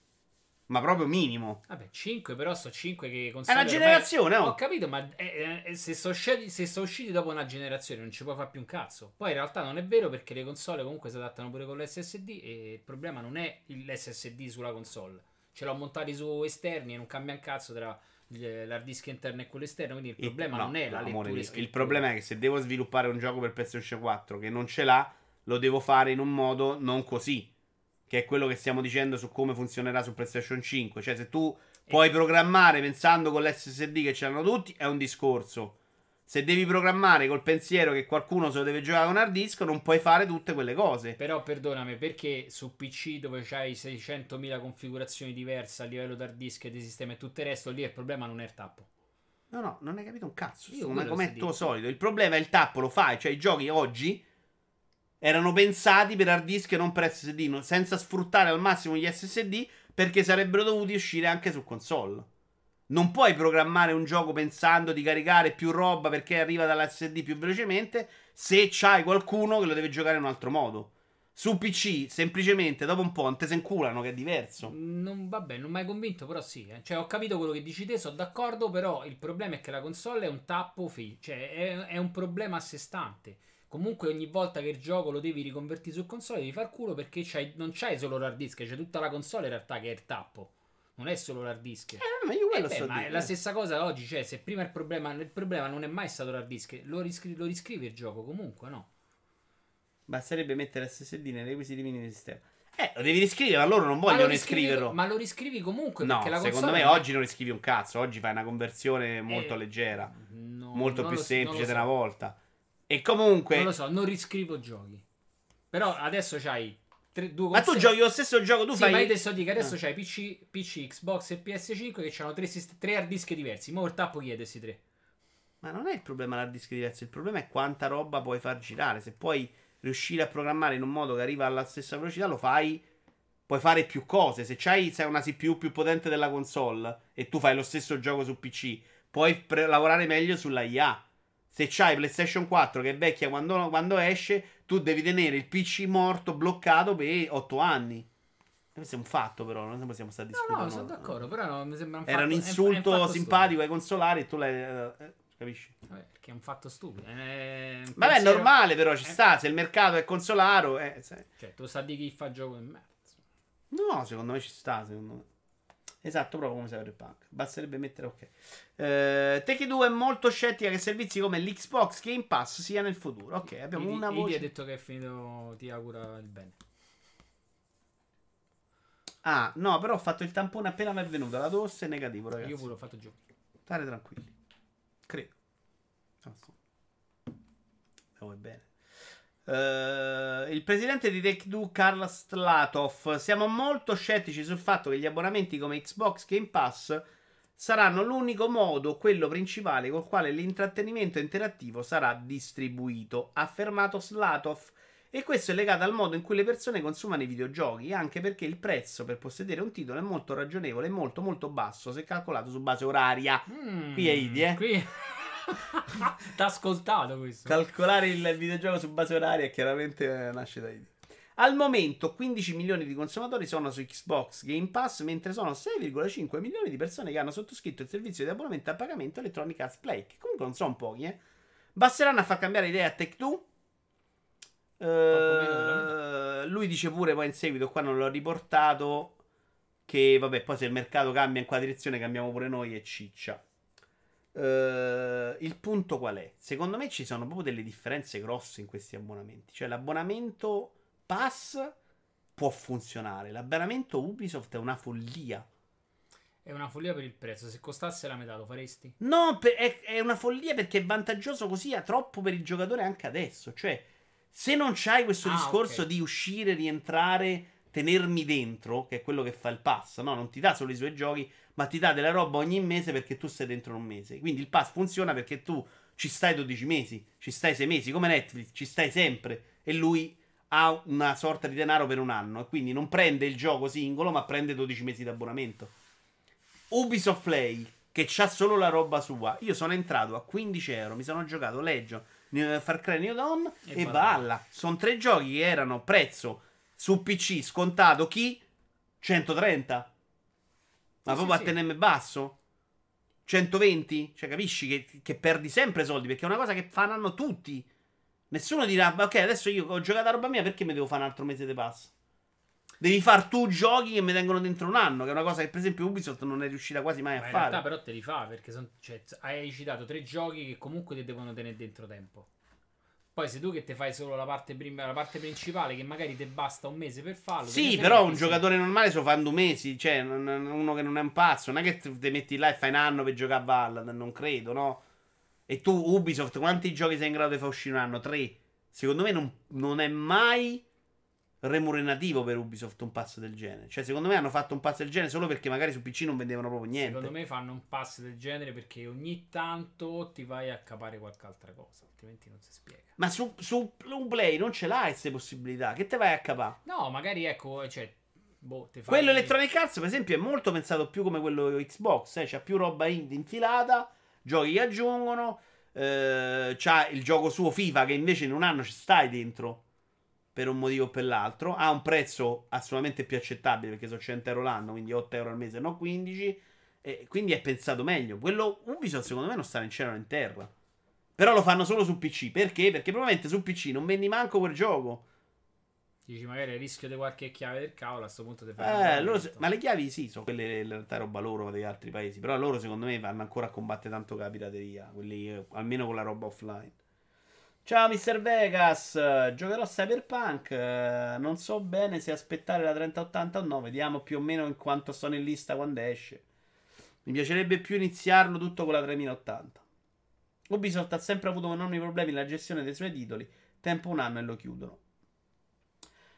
Ma proprio minimo. Vabbè, 5 però sono 5 che È console una ormai- generazione, Ho oh. capito, ma eh, eh, se sono usciti, se sono usciti dopo una generazione non ci puoi fare più un cazzo. Poi in realtà non è vero perché le console comunque si adattano pure con l'SSD e il problema non è l'SSD sulla console. Ce l'ho montati su esterni e non cambia un cazzo tra gli- l'hard disk interno e quello esterno, quindi il problema no, non è la amore lettura e Il problema è che se devo sviluppare un gioco per PlayStation 4 che non ce l'ha, lo devo fare in un modo non così. Che è quello che stiamo dicendo su come funzionerà su PlayStation 5. Cioè, se tu puoi programmare pensando con l'SSD che ce l'hanno tutti, è un discorso. Se devi programmare col pensiero che qualcuno se lo deve giocare con hard disk, non puoi fare tutte quelle cose. Però perdonami, perché su PC dove c'hai 600.000 configurazioni diverse a livello d'hard disk e di sistema e tutto il resto, lì il problema non è il tappo. No, no, non hai capito un cazzo. Io come è tuo solito. Il problema è il tappo, lo fai. Cioè, i giochi oggi erano pensati per hard disk e non per SSD, senza sfruttare al massimo gli SSD, perché sarebbero dovuti uscire anche su console. Non puoi programmare un gioco pensando di caricare più roba perché arriva dall'SSD più velocemente se c'hai qualcuno che lo deve giocare in un altro modo. Su PC, semplicemente, dopo un po' te se inculano che è diverso. Non, vabbè, non mi hai convinto, però sì. eh. Cioè, ho capito quello che dici te, sono d'accordo, però il problema è che la console è un tappo, fi- cioè è, è un problema a sé stante. Comunque ogni volta che il gioco lo devi riconvertire su console devi far culo perché c'hai- non c'hai solo l'hard disk, c'è tutta la console in realtà che è il tappo. Non è solo l'hard disk. Eh, ma io Eh quello beh, sto ma è dicendo. la stessa cosa oggi, cioè se prima il problema, il problema non è mai stato l'hard disk, lo, riscri- lo riscrivi il gioco comunque, no? Basterebbe mettere SSD nei requisiti minimi del sistema. Eh, lo devi riscrivere, ma loro non vogliono lo riscrivi- iscriverlo. Ma lo riscrivi comunque No, perché la secondo me è- oggi non riscrivi un cazzo. Oggi fai una conversione molto Eh, leggera, no, molto più lo so, semplice non di una so. volta. E comunque. Non lo so, non riscrivo giochi. Però adesso c'hai tre, due Ma tu giochi lo stesso gioco, tu sì, fai. ma io adesso dico, adesso Ah. c'hai PC, PC, Xbox e PS5 che hanno tre, tre hard disk diversi. Ma il tappo chiede questi tre. Ma non è il problema l'hard disk diverso, il problema è quanta roba puoi far girare. Se puoi riuscire a programmare in un modo che arriva alla stessa velocità, lo fai. Puoi fare più cose. Se c'hai se hai una CPU più potente della console e tu fai lo stesso gioco su PC, puoi pre- lavorare meglio sulla IA. Se c'hai PlayStation 4 che è vecchia quando, quando esce, tu devi tenere il PC morto bloccato per 8 anni. Questo è un fatto, però. Non possiamo stare No, discutendo. no, sono d'accordo. Però no, mi sembra un Era un fatto- è- è un insulto fatto simpatico ai consolari e tu l'hai. eh, capisci? stupido. Vabbè, perché è un fatto stupido. È un Vabbè, è pensiero- normale, però ci Eh. sta. Se il mercato è consolaro, eh. Cioè, tu sa di chi fa gioco in merda. No, secondo me ci sta. Secondo me. Esatto, proprio come Cyberpunk. Basterebbe mettere ok. Eh, Take 2 è molto scettica che servizi come l'Xbox Game Pass sia nel futuro. Ok, abbiamo Idi- una Idi voce. ha detto che è finito, ti augura il bene. Ah, no, però ho fatto il tampone appena mi è venuto. La tosse è negativo, ragazzi. Io pure ho fatto gioco. Stare tranquilli. Credo. No, va bene. Eh, il presidente di Take-Two, Karl Stlatov, siamo molto scettici sul fatto che gli abbonamenti come Xbox Game Pass saranno l'unico modo, quello principale, col quale l'intrattenimento interattivo sarà distribuito, ha affermato Slatov. E questo è legato al modo in cui le persone consumano i videogiochi, anche perché il prezzo per possedere un titolo è molto ragionevole e molto molto basso se calcolato su base oraria. Qui è Idi, eh. Qui... T'ha ascoltato questo. Calcolare il videogioco su base oraria chiaramente eh, nasce da Idi. Al momento 15 milioni di consumatori sono su Xbox Game Pass, mentre sono 6,5 milioni di persone che hanno sottoscritto il servizio di abbonamento a pagamento Electronic Arts Play, che comunque non sono pochi, eh. Basteranno a far cambiare idea a Tech2. meno della Eh, lui dice pure poi in seguito, qua non l'ho riportato, che vabbè, poi se il mercato cambia in qua direzione cambiamo pure noi e ciccia. Eh, il punto qual è? Secondo me ci sono proprio delle differenze grosse in questi abbonamenti. Cioè, l'abbonamento Pass può funzionare, l'abbonamento Ubisoft è una follia. È una follia per il prezzo. Se costasse la metà lo faresti? No, è, è una follia perché è vantaggioso così, è troppo per il giocatore anche adesso. Cioè, se non c'hai questo Ah, discorso ok. di uscire, rientrare, tenermi dentro, che è quello che fa il pass, no? Non ti dà solo i suoi giochi, ma ti dà della roba ogni mese perché tu sei dentro un mese. Quindi il pass funziona perché tu ci stai 12 mesi, ci stai 6 mesi, come Netflix, ci stai sempre. E lui ha una sorta di denaro per un anno. E quindi non prende il gioco singolo, ma prende 12 mesi di abbonamento. Ubisoft Play che c'ha solo la roba sua. Io sono entrato a 15 euro, mi sono giocato Legion, Far Cry New Dawn E e. Valhalla. Sono tre giochi che erano prezzo su PC scontato chi? 130. Ma Sì, proprio sì, a sì. tenemme basso? 120? Cioè, capisci che, che perdi sempre soldi perché è una cosa che faranno tutti. Nessuno dirà, "Ma ok, adesso io ho giocato a roba mia, perché mi devo fare un altro mese di pass? Devi far tu giochi che mi tengono dentro un anno, che è una cosa che per esempio Ubisoft non è riuscita quasi mai Ma a in fare. realtà però te li fa perché son- cioè, hai citato tre giochi che comunque ti devono tenere dentro tempo. Poi se tu che te fai solo la parte, prima, la parte principale che magari ti basta un mese per farlo. Sì, però un giocatore normale lo fa in due mesi, cioè uno che non è un pazzo, non è che ti ti metti là e fai un anno per giocare a Valhalla, non credo, no? E tu Ubisoft, quanti giochi sei in grado di far uscire un anno? Tre. Secondo me non, non è mai remunerativo per Ubisoft un passo del genere. Cioè, secondo me hanno fatto un passo del genere solo perché magari su PC non vendevano proprio niente. Secondo me fanno un pass del genere perché ogni tanto ti vai a capare qualche altra cosa, altrimenti non si spiega. Ma su, su Play non ce l'hai queste possibilità. Che te vai a capare? No, magari ecco, cioè, boh, fai... Quello Electronic Arts, per esempio, è molto pensato più come quello Xbox. Eh? C'ha più roba indie infilata, giochi che aggiungono. eh, c'ha il gioco suo FIFA che invece in un anno ci stai dentro per un motivo o per l'altro. Ha un prezzo assolutamente più accettabile perché sono 100 euro l'anno, quindi 8 euro al mese, no 15. E quindi è pensato meglio. Quello Ubisoft, secondo me, non sta in cielo né in terra. Però lo fanno solo su PC. Perché? Perché probabilmente su PC non vendi manco quel gioco. Dici magari a rischio di qualche chiave del cavolo, a questo punto ti fai... Eh, loro ma le chiavi sì, sono quelle in realtà roba loro degli altri paesi. Però loro secondo me vanno ancora a combattere tanto con la pirateria. Quelli, almeno con la roba offline. Ciao Mr. Vegas, giocherò Cyberpunk. non so bene se aspettare la 3080 o no. Vediamo più o meno in quanto sono in lista quando esce. Mi piacerebbe più iniziarlo tutto con la 3080. Ubisoft ha sempre avuto enormi problemi nella gestione dei suoi titoli. Tempo un anno e lo chiudono.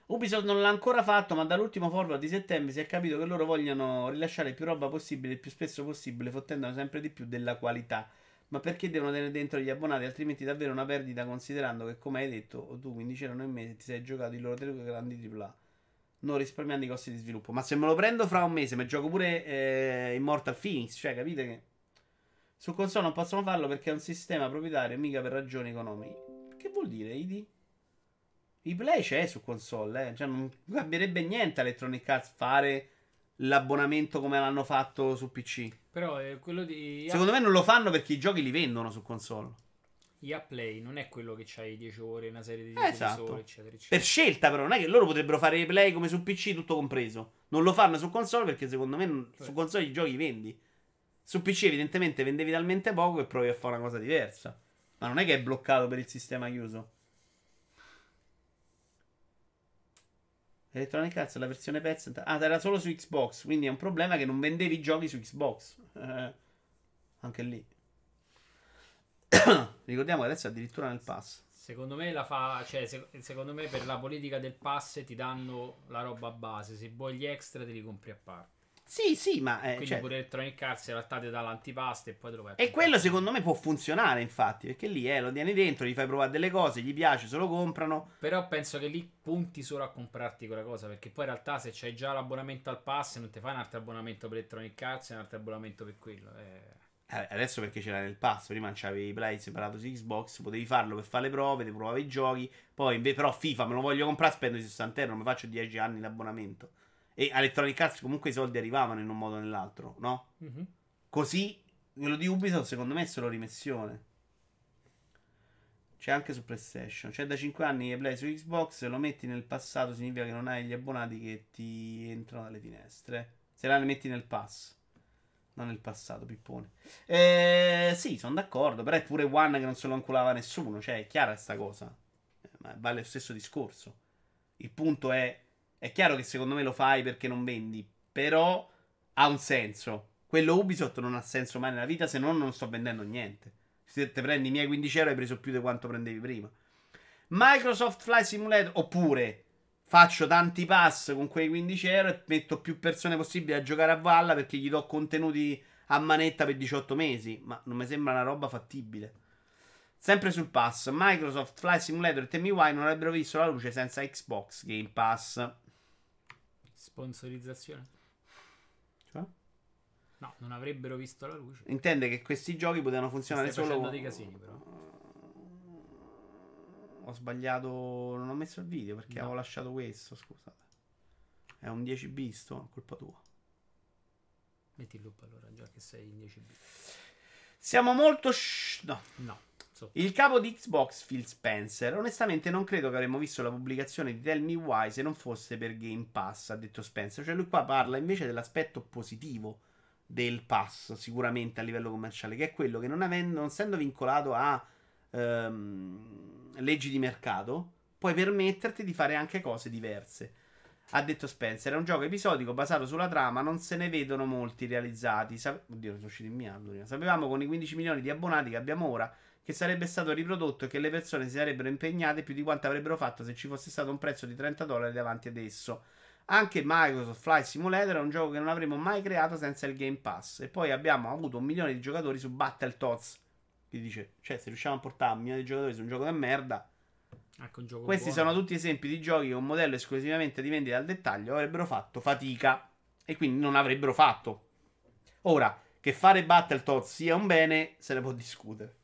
Ubisoft non l'ha ancora fatto, ma dall'ultimo forward di settembre si è capito che loro vogliono rilasciare più roba possibile il più spesso possibile, fottendone sempre di più della qualità. Ma perché devono tenere dentro gli abbonati? Altrimenti davvero una perdita, considerando che, come hai detto, tu 15 euro nel mese ti sei giocato i loro tre grandi AAA, non risparmiando i costi di sviluppo. Ma se me lo prendo fra un mese, mi gioco pure eh, Immortal Phoenix, cioè capite che su console non possono farlo perché è un sistema proprietario, mica per ragioni economiche. Che vuol dire, ID? I play c'è su console, eh. Cioè, non cambierebbe niente Electronic Arts fare l'abbonamento come l'hanno fatto su PC. Però eh, quello di Secondo me non lo fanno perché i giochi li vendono su console. EA Play non è quello che c'hai 10 ore, una serie di Eh, 10 esatto. sole, eccetera, eccetera. Per scelta, però, non è che loro potrebbero fare play come su PC, tutto compreso. Non lo fanno su console perché secondo me non- su console i giochi vendi. Su PC, evidentemente, vendevi talmente poco che provi a fare una cosa diversa. Ma non è che è bloccato per il sistema chiuso. Electronic Arts, la versione Pets. Ah, era solo su Xbox. Quindi è un problema che non vendevi i giochi su Xbox. Eh, anche lì. Ricordiamo che adesso è addirittura nel pass. Secondo me fa, cioè, se- secondo me per la politica del pass ti danno la roba base, se vuoi gli extra te li compri a parte. Sì, sì, ma. eh, Quindi cioè- pure Electronic Arts in realtà ti dà l'antipasto e poi te lo vai E quello secondo me può funzionare, infatti, perché lì eh, lo tieni dentro, gli fai provare delle cose, gli piace, se lo comprano. Però penso che lì punti solo a comprarti quella cosa, perché poi in realtà se c'hai già l'abbonamento al pass non ti fai un altro abbonamento per Electronic Arts e un altro abbonamento per quello. eh. Eh, adesso perché c'era nel pass, prima c'avevi i play separato su Xbox, potevi farlo per fare le prove, ti provavi i giochi, poi invece però FIFA me lo voglio comprare, spendo i 60 euro, non mi faccio 10 anni l'abbonamento. E Electronic Arts comunque i soldi arrivavano in un modo o nell'altro, no? Mhm. Così, quello di Ubisoft secondo me è solo rimessione. C'è anche su PlayStation. C'è da 5 anni e play su Xbox. Se lo metti nel passato significa che non hai gli abbonati che ti entrano dalle finestre. Se la metti nel pass. Non nel passato, pippone. Eh, sì, sono d'accordo. Però è pure One che non se lo inculava nessuno. Cioè, è chiara sta cosa. Eh, Ma vale lo stesso discorso. Il punto è. È chiaro che secondo me lo fai perché non vendi. Però ha un senso. Quello Ubisoft non ha senso mai nella vita se non non sto vendendo niente. Se te prendi i miei 15 euro hai preso più di quanto prendevi prima. Microsoft Flight Simulator oppure faccio tanti pass con quei 15 euro e metto più persone possibili a giocare a Valla perché gli do contenuti a manetta per 18 mesi. Ma non mi sembra una roba fattibile. Sempre sul pass, Microsoft Flight Simulator e Why non avrebbero visto la luce senza Xbox Game Pass. Sponsorizzazione. Cioè? No, non avrebbero visto la luce. Intende che questi giochi potevano funzionare Stai solo. facendo dei casini, però. Ho sbagliato. Non ho messo il video perché No. avevo lasciato questo. Scusate. È un 10 visto? Colpa tua. Metti il loop allora, già che sei in 10 bit. Siamo molto. sh- no. No. Il capo di Xbox, Phil Spencer, onestamente non credo che avremmo visto la pubblicazione di Tell Me Why se non fosse per Game Pass, ha detto Spencer. Cioè lui qua parla invece dell'aspetto positivo del pass, sicuramente a livello commerciale, che è quello che non, avendo, non essendo vincolato a ehm, leggi di mercato, puoi permetterti di fare anche cose diverse. Ha detto Spencer, è un gioco episodico basato sulla trama, non se ne vedono molti realizzati. Sa- Oddio, sono usciti in prima. Sapevamo con i 15 milioni di abbonati che abbiamo ora che sarebbe stato riprodotto e che le persone si sarebbero impegnate più di quanto avrebbero fatto se ci fosse stato un prezzo di 30 dollari davanti ad esso. Anche Microsoft Flight Simulator è un gioco che non avremmo mai creato senza il Game Pass. E poi abbiamo avuto un milione di giocatori su Battletoads. Che dice, cioè, se riusciamo a portare un milione di giocatori su un gioco di merda, Anche un gioco questi buono. sono tutti esempi di giochi con un modello esclusivamente di vendita al dettaglio avrebbero fatto fatica e quindi non avrebbero fatto. Ora, che fare Battletoads sia un bene, se ne può discutere.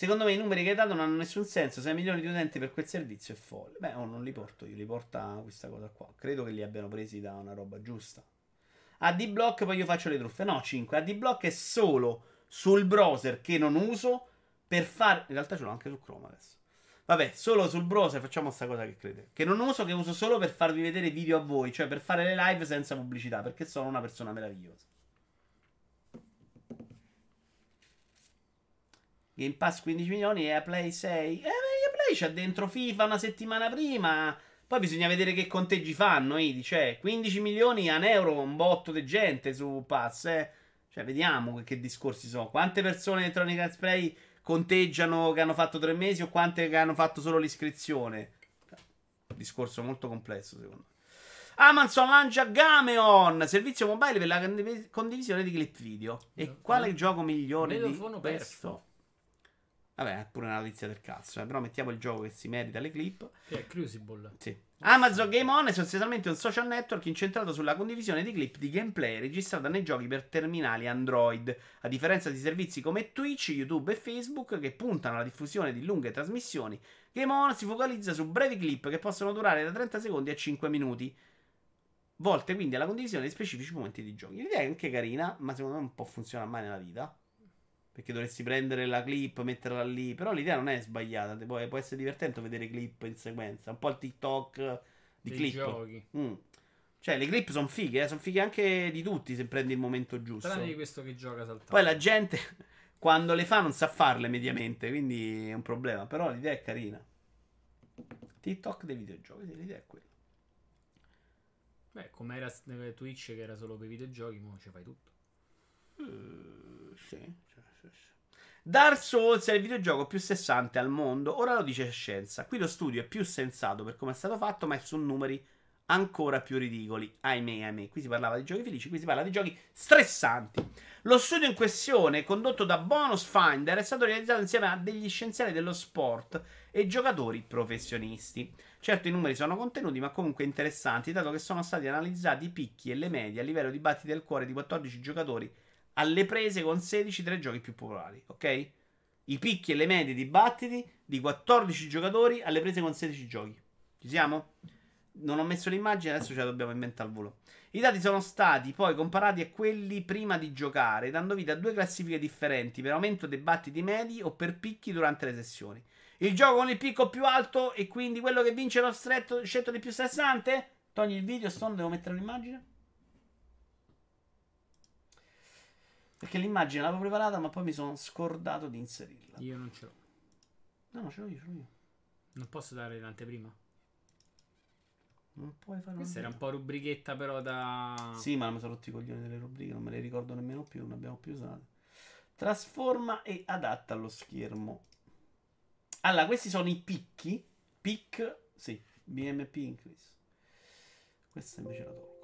Secondo me i numeri che hai dato non hanno nessun senso. 6 milioni di utenti per quel servizio è folle. Beh, oh, non li porto io, li porta questa cosa qua. Credo che li abbiano presi da una roba giusta. AD-Block, poi io faccio le truffe. No, 5. AD-Block è solo sul browser che non uso per fare. In realtà ce l'ho anche su Chrome adesso. Vabbè, solo sul browser facciamo questa cosa che crede. Che non uso, che uso solo per farvi vedere video a voi, cioè per fare le live senza pubblicità, perché sono una persona meravigliosa. Game Pass 15 milioni e a Play 6. Eh, ma Play c'ha dentro FIFA una settimana prima. Poi bisogna vedere che conteggi fanno, Idi. Cioè, 15 milioni a un euro, un botto di gente su Pass, eh. Cioè, vediamo che, che discorsi sono. Quante persone Electronic Arts Play conteggiano che hanno fatto tre mesi o quante che hanno fatto solo l'iscrizione? Discorso molto complesso, secondo me. Amazon lancia Gameon, servizio mobile per la condiv- condivisione di clip video. E quale gioco migliore di questo? Vabbè, è pure una notizia del cazzo, eh, però mettiamo il gioco che si merita le clip. Che è Crucible. Sì. Amazon Game On è sostanzialmente un social network incentrato sulla condivisione di clip di gameplay registrata nei giochi per terminali Android, a differenza di servizi come Twitch, YouTube e Facebook che puntano alla diffusione di lunghe trasmissioni. Game On si focalizza su brevi clip che possono durare da 30 secondi a 5 minuti, volte quindi alla condivisione di specifici momenti di giochi. L'idea è anche carina, ma secondo me non può funzionare mai nella vita. Perché dovresti prendere la clip, metterla lì. Però l'idea non è sbagliata. Può, può essere divertente vedere clip in sequenza. Un po' il TikTok di Dei clip. giochi. Mm. Cioè, le clip sono fighe, eh, sono fighe anche di tutti se prendi il momento giusto. Tranne di questo che gioca saltando. Poi la gente, quando le fa, non sa farle mediamente. Quindi è un problema. Però l'idea è carina. TikTok dei videogiochi. L'idea è quella. Beh, come era eh, Twitch che era solo per i videogiochi, mo ci fai tutto. Eh, sì, sì. Dark Souls è il videogioco più sessante al mondo. Ora lo dice scienza. Qui lo studio è più sensato per come è stato fatto, ma è su numeri ancora più ridicoli. Ahimè, ahimè. Qui si parlava di giochi felici, qui si parla di giochi stressanti. Lo studio in questione, condotto da Bonus Finder, è stato realizzato insieme a degli scienziati dello sport e giocatori professionisti. Certo, i numeri sono contenuti, ma comunque interessanti, dato che sono stati analizzati i picchi e le medie a livello di battiti del cuore di 14 giocatori alle prese con 16 tra i giochi più popolari, ok? I picchi e le medie di battiti di 14 giocatori alle prese con 16 giochi. Ci siamo? Non ho messo l'immagine, adesso ce la dobbiamo inventare al volo. I dati sono stati poi comparati a quelli prima di giocare, dando vita a due classifiche differenti per aumento dei battiti medi o per picchi durante le sessioni. Il gioco con il picco più alto e quindi quello che vince lo stretto scelto di più stressante? Togli il video, Stone, devo mettere un'immagine? Perché l'immagine l'avevo preparata, ma poi mi sono scordato di inserirla. Io non ce l'ho. No, no, ce l'ho io, ce l'ho io. Non posso dare l'anteprima. Non puoi fare Questa era un po' rubrichetta però da... Sì, ma mi sono rotti i coglioni delle rubriche, non me le ricordo nemmeno più, non abbiamo più usate. Trasforma e adatta allo schermo. Allora, questi sono i picchi. Pic, sì, BMP increase. Questa invece la tolgo.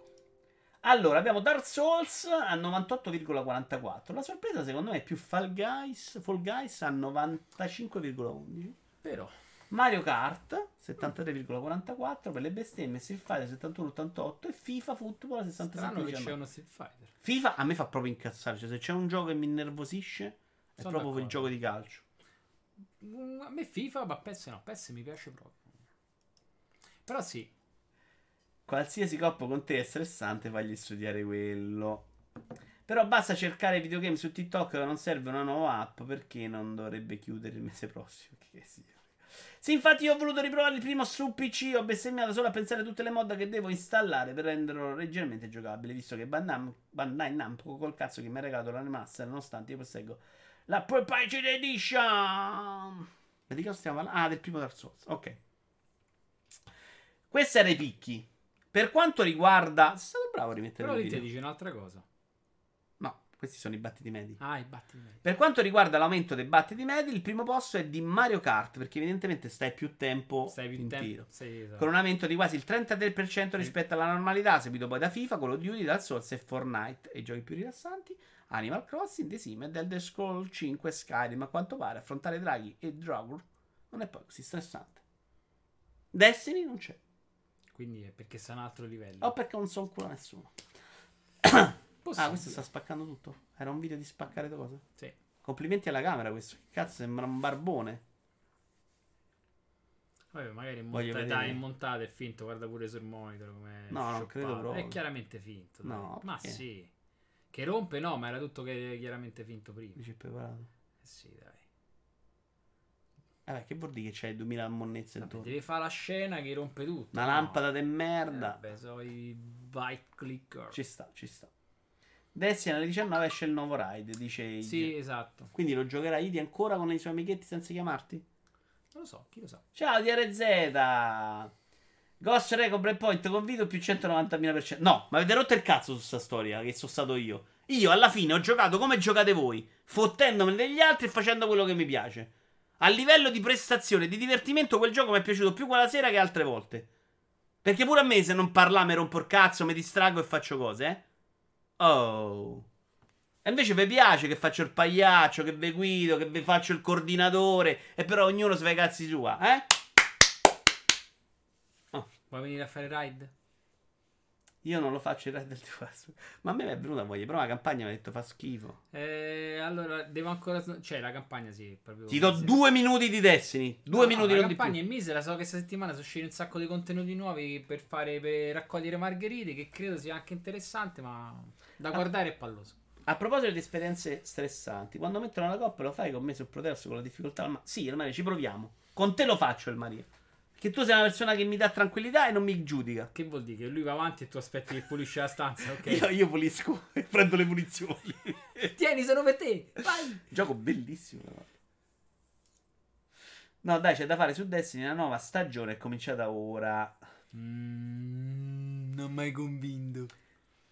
Allora, abbiamo Dark Souls a 98,44. La sorpresa secondo me è più Fall Guys, Fall Guys a 95,11. Però, Mario Kart 73,44 per le bestemmie, Street Fighter 71,88 e FIFA Football Strano che c'è 67,19. uno Street Fighter. FIFA a me fa proprio incazzare, cioè se c'è un gioco che mi innervosisce è Sono proprio il gioco di calcio. Mm, A me FIFA, ma PES no, PES mi piace proprio. Però sì, Qualsiasi coppo con te è stressante, fagli studiare quello. Però basta cercare videogame su TikTok non serve una nuova app perché non dovrebbe chiudere il mese prossimo. Che sia. Sì, infatti io ho voluto riprovare il primo su PC, ho bestemmiato solo a pensare a tutte le mod che devo installare per renderlo leggermente giocabile, visto che Bandai, Bandai Namco col cazzo che mi ha regalato la remaster, nonostante io posseggo la Proprietary Edition. Ma di cosa stiamo parlando? Ah, del primo Dark Souls, ok. Questo era i picchi. Per quanto riguarda... Sei stato bravo a rimettere però il video. dice un'altra cosa. No, questi sono i battiti medi. Ah, i battiti. Per quanto riguarda l'aumento dei battiti medi, il primo posto è di Mario Kart, perché evidentemente stai più tempo Stai più in tempo. tiro. Sì, esatto. Con un aumento di quasi il 33% rispetto alla normalità, seguito poi da FIFA, Call of Duty, Dark Souls e Fortnite e i giochi più rilassanti, Animal Crossing, The Sim e Elder Scroll 5 Skyrim. A quanto pare affrontare draghi e Dragon non è poi così stressante. Destiny non c'è. Quindi è perché a un altro livello. O perché non so un culo a nessuno. Ah, questo sta spaccando tutto. Era un video di spaccare le cose. Sì. Complimenti alla camera questo. Che cazzo, sembra un barbone. Vabbè, magari monta- dai, in montata è finto, guarda pure sul monitor come No, non credo proprio. È chiaramente finto. dai. No, ma perché? sì. Che rompe no, ma era tutto che chiaramente finto prima. Dici preparato. Eh sì, dai. Vabbè, che vuol dire che c'hai 2000 monnezze Vabbè, intorno? devi fare la scena che rompe tutto. Una no? lampada di merda. Eh, beh, sono i bike clicker. Ci sta, ci sta. Destiny alle 19 esce il nuovo ride, dice Ige. Sì, esatto. Quindi lo giocherà Idi ancora con i suoi amichetti senza chiamarti? Non lo so, chi lo sa. Ciao DRZ. Ghost Recon Breakpoint con video più 190.000%. No, ma avete rotto il cazzo su sta storia che sono stato io. Io alla fine ho giocato come giocate voi, fottendomene degli altri e facendo quello che mi piace. A livello di prestazione di divertimento quel gioco mi è piaciuto più quella sera che altre volte. Perché pure a me se non parla mi rompo il cazzo, mi distraggo e faccio cose, eh. Oh. E invece vi piace che faccio il pagliaccio, che vi guido, che vi faccio il coordinatore e però ognuno si fa i cazzi sua, eh? Vuoi venire a fare ride? Io non lo faccio il Red del Tifasso. Ma a me mi è venuta voglia. Però la campagna mi ha detto fa schifo. Eh, allora, devo ancora. Cioè, la campagna sì. Proprio Ti do sì. due minuti di Destiny. Due No, minuti la non di campagna è misera. So che questa settimana sono usciti un sacco di contenuti nuovi per fare per raccogliere margherite. Che credo sia anche interessante, ma da Ah. guardare è palloso. A proposito di esperienze stressanti, quando mettono la coppa lo fai con me sul Proteus con la difficoltà. Ma sì, il Maria, ci proviamo. Con te lo faccio il Maria. Perché tu sei una persona che mi dà tranquillità e non mi giudica. Che vuol dire? Che lui va avanti e tu aspetti che pulisce la stanza, ok? Io, io pulisco e prendo le munizioni. Tieni, sono per te. Vai. Gioco bellissimo. No, dai, c'è da fare su Destiny. La nuova stagione è cominciata ora. Mm, non mai convinto.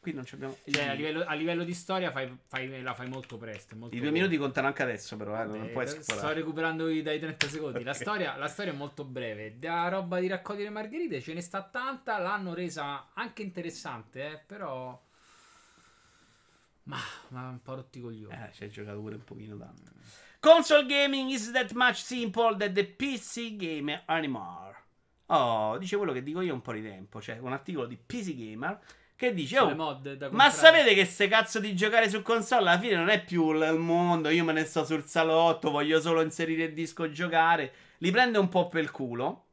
Qui non abbiamo. Cioè, a livello, a livello di storia fai, fai- la fai molto presto. Molto I due minuti contano anche adesso, però, eh, non puoi sto sforare. recuperando dai 30 secondi. La, Ok. storia, la storia è molto breve. Da roba di raccogliere margherite ce ne sta tanta. L'hanno resa anche interessante, eh, però. Ma, ma un po' rotti coglioni. Eh, ci hai giocato pure un pochino tanto. Console gaming is that much simple that the PC gamer anymore. Oh, dice quello che dico io un po' di tempo. Cioè, un articolo di PC Gamer che dice: Oh, ma sapete che se cazzo di giocare su console alla fine non è più il mondo. Io me ne sto sul salotto, voglio solo inserire il disco e giocare. Li prende un po' per il culo.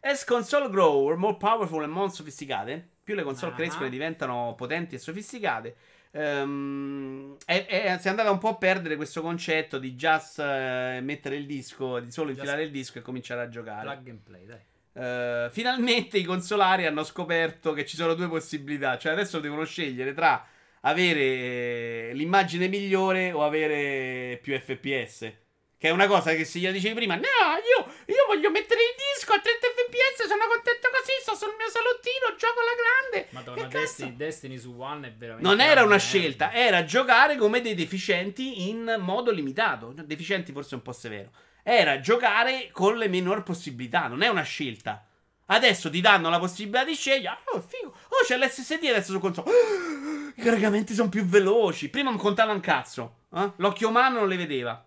As console grow more powerful and more sofisticate, più le console Ah. crescono e diventano potenti e sofisticate. ehm, e- e si è andata un po' a perdere questo concetto di just eh, mettere il disco, di solo Just- infilare il disco e cominciare a giocare. Plug and play, dai. Eh, finalmente i consolari hanno scoperto che ci sono due possibilità. Cioè, adesso devono scegliere tra avere eh, l'immagine migliore o avere più FPS. Che è una cosa che se gliela dicevi prima, no, io, io voglio mettere il disco a 30 fps, sono contento così, sto sul mio salottino, gioco alla grande. Madonna? Destiny, Destiny su One è veramente. Non era una scelta, era giocare come dei deficienti in modo limitato. Deficienti forse è un po' severo. Era giocare con le minor possibilità, non è una scelta. Adesso ti danno la possibilità di scegliere. Oh, figo. Oh, c'è l'SSD adesso su console. I caricamenti sono più veloci. Prima non contava un cazzo. eh? L'occhio umano non le vedeva.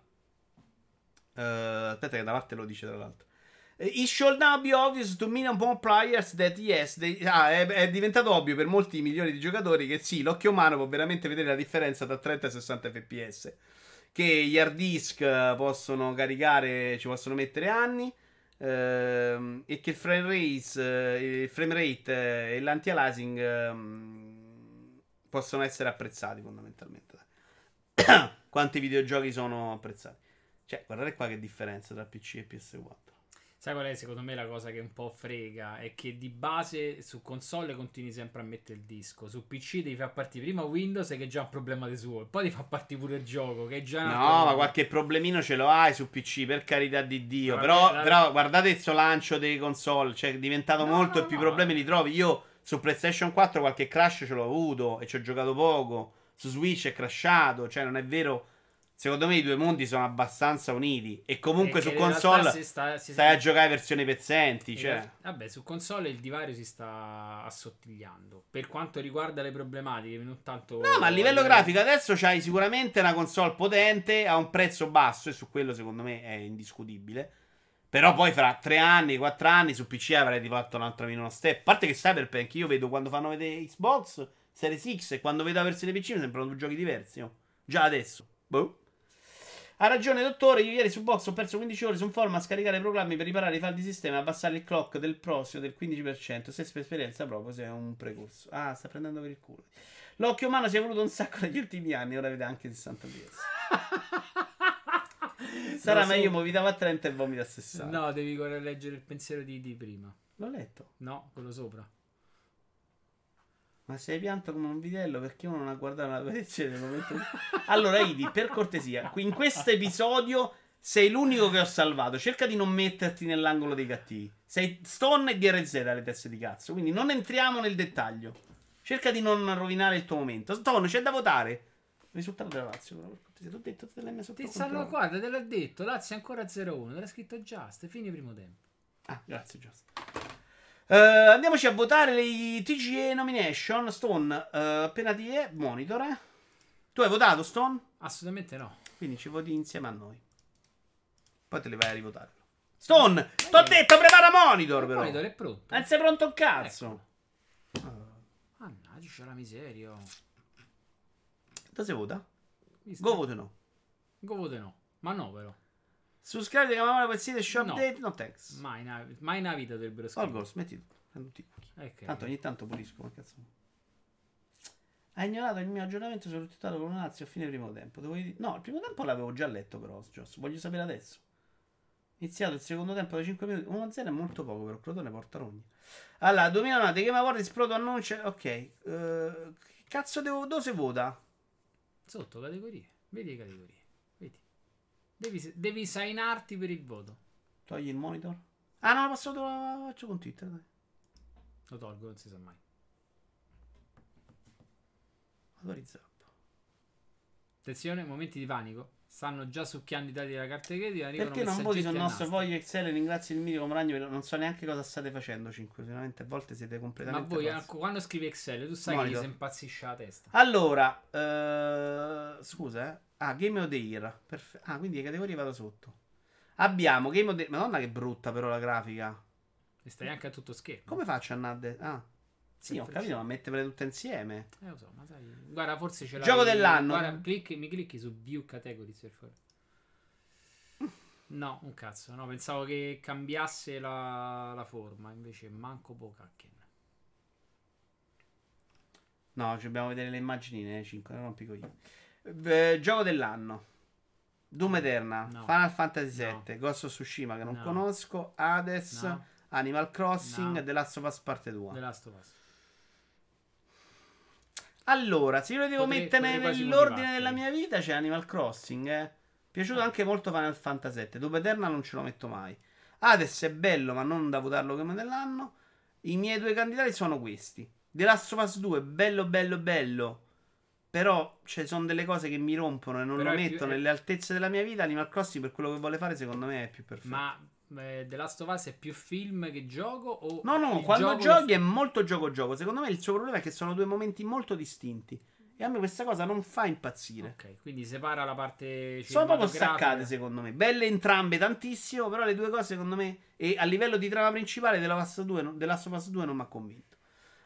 Eh, aspetta, che da parte lo dice tra l'altro. Eh, It should now be obvious to million more players that yes, they- ah, è, è diventato ovvio per molti milioni di giocatori che sì, l'occhio umano può veramente vedere la differenza tra 30 e 60 fps. Che gli hard disk eh, possono caricare, ci possono mettere anni. ehm, e che il frame rate, eh, il frame rate eh, e l'anti-aliasing ehm, possono essere apprezzati fondamentalmente. Quanti videogiochi sono apprezzati? Cioè, guardate qua che differenza tra PC e PS4. Sai qual è secondo me la cosa che un po' frega? È che di base su console continui sempre a mettere il disco. Su PC devi far partire prima Windows che è già un problema di suo. e Poi ti fa partire pure il gioco che è già No, ma qualche problemino ce lo hai su PC, per carità di Dio. Ma Però, la- però guardate il suo lancio dei console, cioè è diventato No, molto no, e più no. problemi li trovi. Io su PlayStation 4 qualche crash ce l'ho avuto e ci ho giocato poco. Su Switch è crashato, cioè non è vero. Secondo me i due mondi sono abbastanza uniti. E comunque E su in realtà console si sta- si- stai a giocare versioni pezzenti. Cioè. realtà- Vabbè, su console il divario si sta assottigliando. Per quanto riguarda le problematiche, non tanto. No, ma a livello grafico adesso c'hai sicuramente una console potente a un prezzo basso e su quello secondo me è indiscutibile. Però poi fra tre anni, quattro anni su PC avrei fatto un altro minimo step. A parte che Cyberpunk io vedo quando fanno vedere Xbox Series X e quando vedo la versione PC mi sembrano due giochi diversi. oh. Già adesso. Boh. Ha ragione, dottore. Io ieri su Box ho perso 15 ore su un forum a scaricare i programmi per riparare i file di sistema e abbassare il clock del prossimo del 15%. Se per esperienza proprio, se è un precorso. Ah, sta prendendo per il culo. L'occhio umano si è evoluto un sacco negli ultimi anni, ora vede anche 60 fps. Sarà so. meglio movitava a 30 e vomita a 60. No, devi leggere il pensiero di, di prima. L'ho letto. No, quello sopra. Ma sei pianto come un vitello perché uno non ha guardato la posizione del momento. allora, Idi, per cortesia, in questo episodio sei l'unico che ho salvato. Cerca di non metterti nell'angolo dei cattivi. Sei Stone e DRZ alle teste di cazzo. Quindi non entriamo nel dettaglio. Cerca di non rovinare il tuo momento. Stone, c'è da votare. Risultato della Lazio, però, per cortesia. Ti ho detto, te l'hai messo Ti stanno, guarda, te l'ha detto. Lazio è ancora 0-1. Te l'ha scritto Just. Fine primo tempo. Ah, grazie, Just. Eh, andiamoci a votare le TGE nomination. Stone, eh, appena ti è, monitor. eh. Tu hai votato, Stone? Assolutamente no. Quindi ci voti insieme a noi. Poi te le vai a rivotare. Stone, t'ho detto prepara monitor Il però. monitor è pronto. Non sei pronto un cazzo. Mannaggia, c'è la miseria. Dove si vota? Go vote no. Go vote no. Ma no, però. Subscribe che mamma qualsiasi show No. update, no thanks. Mai, na- mai nella vita dovrebbero scrivere. goals, metti tu. Prendo tutti i cookie. Ok. Tanto ogni tanto pulisco, ma cazzo. Ha ignorato il mio aggiornamento sul risultato con una Lazio a fine primo tempo. Devo dire- No, il primo tempo l'avevo già letto però, Joss. Voglio sapere adesso. Iniziato il secondo tempo da 5 minuti. 1-0 è molto poco, però Crotone porta rogni. Allora, 2009, Game Awards, Proto annuncia... Ok. che cazzo devo... Dove si vota? Sotto categorie. Vedi le categorie. Devi, devi signarti per il voto. Togli il monitor? Ah no, la passo la faccio con Twitter, dai. Lo tolgo, non si sa mai. Autorizzato. Attenzione, momenti di panico. Stanno già succhiando i dati della carta di credito. Perché non voti sul nostro foglio Excel e ringrazio il mitico Moragno per- non so neanche cosa state facendo 5 sicuramente a volte siete Ma completamente voi pazzi. quando scrivi Excel, tu sai Monitor. che gli si impazzisce la testa. Allora, eh, scusa, eh. Ah, Game of the Year. Perfe- ah, quindi le categorie vado sotto. Abbiamo Game of the Madonna che brutta però la grafica. E stai anche a tutto schermo. Come faccio a andare? Ah. Sì, ho capito, ma metterle tutte insieme. Eh, lo so, ma sai. Guarda, forse ce l'hai. Gioco dell'anno. Guarda, clicchi, mi clicchi su View Categories per favore. No, un cazzo. No, pensavo che cambiasse la, la forma. Invece, manco Bokakken. No, ci dobbiamo vedere le immagini, 5, non rompi i coglioni. Eh, gioco dell'anno. Doom Eternal, No. Final Fantasy No. VII, Ghost of Tsushima che non No. conosco, Hades, No. Animal Crossing, No. The Last of Us Parte 2. The Last of Us. Allora, se io lo devo Potrei- mettere potrei nell'ordine della mia vita c'è Animal Crossing, eh. Piaciuto anche molto Final Fantasy VII. Dopo Eternal non ce lo metto mai. Hades è bello, ma non da votarlo come dell'anno. I miei due candidati sono questi. The Last of Us 2, bello, bello, bello. Però ci sono delle cose che mi rompono e non Però lo è più- metto è- nelle altezze della mia vita. Animal Crossing, per quello che vuole fare, secondo me è più perfetto. Ma eh, The Last of Us è più film che gioco? O No, no, quando gioco giochi è molto gioco-gioco. Secondo me il suo problema è che sono due momenti molto distinti. E a me questa cosa non fa impazzire. Ok, quindi separa la parte Sono proprio cinematografica. staccate, secondo me. Belle entrambe tantissimo, però le due cose, secondo me, e a livello di trama principale della Last of Us 2, non- The Last of Us 2 non mi ha convinto.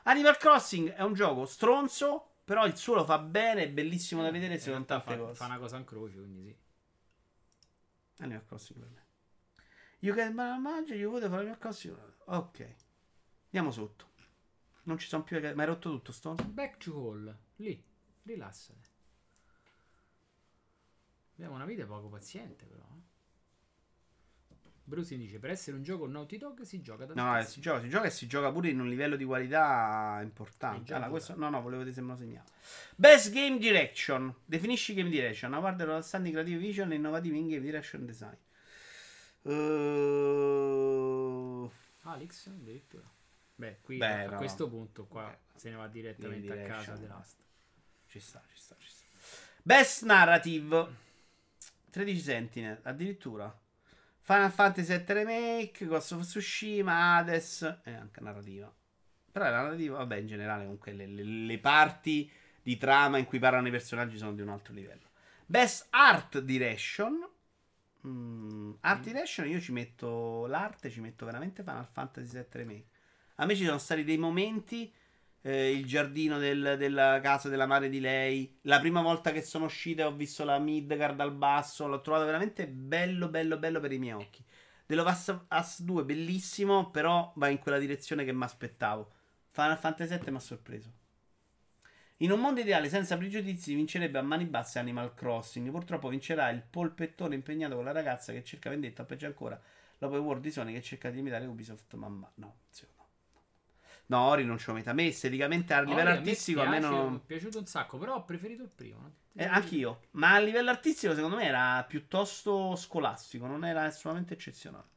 Animal Crossing è un gioco stronzo, però il suo lo fa bene, è bellissimo da vedere, In se non tante fa, cose. fa una cosa in croce, quindi sì. Animal Crossing per me. You get my magic, you vote for Animal Crossing. Ok. Andiamo sotto. Non ci sono più... Ma hai rotto tutto, Stone? Back to Hall, lì, rilassate. Abbiamo una vita poco paziente, però. eh. Brusi dice: Per essere un gioco Naughty Dog si gioca da No, eh, si gioca, si gioca e si gioca pure in un livello di qualità importante. Allora, questo, no, no, volevo vedere se me lo segnavo. Best Game Direction. Definisci Game Direction. Award per outstanding creative vision e innovativi in Game Direction Design. Uh, Alex, addirittura. Beh, qui Beh, a no. questo punto qua Beh, se ne va direttamente a casa. The Last. ci sta, ci sta, ci sta. Best Narrative. 13 Sentinel, addirittura. Final Fantasy VII Remake, Ghost of Tsushima, Hades e anche narrativa. Però la narrativa, vabbè, in generale comunque le, le- le parti di trama in cui parlano i personaggi sono di un altro livello. Best Art Direction. Mm, art Direction io ci metto l'arte, ci metto veramente Final Fantasy VII Remake. A me ci sono stati dei momenti, eh, il giardino del- della casa della madre di lei, la prima volta che sono uscita ho visto la Midgard dal basso, l'ho trovato veramente bello, bello, bello per i miei occhi. Last of Us 2 bellissimo, però va in quella direzione che mi aspettavo. Final Fantasy VII mi ha sorpreso. In un mondo ideale senza pregiudizi vincerebbe a mani basse Animal Crossing. Purtroppo vincerà il polpettone impegnato con la ragazza che cerca vendetta, o peggio ancora, l'open world di Sony che cerca di imitare Ubisoft. Mamma, no, zio, no. Ori non ce lo metta. A me esteticamente a livello Ori, artistico a me piace, non... Mi è piaciuto un sacco, però ho preferito il primo. Eh, anch'io. Ma a livello artistico, secondo me, era piuttosto scolastico. Non era assolutamente eccezionale.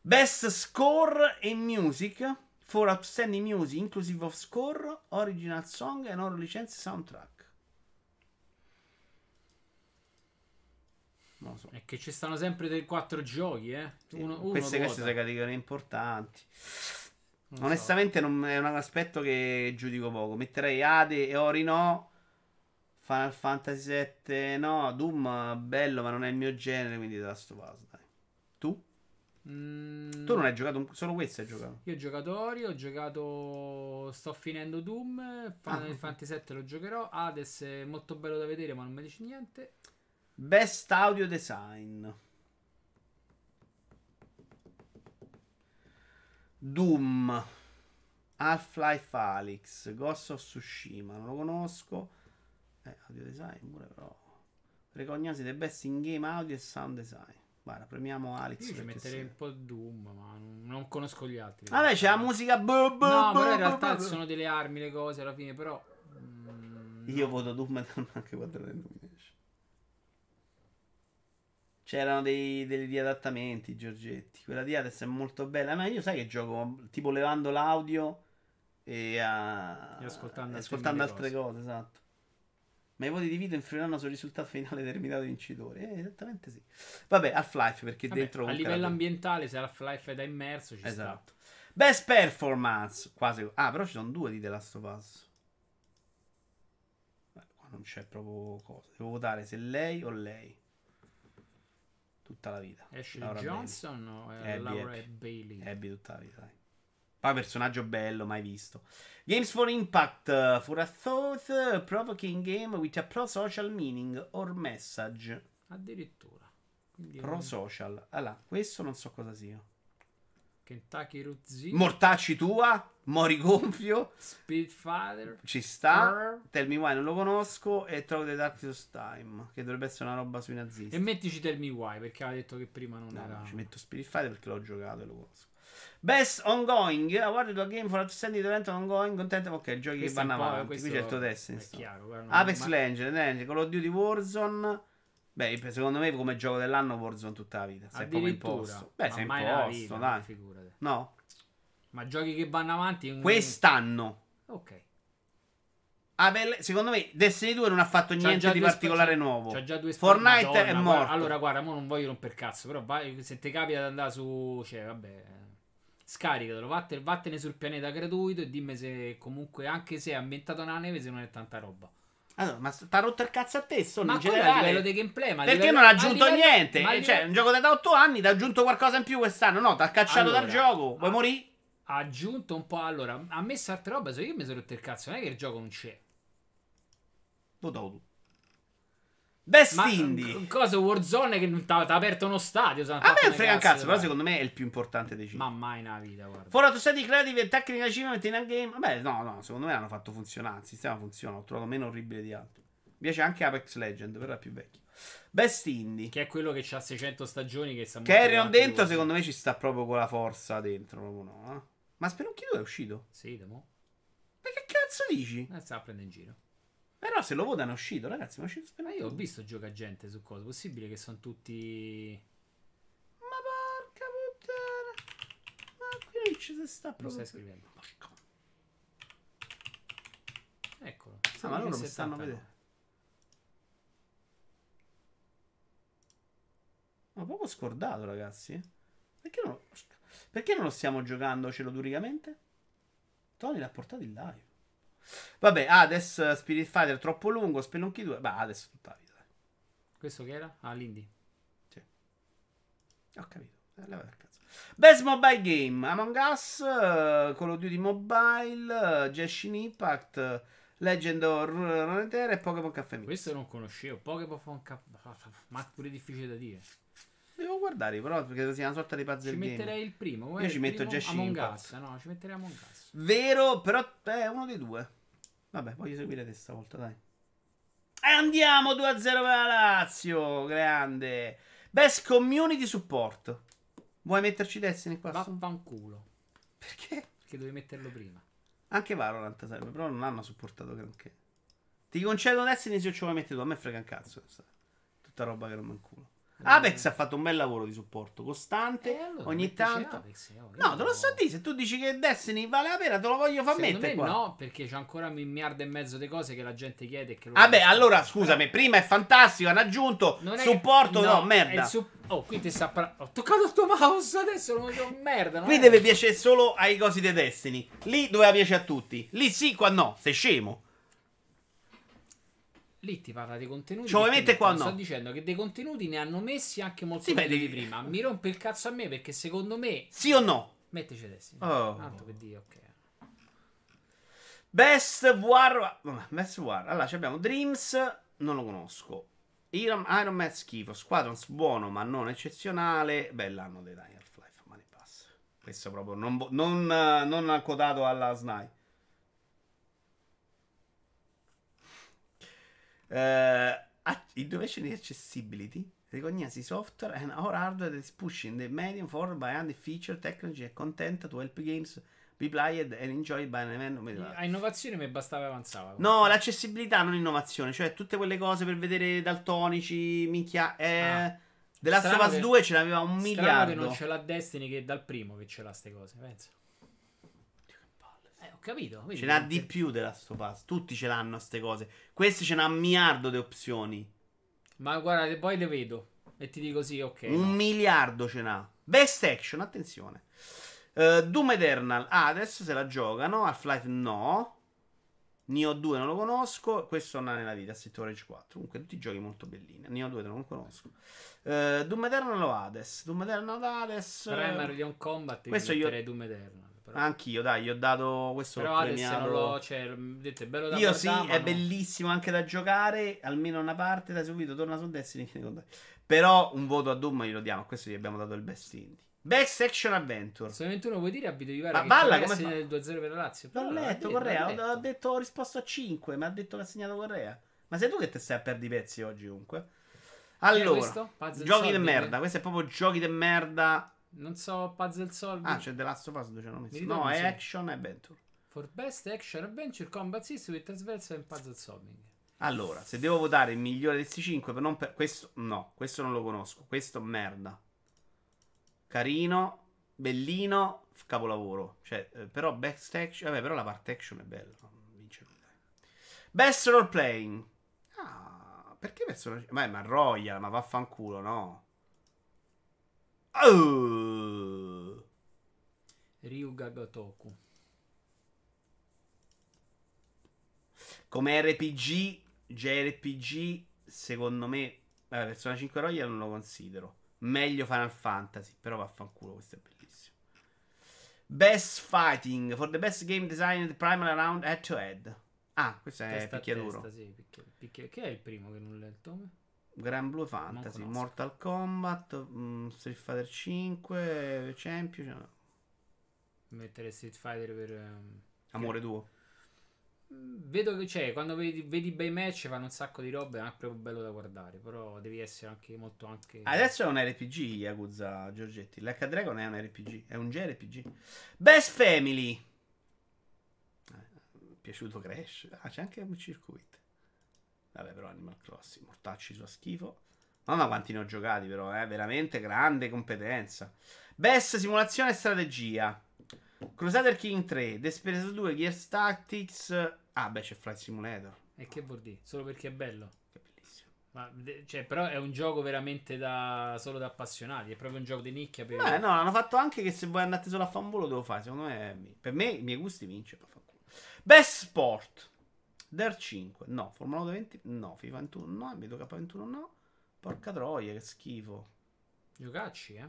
Best Score e Music. For Outstanding Music, Inclusive of Score, Original Song e non licenze soundtrack. Non lo so. È che ci stanno sempre dei quattro giochi, eh. Uno, uno queste, queste sono categorie importanti. Non so. Onestamente, non è un aspetto che giudico poco. Metterei Ade e Ori no. Final Fantasy VII no. Doom bello, ma non è il mio genere. Quindi The Last of Us, dai. Tu? Mm, Tu non hai giocato un- solo questo? Hai giocato? Io ho giocato Ori, ho giocato. Sto finendo Doom. Final Ah. Fantasy VII lo giocherò. Hades è molto bello da vedere, ma non mi dice niente. Best Audio Design. Doom. Half-Life Alyx. Ghost of Tsushima. Non lo conosco. Eh, audio design pure però. Recognosi the best in game audio e sound design. Guarda, premiamo Alex. Io ci metterei un po' Doom, ma non, conosco gli altri. Vabbè, c'è la musica. bu- bu- No, però in realtà sono delle armi le cose alla fine, però. mm, Io no. voto Doom anche quando non esce. C'erano dei, dei riadattamenti, Giorgetti. Quella di Hades è molto bella. Ma io sai che gioco tipo levando l'audio e, a- E ascoltando e altre ascoltando altre cose. esatto. Ma i voti di video influiranno sul risultato finale determinato vincitore. Eh, esattamente sì. Vabbè, Half-Life perché Vabbè, dentro a livello ambientale, se Half-Life è da immerso, ci Esatto. Best performance. Quasi. Ah, però ci sono due di The Last of Us. Beh, qua non c'è proprio cosa. Devo votare se lei o lei. Tutta la vita. Ashley Laura Johnson o è Abby, Laura Abby. Bailey? Bailey. Abby tutta la vita, dai. Poi personaggio bello, mai visto. Games for Impact. uh, for a thought uh, provoking game with a pro-social meaning or message. Addirittura. Quindi Pro-social. Allora, questo non so cosa sia. Kentucky Z, Mortacci tua. Mori gonfio. Spitfire, Ci sta. Fur. Tell Me Why non lo conosco. E trovo The Darkest Time. Che dovrebbe essere una roba sui nazisti. E mettici Tell Me Why perché aveva detto che prima non No, era. no, ci metto Fighter perché l'ho giocato e lo conosco. Best ongoing. Awarded to a game for outstanding event ongoing. Contento. Ok, giochi Questo che vanno avanti. Qui c'è il tuo Destiny. È sto. chiaro. guarda, non- Apex ma- Legends, Legends, Call of Duty Warzone. Beh, secondo me come gioco dell'anno Warzone tutta la vita. È proprio imposto. Beh, nella imposto, dai. figurati. No. Ma giochi che vanno avanti. un- Quest'anno. Ok. Avel- secondo me Destiny 2 non ha fatto C'ha niente di particolare sp- nuovo. C'ha già due sp- Fortnite Madonna, è guarda- morto. allora, guarda, mo non voglio romper cazzo. Però vai- se ti capita di andare su. Cioè, vabbè. Scaricatelo, vattene, vattene sul pianeta gratuito e dimmi se comunque, anche se è ambientato nella neve, se non è tanta roba. Allora, ma t'ha rotto il cazzo a te, Ma in quello a generale? livello di gameplay, ma Perché livello- non ha aggiunto livello- niente? Eh, livello- Cioè, un gioco da 8 anni, ti ha aggiunto qualcosa in più quest'anno. No, ti ha cacciato dal Allora, gioco. Vuoi ah, morire? Ha aggiunto un po'. Allora, a me certe robe, so io mi sono rotto il cazzo. Non è che il gioco non c'è. Votato tu. Best Ma Indie. un cosa Warzone che non t'ha aperto uno stadio. non A ha me una frega un cazzo però secondo me è il più importante dei 5. Ma mai nella vita, guarda. Fallout Study Creative e Technical Achievement in a game. Vabbè, no, no, secondo me l'hanno fatto funzionare. Il sistema funziona. Ho trovato meno orribile di altri. Mi piace anche Apex Legend, però è più vecchio. Best Indie. Che è quello che ha 600 stagioni che sta Carrion dentro, secondo me ci sta proprio con la forza dentro. Proprio no, eh. Ma Spelunky 2 è uscito? Sì, Demo. Ma che cazzo dici? Eh, sta a prendere in giro. Però se lo votano è uscito, ragazzi. Ma è uscito Ma io ho 2. visto gioca gente su cosa. Possibile che sono tutti. Ma porca puttana. Ma qui non ci si sta Lo proprio. stai scrivendo. Porca- Eccolo. Ah, ma loro 16,79. stanno a vedere. Ma proprio scordato, ragazzi. Perché non, perché non lo stiamo giocando celoduricamente? Tony l'ha portato in live. Vabbè, Hades, Spirit Fighter troppo lungo, Spelunky 2. Beh, Hades tutta la vita. Questo che era? Ah, l'Indie. Ho capito. Eh, leva dal cazzo. Best Mobile Game: Among Us, eh, Call of Duty Mobile, uh, Genshin Impact, eh, Legend of Runeterra e Pokémon Caffè Mix. Questo non conoscevo. Pokémon Cap- Ma pure difficile da dire. Devo guardare, però, perché sia una sorta di puzzle Ci game. metterei il primo. com'è Io il ci metto Among Impact. Us. No, ci metterei Among Us. Vero, però è uno dei due. Vabbè, voglio seguire te stavolta, dai. E andiamo 2-0 per la Lazio, grande. Best Community Support. Vuoi metterci Destiny qua? Vaffanculo. Perché? Perché dovevi metterlo prima. Anche Valorant serve, però non hanno supportato granché. Ti concedo Destiny se ci vuoi mettere tu, a me frega un cazzo. Tutta roba che non mi inculo. Apex ha fatto un bel lavoro di supporto, costante, Eh, allora ogni tanto. Apex, oh, No, te lo so dire, se tu dici che Destiny vale la pena, te lo voglio far Secondo mettere me qua. no, perché c'è ancora un miliardo e mezzo di cose che la gente chiede e che Vabbè, non allora scusami, prima è fantastico, hanno aggiunto supporto, che- no, è merda. sup- Oh, qui ti sta par- Ho toccato il tuo mouse adesso, non dico merda. non Qui è- deve piacere solo ai cosi di Destiny. Lì doveva piacere a tutti. Lì sì, qua no. Sei scemo. Lì ti parla dei contenuti. Ci vuoi perché mettere qua o Sto no? dicendo che dei contenuti ne hanno messi anche molto Sì, beh, devi- prima. Mi rompe il cazzo a me perché secondo me. Sì o no? Metteci adesso. Oh. Tanto per dire, ok. Best War. Best War. Allora, ci abbiamo Dreams. Non lo conosco. Iron, Iron Man schifo. Squadrons buono, ma non eccezionale. Bell'anno dei Dai Half-Life. Ma ne passa. Questo proprio non, non, eh, non quotato alla SNAI. A- innovation in accessibility recognize software and our hardware that is pushing the medium forward by adding feature technology and content to help games be played and enjoyed by an event A innovazione mi bastava e avanzava. No, l'accessibilità non innovazione, cioè tutte quelle cose per vedere daltonici, minchia, eh, Ah. The Last of Us che- 2 ce n'aveva un Strano che miliardo. non ce l'ha Destiny che è dal primo che ce l'ha ste cose, pensa. Eh, capito. vedi Ce n'ha che- di più of Us, tutti ce l'hanno ste cose. Questi ce n'ha un miliardo di opzioni. Ma guarda, poi le vedo e ti dico sì, ok. Un no. miliardo ce n'ha. Best Action, attenzione. Eh, Doom Eternal, ah, adesso se la giocano. Half-Life no. Neo 2 non lo conosco. Questo non è nella vita. Street Rage 4. Comunque, tutti i giochi molto bellini. Neo 2 non lo conosco. Eh, Doom Eternal o Hades? Doom Eternal o Hades? Primer Leon Combat Questo io- Doom Eternal. Però, Anch'io, dai, gli ho dato questo però l'ho premiato. non lo... Cioè, detto, è bello da Io sì, guardare, ma è no. bellissimo anche da giocare. Almeno una parte da subito torna su Destiny. Però un voto a Doom glielo diamo. A questo gli abbiamo dato il best indie. Best Action Adventure. Solamente uno vuoi dire abito di Ma Vara che Balla come fa? del 2-0 per la Lazio. L'ho Però l'ha letto, Correa. l'ha Ho, detto. ho detto, ho risposto a 5. Mi ha detto che ha segnato Correa. Ma sei tu che te stai a perdere i pezzi oggi, comunque. Allora, giochi di merda. Questo è proprio giochi di merda. Non so, puzzle solving. Ah, c'è The Last of Us 2 ce l'ho messo. No, è action e adventure. For best action adventure combat system with transversal and puzzle solving. Allora, se devo votare il migliore di questi 5, per non per... questo no, questo non lo conosco. Questo merda. Carino, bellino, capolavoro. Cioè, eh, però best action, vabbè, però la parte action è bella. non Vince dai. Best role playing. Ah, perché personaggi? Ma, ma Royal, ma vaffanculo, no. Oh. Ryuga Gotoku. Come RPG JRPG, secondo me, vabbè, Persona 5 Royal non lo considero. Meglio Final Fantasy, però vaffanculo, questo è bellissimo. Best Fighting for the best game designed primal round head to head. Ah, questo è Testa picchiaduro. testa, sì, picchia- picchia- Che è il primo che non il nome? Gran Blue Fantasy. Mortal Kombat, mm, Street Fighter 5, Champion, Mettere Street Fighter per... ehm, Amore tuo. Mm, Vedo che c'è, quando vedi, vedi bei match fanno un sacco di robe, è anche proprio bello da guardare, però devi essere anche molto anche... Adesso è un RPG Yakuza Giorgetti. L'H Dragon è un RPG, è un JRPG. Best Family. Eh, piaciuto Crash. Ah, c'è anche un circuito. Vabbè, però Animal Crossing, mortacci fa schifo. Mamma quanti ne ho giocati, però, eh, veramente grande competenza. Best simulazione e strategia. Crusader King 3, Desperate 2, Gears Tactics. Ah, beh, c'è Flight Simulator. E che vuol dire? Solo perché è bello. Che bellissimo. Ma, cioè, però è un gioco veramente da solo da appassionati, è proprio un gioco di nicchia per... Beh, no, hanno fatto anche che se vuoi andare solo a fare un volo devo fare. Secondo me, per me, i miei gusti vince. Best Sport. Der 5. No. Formula 1 20. No. FIFA 21. No. Vedo K21. No. Porca troia, che schifo. Giocacci, eh?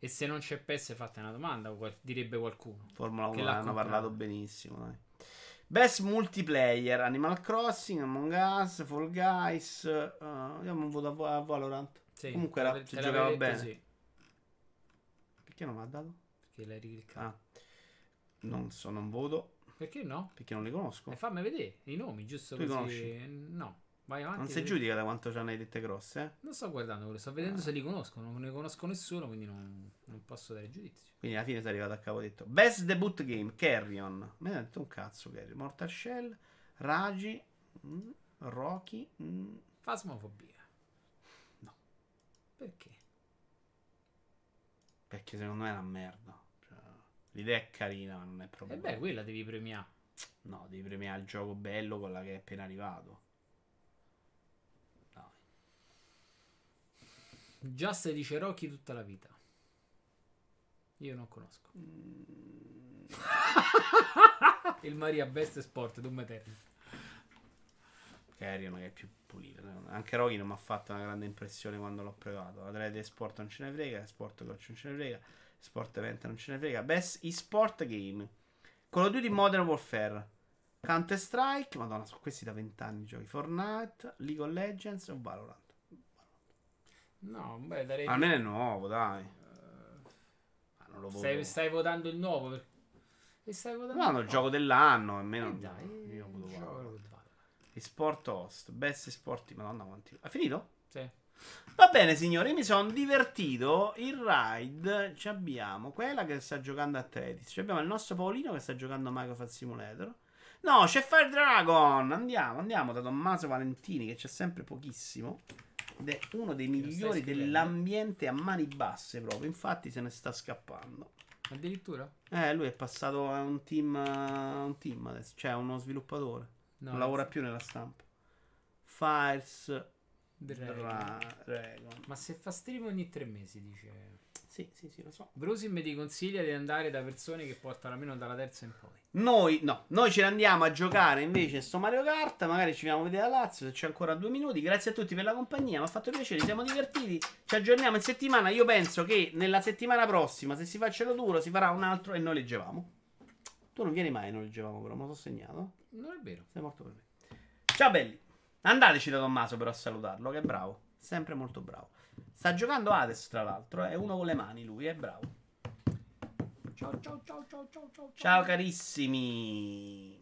E se non c'è PES fate una domanda, direbbe qualcuno. Formula 1 Che ne l'ha hanno parlato benissimo. Dai. Best multiplayer. Animal Crossing, Among Us, Fall Guys. Uh, diamo un voto a, Valorant. Sì, Comunque era- si giocava bene. Sì, Perché non mi ha dato? perché l'hai ricliccato. Ah. Non so, non voto. Perché no? Perché non li conosco. E fammi vedere i nomi, giusto Tu li così. conosci? No, vai avanti. Non si giudica da quanto c'hanno le dette grosse, eh? Non sto guardando sto vedendo se li conosco. Non ne conosco nessuno, quindi non, non posso dare giudizio. Quindi alla fine sei arrivato a capo detto. Best debut game, Carrion. Me ne ha detto un cazzo Carrion. Mortal Shell, Raji, mm, Rocky. mm. Fasmofobia. No. Perché? perché secondo me è una merda. L'idea è carina, ma non è E proprio... Eh beh, quella devi premiare. No, devi premiare il gioco bello con la che è appena arrivato. Dai. Just dice Rocky tutta la vita. Io non conosco. Mm. Il Maria Best Sport, Doom Eternal. Carrion che è più me. Anche Rocky non mi ha fatto una grande impressione quando l'ho provato. Atleti e sport non ce ne frega, sport coach non ce ne frega, sport event non ce ne frega. Best e-sport game. Call of Duty Modern Warfare. Counter Strike, madonna, sono questi da 20 anni giochi. Fortnite, League of Legends o Valorant. No, beh, darei... Almeno è nuovo, dai. Ma non lo voto. Stai, stai votando il nuovo. per- E stai votando No, no, il gioco dell'anno, almeno. Eh, dai, io voto Valorant. Sport host, best sport, madonna quanti. Ha finito? Sì. Va bene, signori, mi sono divertito. Il ride ci abbiamo quella che sta giocando a Tetris. Ci abbiamo il nostro Paolino che sta giocando a Microsoft Simulator. No, c'è Fire Dragon. Andiamo, andiamo da Tommaso Valentini che c'è sempre pochissimo. Ed è uno dei migliori dell'ambiente a mani basse proprio. Infatti se ne sta scappando. Addirittura? Eh, lui è passato a un team, un team adesso, cioè uno sviluppatore. No, non lavora più nella stampa. Fires Dragon. Dra- Dragon. Ma se fa stream ogni tre mesi, dice. Sì, sì, sì, lo so. Brusim ti consiglia di andare da persone che portano almeno dalla terza in poi. Noi, no, noi ce ne andiamo a giocare invece sto Mario Kart. Magari ci vediamo a vedere la Lazio se c'è ancora due minuti. Grazie a tutti per la compagnia. Mi ha fatto piacere, ci siamo divertiti. Ci aggiorniamo in settimana. Io penso che nella settimana prossima, se si fa cielo duro, si farà un altro e noi leggevamo. Tu non vieni mai, non leggevamo, però me lo so segnato. Non è vero. Sei morto per me. Ciao belli. Andateci da Tommaso però a salutarlo, che è bravo. Sempre molto bravo. Sta giocando Hades, tra l'altro. È uno con le mani, lui, è bravo. Ciao ciao ciao ciao ciao ciao. Ciao carissimi.